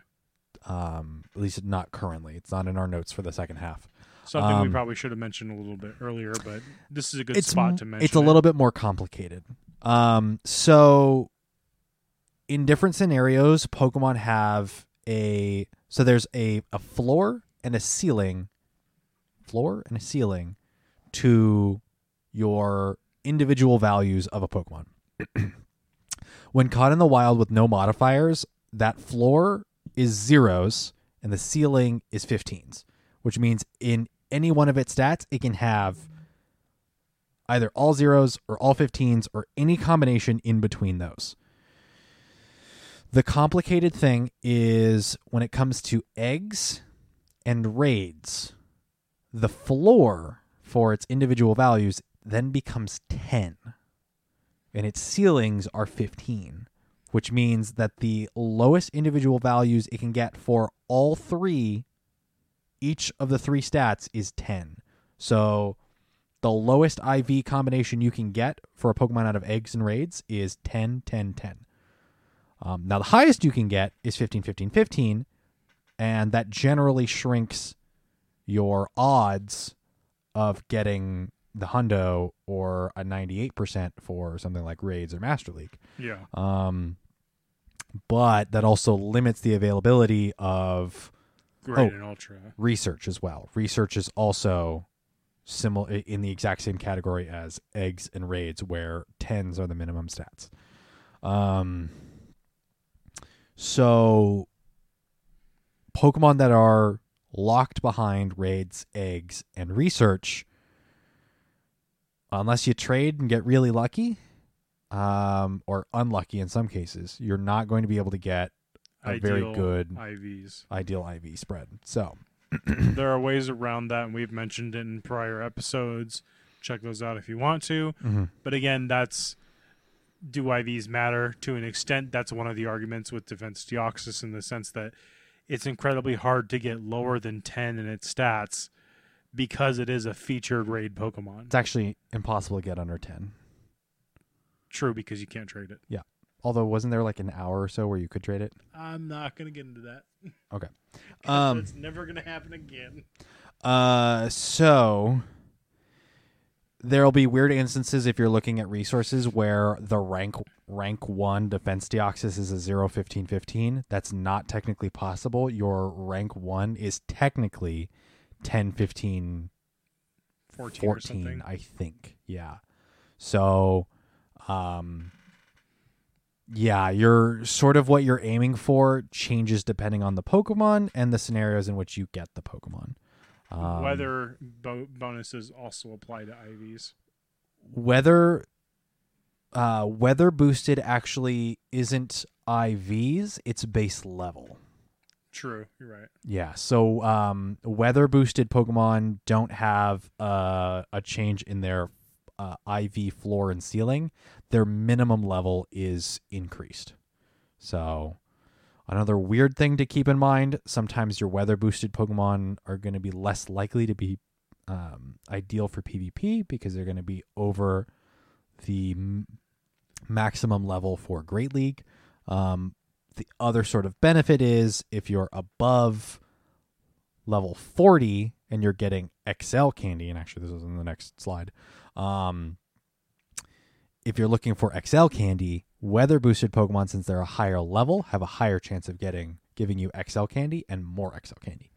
Um, at least not currently. It's not in our notes for the second half. Something we Um, probably should have mentioned a little bit earlier, but this is a good spot to mention. It's a it. little bit more complicated. Um, so in different scenarios, Pokemon have a so there's a a floor and a ceiling, floor and a ceiling to your individual values of a Pokemon. when caught in the wild with no modifiers, that floor is zeros and the ceiling is 15s, which means in any one of its stats, it can have either all zeros or all 15s or any combination in between those. The complicated thing is when it comes to eggs and raids, the floor for its individual values then becomes 10 and its ceilings are 15, which means that the lowest individual values it can get for all three, each of the three stats is 10. So the lowest IV combination you can get for a Pokemon out of eggs and raids is 10, 10, 10. Um, now, the highest you can get is 15, 15, 15, and that generally shrinks your odds of getting the hundo or a 98% for something like raids or Master League. Yeah. Um, but that also limits the availability of Great Oh. and ultra. research as well. Research is also similar in the exact same category as eggs and raids, where tens are the minimum stats. Um, so Pokemon that are locked behind raids, eggs, and research, unless you trade and get really lucky, um, or unlucky in some cases, you're not going to be able to get a very good IVs. ideal IV spread. So there are ways around that, and we've mentioned it in prior episodes. Check those out if you want to. Mm-hmm. But again, that's do IVs matter to an extent? That's one of the arguments with Defense Deoxys in the sense that it's incredibly hard to get lower than 10 in its stats because it is a featured raid Pokemon. It's actually impossible to get under 10. True, because you can't trade it. Although, wasn't there like an hour or so where you could trade it? I'm not going to get into that. Okay. Um, it's never going to happen again. uh, so there'll be weird instances if you're looking at resources where the rank rank one defense deoxys is a 0 15 15 that's not technically possible your rank one is technically 10 15 14, or 14 something. i think yeah so um, yeah, you're sort of what you're aiming for changes depending on the Pokemon and the scenarios in which you get the Pokemon. Um, Weather bo- bonuses also apply to IVs. weather uh weather boosted actually isn't IVs, it's base level. True, you're right. Yeah, so um weather boosted Pokemon don't have uh, a change in their uh, IV floor and ceiling. Their minimum level is increased. So another weird thing to keep in mind, sometimes your weather boosted Pokemon are going to be less likely to be um, ideal for PvP because they're going to be over the m- maximum level for Great League. Um, the other sort of benefit is if you're above level 40 and you're getting XL candy, and actually, this is in the next slide. Um, if you're looking for XL candy, weather boosted Pokemon, since they're a higher level, have a higher chance of getting giving you XL candy and more XL candy.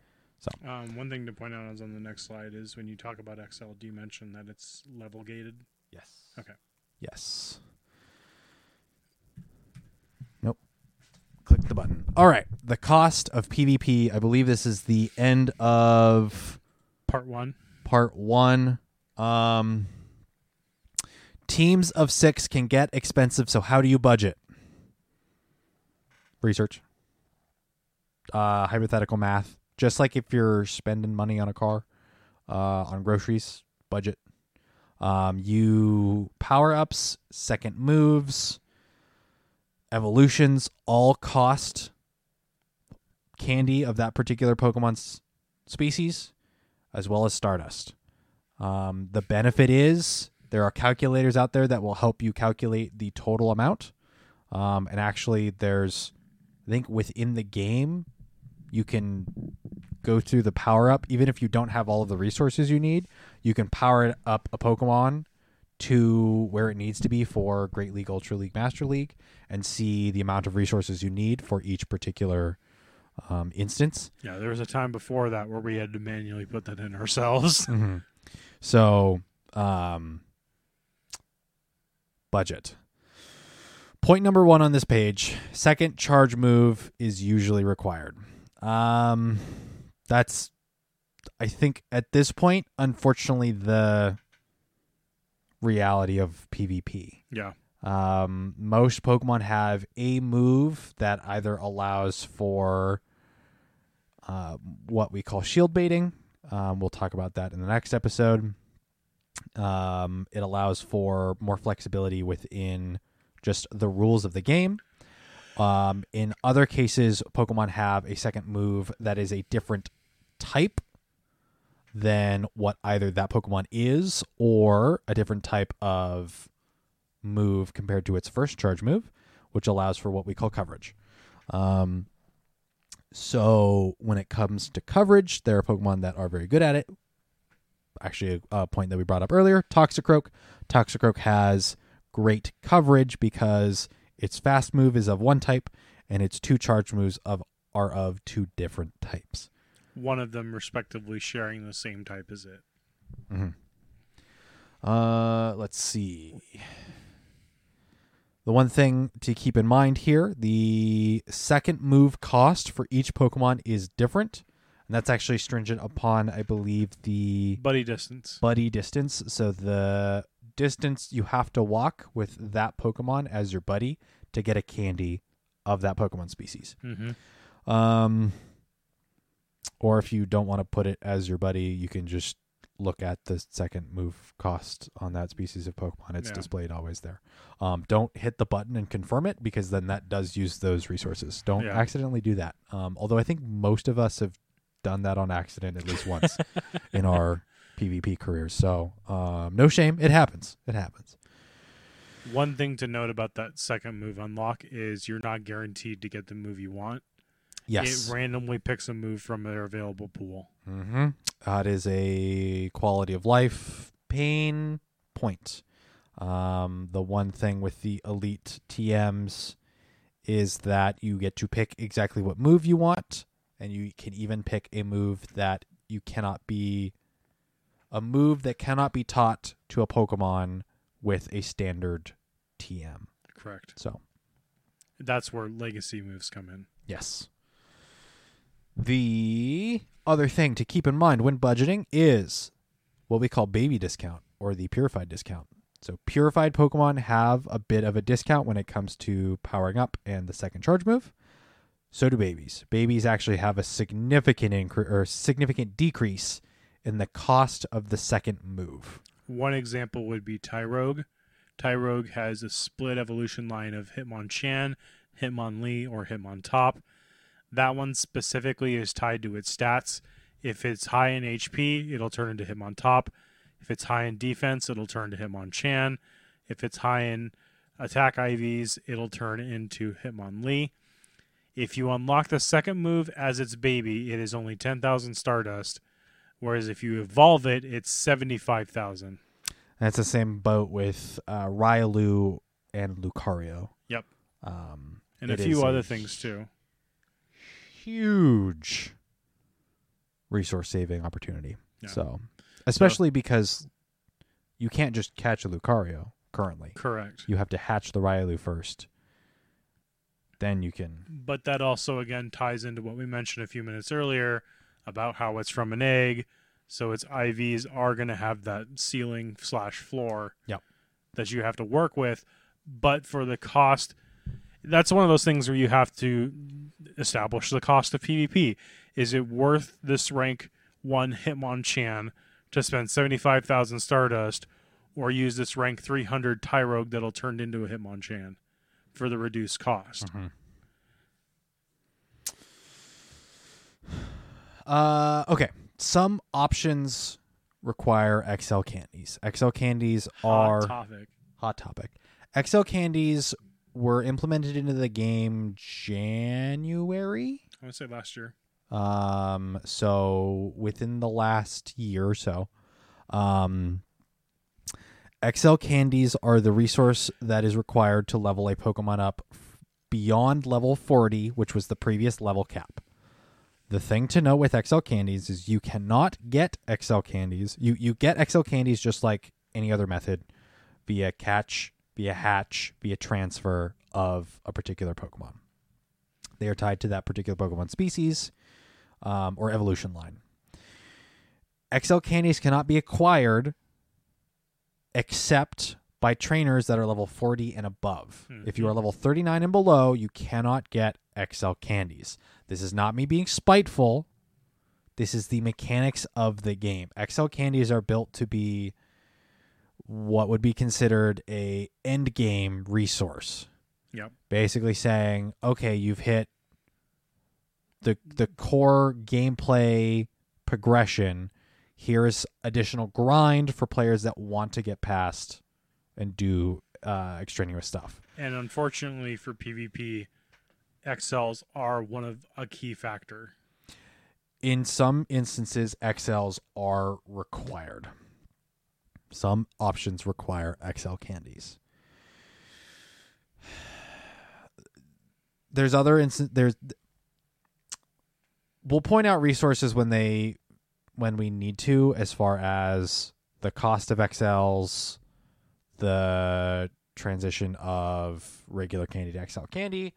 Um, one thing to point out is on the next slide is when you talk about XL, do you mention that it's level gated? Yes. Okay. Yes. Nope. Click the button. All right. The cost of PvP. I believe this is the end of Part one. part one. Um, teams of six can get expensive. So how do you budget? Research. Uh, hypothetical math. Just like if you're spending money on a car, uh, on groceries, budget. Um, you power ups, second moves, evolutions all cost candy of that particular Pokemon's species, as well as Stardust. Um, the benefit is there are calculators out there that will help you calculate the total amount. Um, and actually, there's, I think within the game, you can go through the power up. Even if you don't have all of the resources you need, you can power it up a Pokemon to where it needs to be for Great League, Ultra League, Master League, and see the amount of resources you need for each particular um, instance. Yeah, there was a time before that where we had to manually put that in ourselves. Mm-hmm. So, um, budget. Point number one on this page: second charge move is usually required. Um, that's, I think, at this point, unfortunately, the reality of PvP. yeah. Um, most Pokemon have a move that either allows for uh, what we call shield baiting. Um, we'll talk about that in the next episode. Um, it allows for more flexibility within just the rules of the game. Um, in other cases, Pokemon have a second move that is a different type than what either that Pokemon is or a different type of move compared to its first charge move, which allows for what we call coverage. Um, so when it comes to coverage, there are Pokemon that are very good at it. Actually, a, a point that we brought up earlier, Toxicroak. Toxicroak has great coverage because its fast move is of one type and its two charge moves of are of two different types. One of them respectively sharing the same type as it. Uh, let's see. The one thing to keep in mind here the second move cost for each Pokemon is different. And that's actually stringent upon, I believe, the Buddy distance. buddy distance. So the distance you have to walk with that Pokemon as your buddy to get a candy of that Pokemon species. Mm-hmm. Um, or if you don't want to put it as your buddy, you can just look at the second move cost on that species of Pokemon. It's Yeah. displayed always there. Um, don't hit the button and confirm it because then that does use those resources. Don't Yeah. accidentally do that. Um, although I think most of us have done that on accident at least once in our PvP careers. So um, no shame. It happens. It happens. One thing to note about that second move unlock is you're not guaranteed to get the move you want. Yes. It randomly picks a move from their available pool. Mm-hmm. That is a quality of life pain point. Um, the one thing with the elite TMs is that you get to pick exactly what move you want, and you can even pick a move that you cannot be a move that cannot be taught to a Pokemon with a standard TM. Correct. So That's where legacy moves come in. Yes. The other thing to keep in mind when budgeting is what we call baby discount or the purified discount. So, purified Pokemon have a bit of a discount when it comes to powering up and the second charge move. So do babies. Babies actually have a significant incre- or significant decrease in the cost of the second move. One example would be Tyrogue. Tyrogue has a split evolution line of Hitmonchan, Hitmonlee, or Hitmontop. That one specifically is tied to its stats. If it's high in HP, it'll turn into Hitmontop. If it's high in defense, it'll turn to Hitmonchan. If it's high in attack IVs, it'll turn into Hitmonlee. If you unlock the second move as its baby, it is only 10,000 Stardust. Whereas if you evolve it, it's 75,000. That's the same boat with uh, and Lucario. Yep. Um, And a few other things too. Huge resource saving opportunity. Yeah. So, especially because you can't just catch a Lucario currently. Correct. You have to hatch the Riolu first. Then you can. But that also again ties into what we mentioned a few minutes earlier about how it's from an egg, so its IVs are going to have that ceiling slash floor. Yep. That you have to work with, but for the cost, that's one of those things where you have to establish the cost of PvP. Is it worth this rank one Hitmonchan to spend seventy five thousand Stardust, or use this rank three hundred Tyrogue that'll turn into a Hitmonchan for the reduced cost? Uh, okay. Some options require XL candies. XL candies are Hot topic. hot topic. XL candies were implemented into the game January. I would say last year. Um, so within the last year or so, um, XL candies are the resource that is required to level a Pokemon up beyond level 40, which was the previous level cap. The thing to know with XL candies is you cannot get XL candies. You you get XL candies just like any other method via catch, via hatch, via transfer of a particular Pokemon. They are tied to that particular Pokemon species um, or evolution line. XL candies cannot be acquired except by trainers that are level 40 and above. Hmm. If you are level 39 and below, you cannot get XL candies. This is not me being spiteful. This is the mechanics of the game. XL candies are built to be what would be considered a end game resource Yep. basically saying, okay, you've hit the the core gameplay progression. Here's additional grind for players that want to get past and do uh, extraneous stuff. And unfortunately for PvP, XLs are one of a key factor. In some instances, XLs are required. Some options require XL candies. There's other instances. There's. We'll point out resources when they, when we need to, as far as the cost of XLs, the transition of regular candy to XL candy.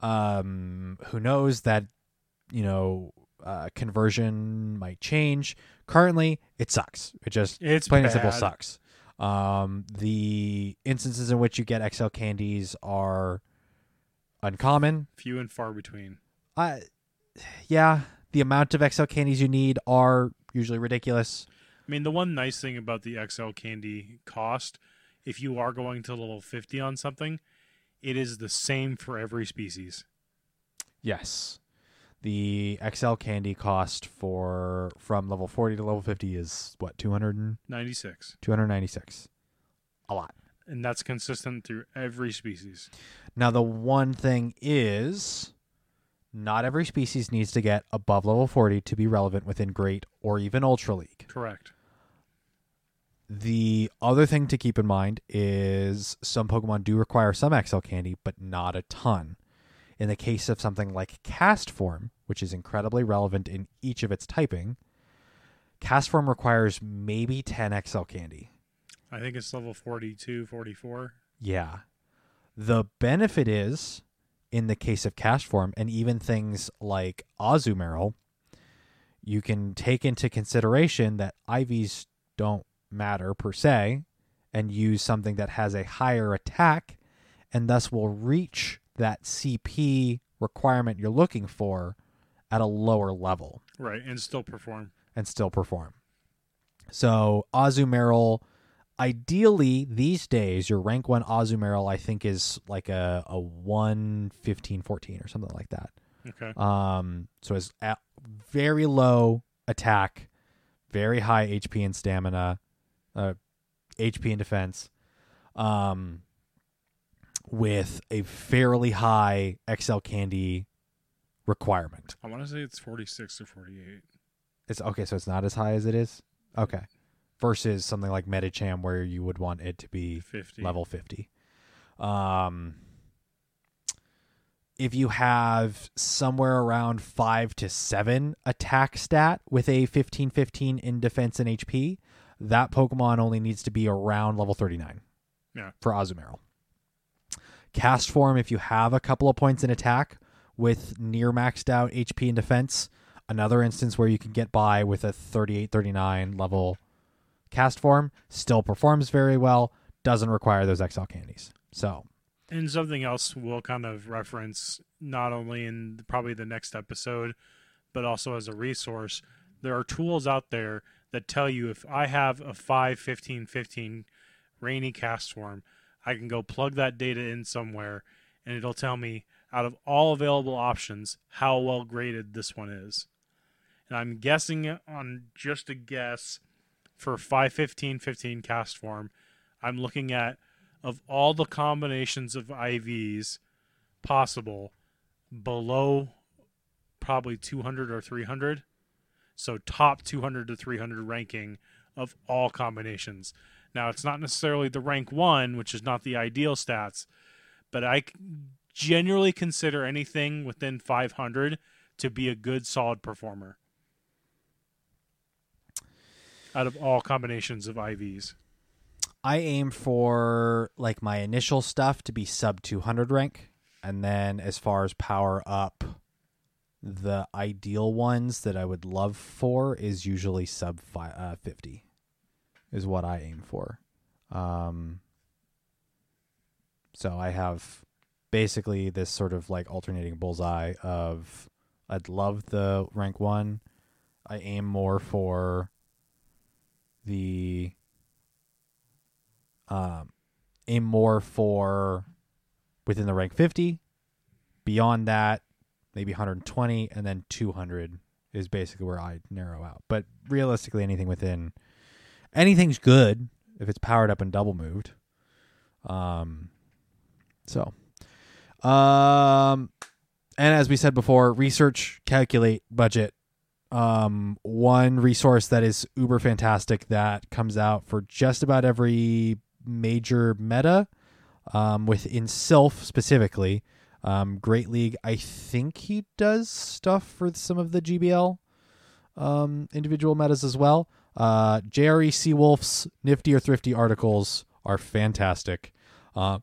Um, who knows that, you know, uh, conversion might change. Currently, it sucks. It just It's plain and simple bad. sucks. Um, the instances in which you get XL candies are uncommon. Few and far between. I, yeah, the amount of XL candies you need are usually ridiculous. I mean, the one nice thing about the XL candy cost, if you are going to level 50 on something, it is the same for every species. Yes. The XL candy cost for from level 40 to level 50 is what 296. 296. A lot. And that's consistent through every species. Now the one thing is not every species needs to get above level 40 to be relevant within great or even ultra league. Correct. The other thing to keep in mind is some Pokemon do require some XL candy, but not a ton. In the case of something like Castform, which is incredibly relevant in each of its typing, Castform requires maybe 10 XL candy. I think it's level 42, 44. Yeah. The benefit is, in the case of Castform, and even things like Azumarill, you can take into consideration that IVs don't matter per se, and use something that has a higher attack, and thus will reach that CP requirement you're looking for at a lower level Right, and still perform. and still perform. So Azumarill, ideally these days, your rank one Azumarill I think is like a a one fifteen fourteen or something like that. Okay. Um, so it's at very low attack, very high HP and stamina, uh, HP and defense, um, with a fairly high XL candy requirement. I want to say it's 46 or 48. It's okay, so it's not as high as it is. Okay, versus something like Medicham where you would want it to be 50. level 50. Um, if you have somewhere around 5 to 7 attack stat with a 15 15 in defense and HP, that Pokemon only needs to be around level 39. Yeah. For Azumarill. Castform, if you have a couple of points in attack with near maxed out HP and defense, another instance where you can get by with a 38 39 level Castform, still performs very well, doesn't require those XL candies. So, And something else we'll kind of reference not only in probably the next episode, but also as a resource. There are tools out there that tell you if I have a 5 15 15 rainy cast form, I can go plug that data in somewhere and it'll tell me out of all available options how well graded this one is. And I'm guessing on just a guess for 5 15 15 Castform, I'm looking at of all the combinations of IVs possible below probably 200 or 300. So top 200 to 300 ranking of all combinations. Now, it's not necessarily the rank one, which is not the ideal stats, but I generally consider anything within 500 to be a good, solid performer out of all combinations of IVs. I aim for like my initial stuff to be sub 200 rank and then as far as power up the ideal ones that I would love for is usually sub fi- uh, 50 is what I aim for. Um so I have basically this sort of like alternating bullseye of I'd love the rank 1. I aim more for the um, aim more for within the rank 50. Beyond that, maybe 120, and then 200 is basically where I narrow out. But realistically, anything within anything's good if it's powered up and double moved. Um, so, um, and as we said before, research, calculate, budget. Um, one resource that is uber fantastic that comes out for just about every major meta um, within Silph specifically. Um, Great League, I think he does stuff for some of the GBL um, individual metas as well. Uh, JRE Seawolf's Nifty or Thrifty articles are fantastic. Uh,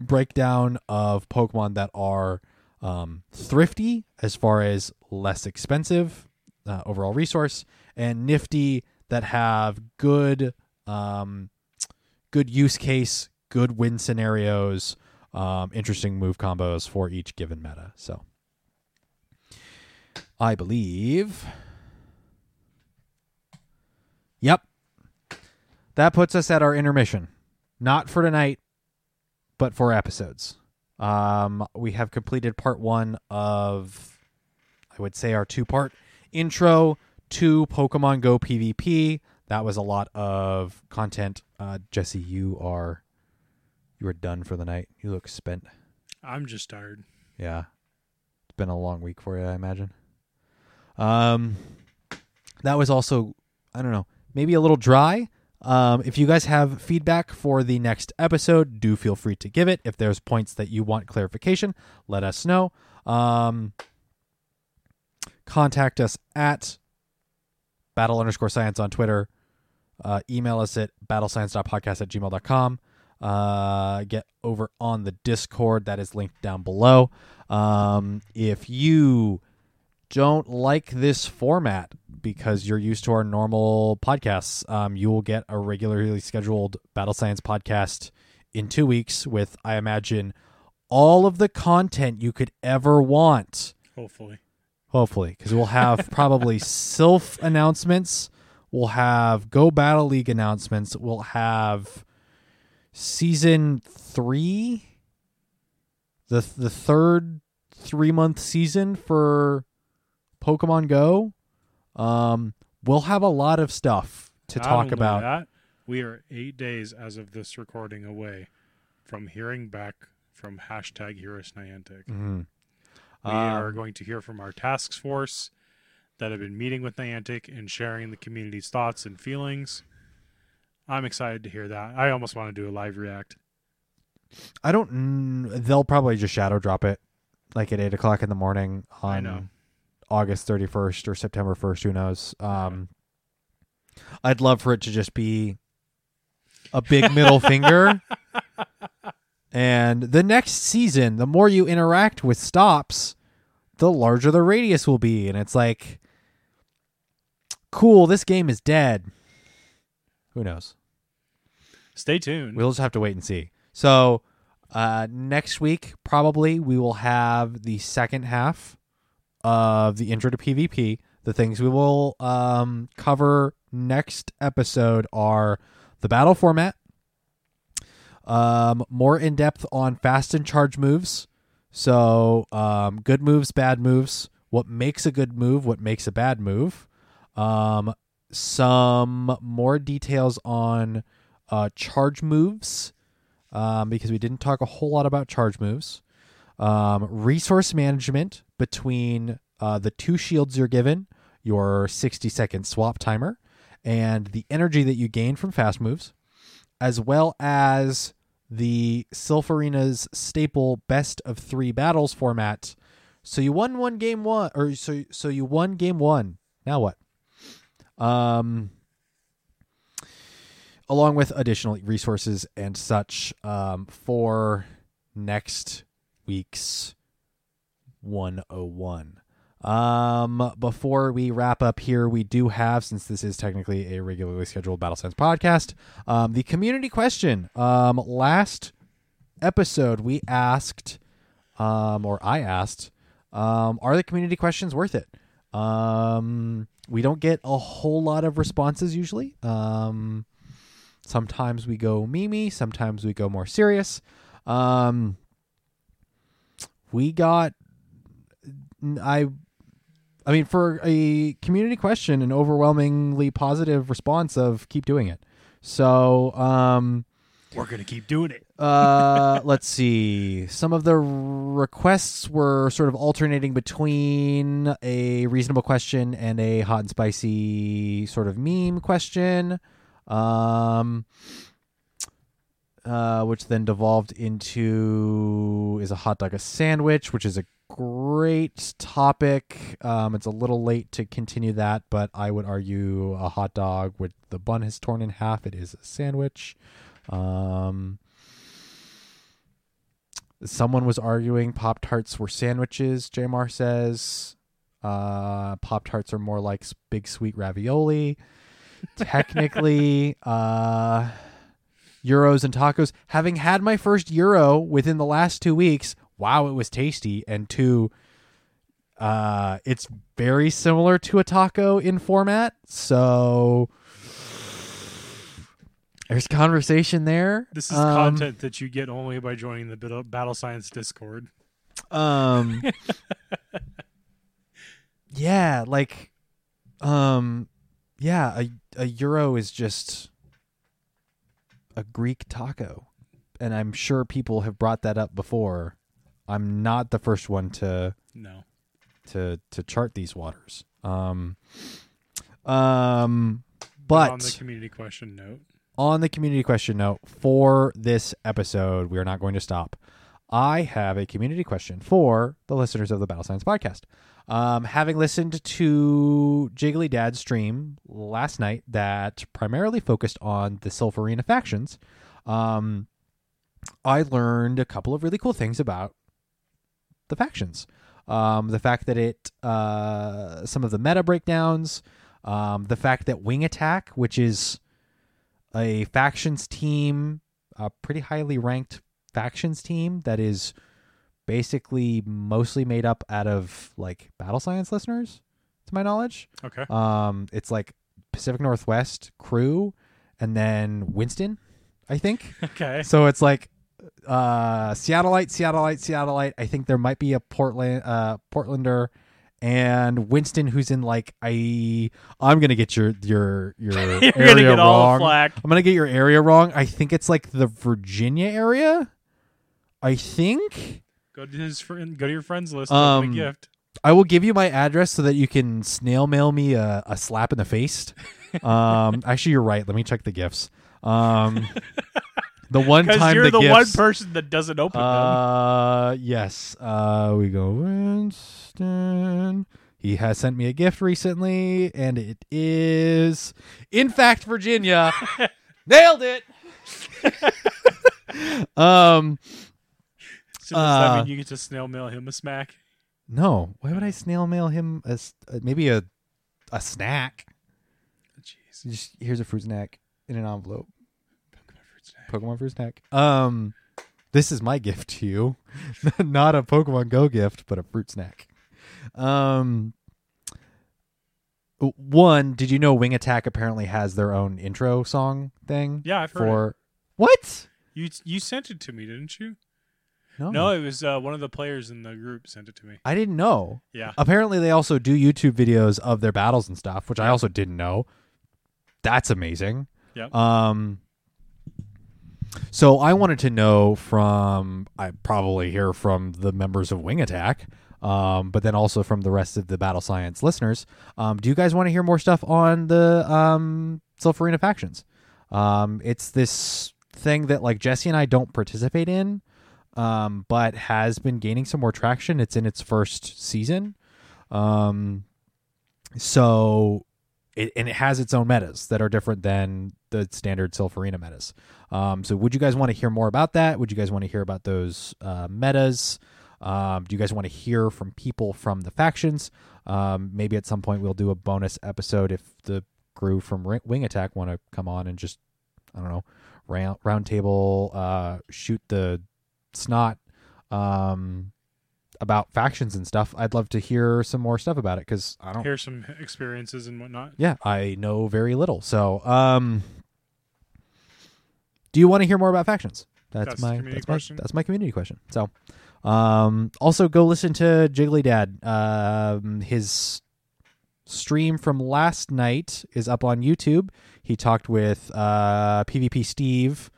breakdown of Pokemon that are um, thrifty as far as less expensive uh, overall resource, and nifty that have good um, good use case, good win scenarios, um, interesting move combos for each given meta. So, I believe. Yep. That puts us at our intermission. Not for tonight, but for episodes. Um, we have completed part one of, I would say, our two part intro to Pokemon Go PvP. That was a lot of content. Uh, Jesse, you are you are done for the night. You look spent. I'm just tired. Yeah, it's been a long week for you, I imagine. Um, that was also I don't know, maybe a little dry. Um, if you guys have feedback for the next episode, do feel free to give it. If there's points that you want clarification, let us know. Um, contact us at battle underscore science on Twitter. Uh, email us at battlescience.podcast at gmail.com. uh, get over on the Discord. That is linked down below. Um, if you don't like this format because you're used to our normal podcasts, um, you will get a regularly scheduled Battle Science podcast in two weeks with, I imagine, all of the content you could ever want. Hopefully. Hopefully, because we'll have probably Silph announcements. We'll have Go Battle League announcements. We'll have season three, the the third three month season for Pokemon Go. Um, we'll have a lot of stuff to Not talk about. that. We are eight days as of this recording away from hearing back from hashtag Heroes Niantic. Mhm. We are Um, going to hear from our task force that have been meeting with Niantic and sharing the community's thoughts and feelings. I'm excited to hear that. I almost want to do a live react. I don't. mm, They'll probably just shadow drop it, like at eight o'clock in the morning I on know. August thirty first or September first. Who knows? Um, I'd love for it to just be a big middle finger. And the next season, the more you interact with stops, the larger the radius will be. And it's like, cool, this game is dead. Who knows? Stay tuned. We'll just have to wait and see. So uh, next week, probably we will have the second half of the intro to PvP. The things we will um, cover next episode are the battle format, um, more in depth on fast and charge moves. So um, good moves, bad moves. What makes a good move? What makes a bad move? Um, some more details on uh, charge moves um, because we didn't talk a whole lot about charge moves. Um, resource management between uh, the two shields you're given, your 60 second swap timer, and the energy that you gain from fast moves, as well as the Silph Arena's staple best of three battles format. So you won one game one, or so so you won game one. Now what? Um, along with additional resources and such um, for next week's 101. Um, before we wrap up here, we do have, since this is technically a regularly scheduled Battle Science podcast, um, the community question. Um, last episode, we asked, um, or I asked, um, are the community questions worth it? Um, we don't get a whole lot of responses usually. Um, sometimes we go mimi, sometimes we go more serious. Um, we got, I, I mean, for a community question, an overwhelmingly positive response of keep doing it. So, um, We're going to keep doing it. uh, let's see. Some of the requests were sort of alternating between a reasonable question and a hot and spicy sort of meme question, um, uh, which then devolved into is a hot dog a sandwich, which is a great topic. Um, it's a little late to continue that, but I would argue a hot dog with the bun is torn in half. It is a sandwich. Um, someone was arguing Pop Tarts were sandwiches. Jamar says uh, Pop Tarts are more like big sweet ravioli. Technically, uh, gyros and tacos. Having had my first gyro within the last two weeks, wow, it was tasty. And two, uh, it's very similar to a taco in format. So there's conversation there. This is Um, content that you get only by joining the Battle Science Discord. Um Yeah, like um yeah, a a gyro is just a Greek taco. And I'm sure people have brought that up before. I'm not the first one to No. to to chart these waters. Um um but on the community question note, on the community question note for this episode, we are not going to stop. I have a community question for the listeners of the Battle Science podcast. Um, having listened to Jiggly Dad's stream last night that primarily focused on the Silph Arena factions, um, I learned a couple of really cool things about the factions. Um, the fact that it, uh, some of the meta breakdowns, um, the fact that Wing Attack, which is a factions team, a pretty highly ranked factions team that is basically mostly made up out of like battle science listeners, to my knowledge. Okay. Um, it's like Pacific Northwest crew, and then Winston, I think. Okay. So it's like uh Seattleite, Seattleite, Seattleite. I think there might be a Portland uh Portlander and Winston who's in like I I'm gonna get your your your You're area gonna get all the wrong. flack. I'm gonna get your area wrong. I think it's like the Virginia area. I think. Go to his friend. Go to your friends list. Um, a gift. I will give you my address so that you can snail mail me a, a slap in the face. Um, actually, you're right. Let me check the gifts. Um, the one time you're the, the, one person that doesn't open them. Uh, yes. Uh, we go Winston. He has sent me a gift recently, and it is, in fact, Virginia. Nailed it. um, So does that uh, mean you get to snail mail him a smack? no. Why would I snail mail him a uh, maybe a a snack? Jeez. Just here's a fruit snack in an envelope. Pokemon fruit snack. Pokemon fruit snack. Um, this is my gift to you, not a Pokemon Go gift, but a fruit snack. Um, one, did you know Wing Attack apparently has their own intro song thing? Yeah, I've heard it. For what? You you sent it to me, didn't you? No, No, it was uh, one of the players in the group sent it to me. I didn't know. Yeah. Apparently, they also do YouTube videos of their battles and stuff, which I also didn't know. That's amazing. Yeah. Um. So I wanted to know from I probably hear from the members of Wing Attack, um, but then also from the rest of the Battle Science listeners. Um, do you guys want to hear more stuff on the um, Silph Arena factions? Um, it's this thing that like Jesse and I don't participate in, um, but has been gaining some more traction. It's in its first season. Um, so it, and it has its own metas that are different than the standard Silph Arena metas. Um, so would you guys want to hear more about that? Would you guys want to hear about those uh, metas? Um, do you guys want to hear from people from the factions? Um, maybe at some point we'll do a bonus episode if the crew from Ri- Wing Attack want to come on and just I don't know round round table uh, shoot the snot um, about factions and stuff. I'd love to hear some more stuff about it because I don't Hear some experiences and whatnot. yeah, I know very little. So, um, do you want to hear more about factions? That's, That's my that's my, that's my community question. So, um, also go listen to Jiggly Dad. Um, his stream from last night is up on YouTube. He talked with uh, PvP Steve,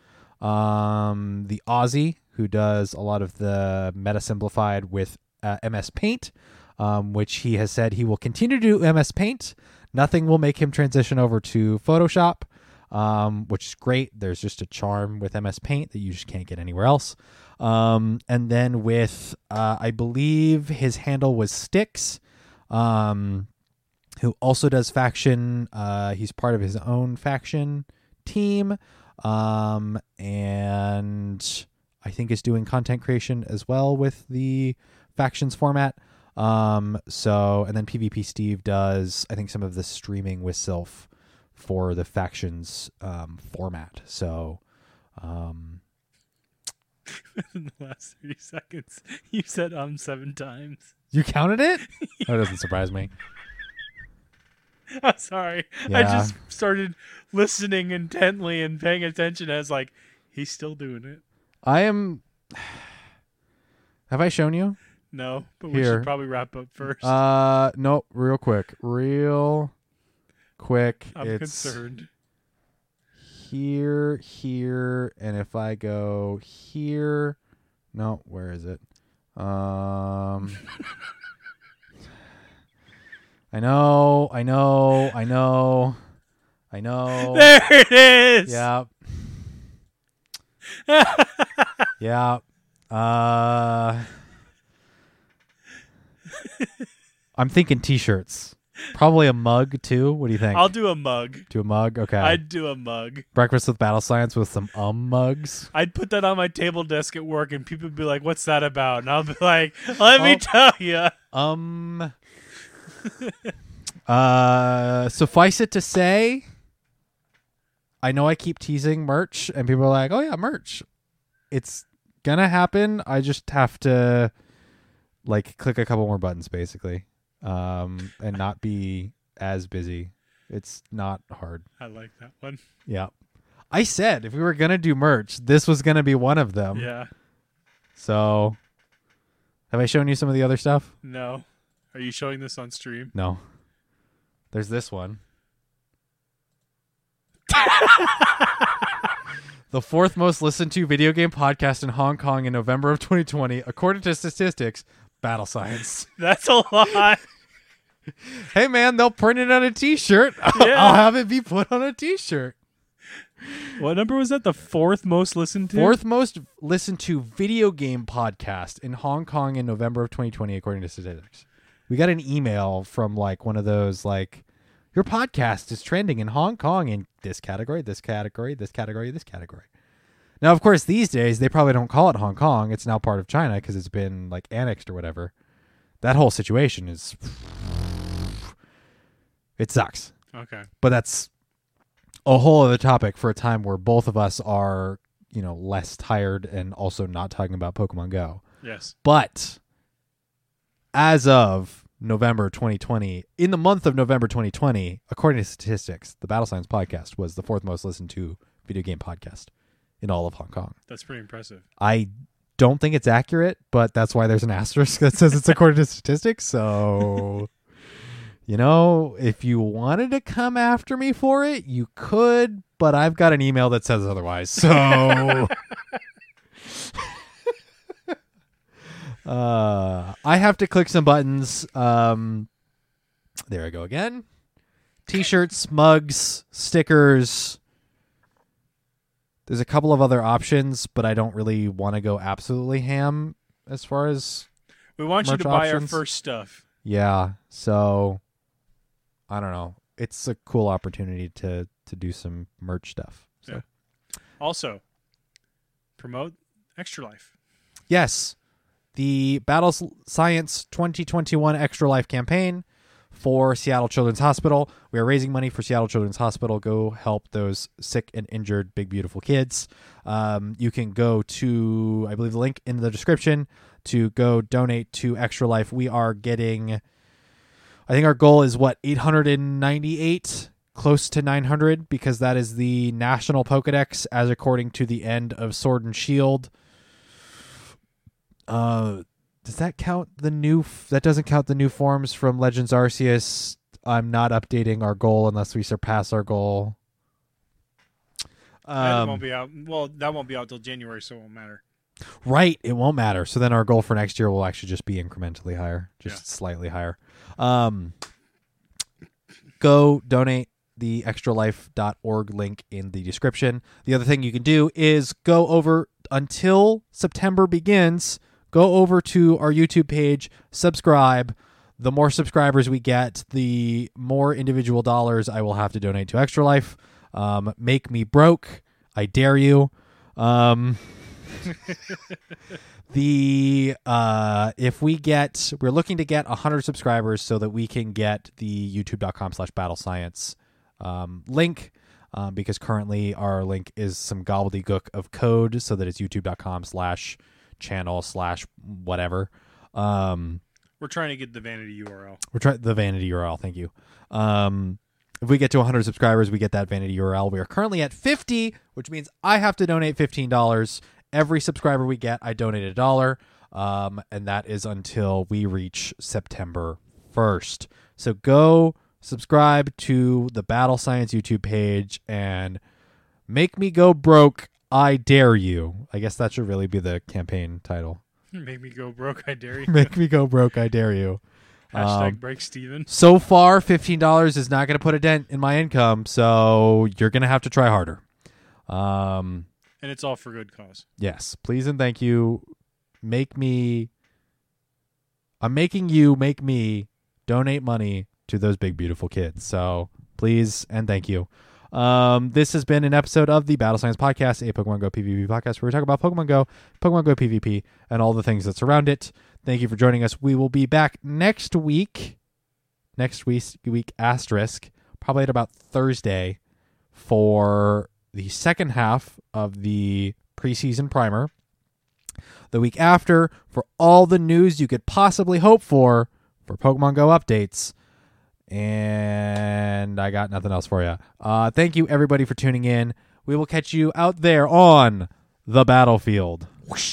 um, the Aussie who does a lot of the meta simplified with uh, MS Paint, um, which he has said he will continue to do MS Paint. Nothing will make him transition over to Photoshop, um, which is great. There's just a charm with MS Paint that you just can't get anywhere else. Um, and then with, uh, I believe his handle was Sticks, um, who also does faction. Uh, he's part of his own faction team, um, and I think is doing content creation as well with the factions format. Um, so and then PvP Steve does I think some of the streaming with Silph for the factions um, format. So um, in the last 30 seconds, you said um seven times. you counted it? That doesn't surprise me. I'm sorry. I just started listening intently and paying attention as like he's still doing it. I am. Have I shown you? No, but we Here. should probably wrap up first. Uh, no, real quick, real quick. I'm it's concerned. here, here, and if I go here, no, where is it? Um, I know, I know, I know, I know. There it is. Yeah. yeah. Uh I'm thinking t-shirts. Probably a mug too. What do you think? I'll do a mug. do a mug. Okay. I'd do a mug. Breakfast with Battle Science with some um mugs. I'd put that on my table desk at work, and people would be like, "What's that about?" And I'll be like, "Let Oh. me tell you." Um. uh, suffice it to say, I know I keep teasing merch, and people are like, "Oh yeah, merch." It's gonna happen. I just have to like click a couple more buttons, basically, um, and not be as busy. It's not hard. I like that one. Yeah. I said if we were gonna do merch, this was gonna be one of them. Yeah. So, have I shown you some of the other stuff? No. Are you showing this on stream? No. There's this one. The fourth most listened to video game podcast in Hong Kong in November of 2020, according to statistics. Battle Science. That's a lot. hey man, they'll print it on a T-shirt. I'll- Yeah. I'll have it be put on a T-shirt. what number was that? The fourth most listened to. Fourth most listened to video game podcast in Hong Kong in November of 2020, according to statistics. We got an email from like one of those like, your podcast is trending in Hong Kong in this category, this category, this category, this category. Now, of course, these days they probably don't call it Hong Kong. It's now part of China because it's been like annexed or whatever. That whole situation is, it sucks Okay. but that's a whole other topic for a time where both of us are, you know, less tired and also not talking about Pokemon Go. Yes. But as of November 2020, in the month of November 2020, according to statistics, the Battle Science podcast was the fourth most listened to video game podcast in all of Hong Kong. That's pretty impressive. I don't think it's accurate, but that's why there's an asterisk that says it's according to statistics. So, you know, if you wanted to come after me for it, you could, but I've got an email that says otherwise. So, uh, I have to click some buttons. Um, there I go again. T-shirts, mugs, stickers. There's a couple of other options, but I don't really want to go absolutely ham as far as We want you to buy our first stuff. yeah. So I don't know. It's a cool opportunity to to do some merch stuff. So Yeah. Also, promote Extra Life. yes, the Battle Science 2021 Extra Life campaign for Seattle Children's Hospital. We are raising money for Seattle Children's Hospital. Go help those sick and injured big beautiful kids. Um, you can go to I believe the link in the description to go donate to Extra Life. We are getting I think our goal is what 898 close to 900 because that is the national Pokedex as according to the end of Sword and Shield. Uh does that count the new f- that doesn't count the new forms from Legends Arceus. I'm not updating our goal unless we surpass our goal. that Um, won't be out. Well, that won't be out till January, so it won't matter. Right, it won't matter. So then our goal for next year will actually just be incrementally higher, just Yeah. slightly higher. Um, go donate the extralife.org link in the description. The other thing you can do is go over until September begins, go over to our YouTube page, subscribe. The more subscribers we get, the more individual dollars I will have to donate to Extra Life. Um, make me broke. I dare you. Um, the uh if we get we're looking to get 100 subscribers so that we can get the youtube.com slash battle science um, link um, because currently our link is some gobbledygook of code so that it's youtube.com slash channel slash whatever um We're trying to get the vanity URL. we're trying the vanity URL. Thank you. Um, if we get to 100 subscribers, we get that vanity URL. We are currently at 50, which means I have to donate $15. Every subscriber we get, I donate a dollar. Um, and that is until we reach September 1st. So go subscribe to the Battle Science YouTube page and make me go broke. I dare you. I guess that should really be the campaign title. Make me go broke, I dare you. make me go broke. I dare you. Hashtag Um, break Steven. so far $15 is not going to put a dent in my income so you're going to have to try harder um And it's all for good cause. yes please and thank you make me i'm making you make me donate money to those big beautiful kids. So please and thank you. Um, this has been an episode of the Battle Science Podcast, a Pokemon Go PvP podcast where we talk about Pokemon Go, Pokemon Go PvP, and all the things that surround it. Thank you for joining us. We will be back next week, next week, week asterisk, probably at about Thursday for the second half of the preseason primer. The week after for all the news you could possibly hope for for Pokemon Go updates. And I got nothing else for you. Uh, thank you, everybody, for tuning in. We will catch you out there on the battlefield. Whoosh.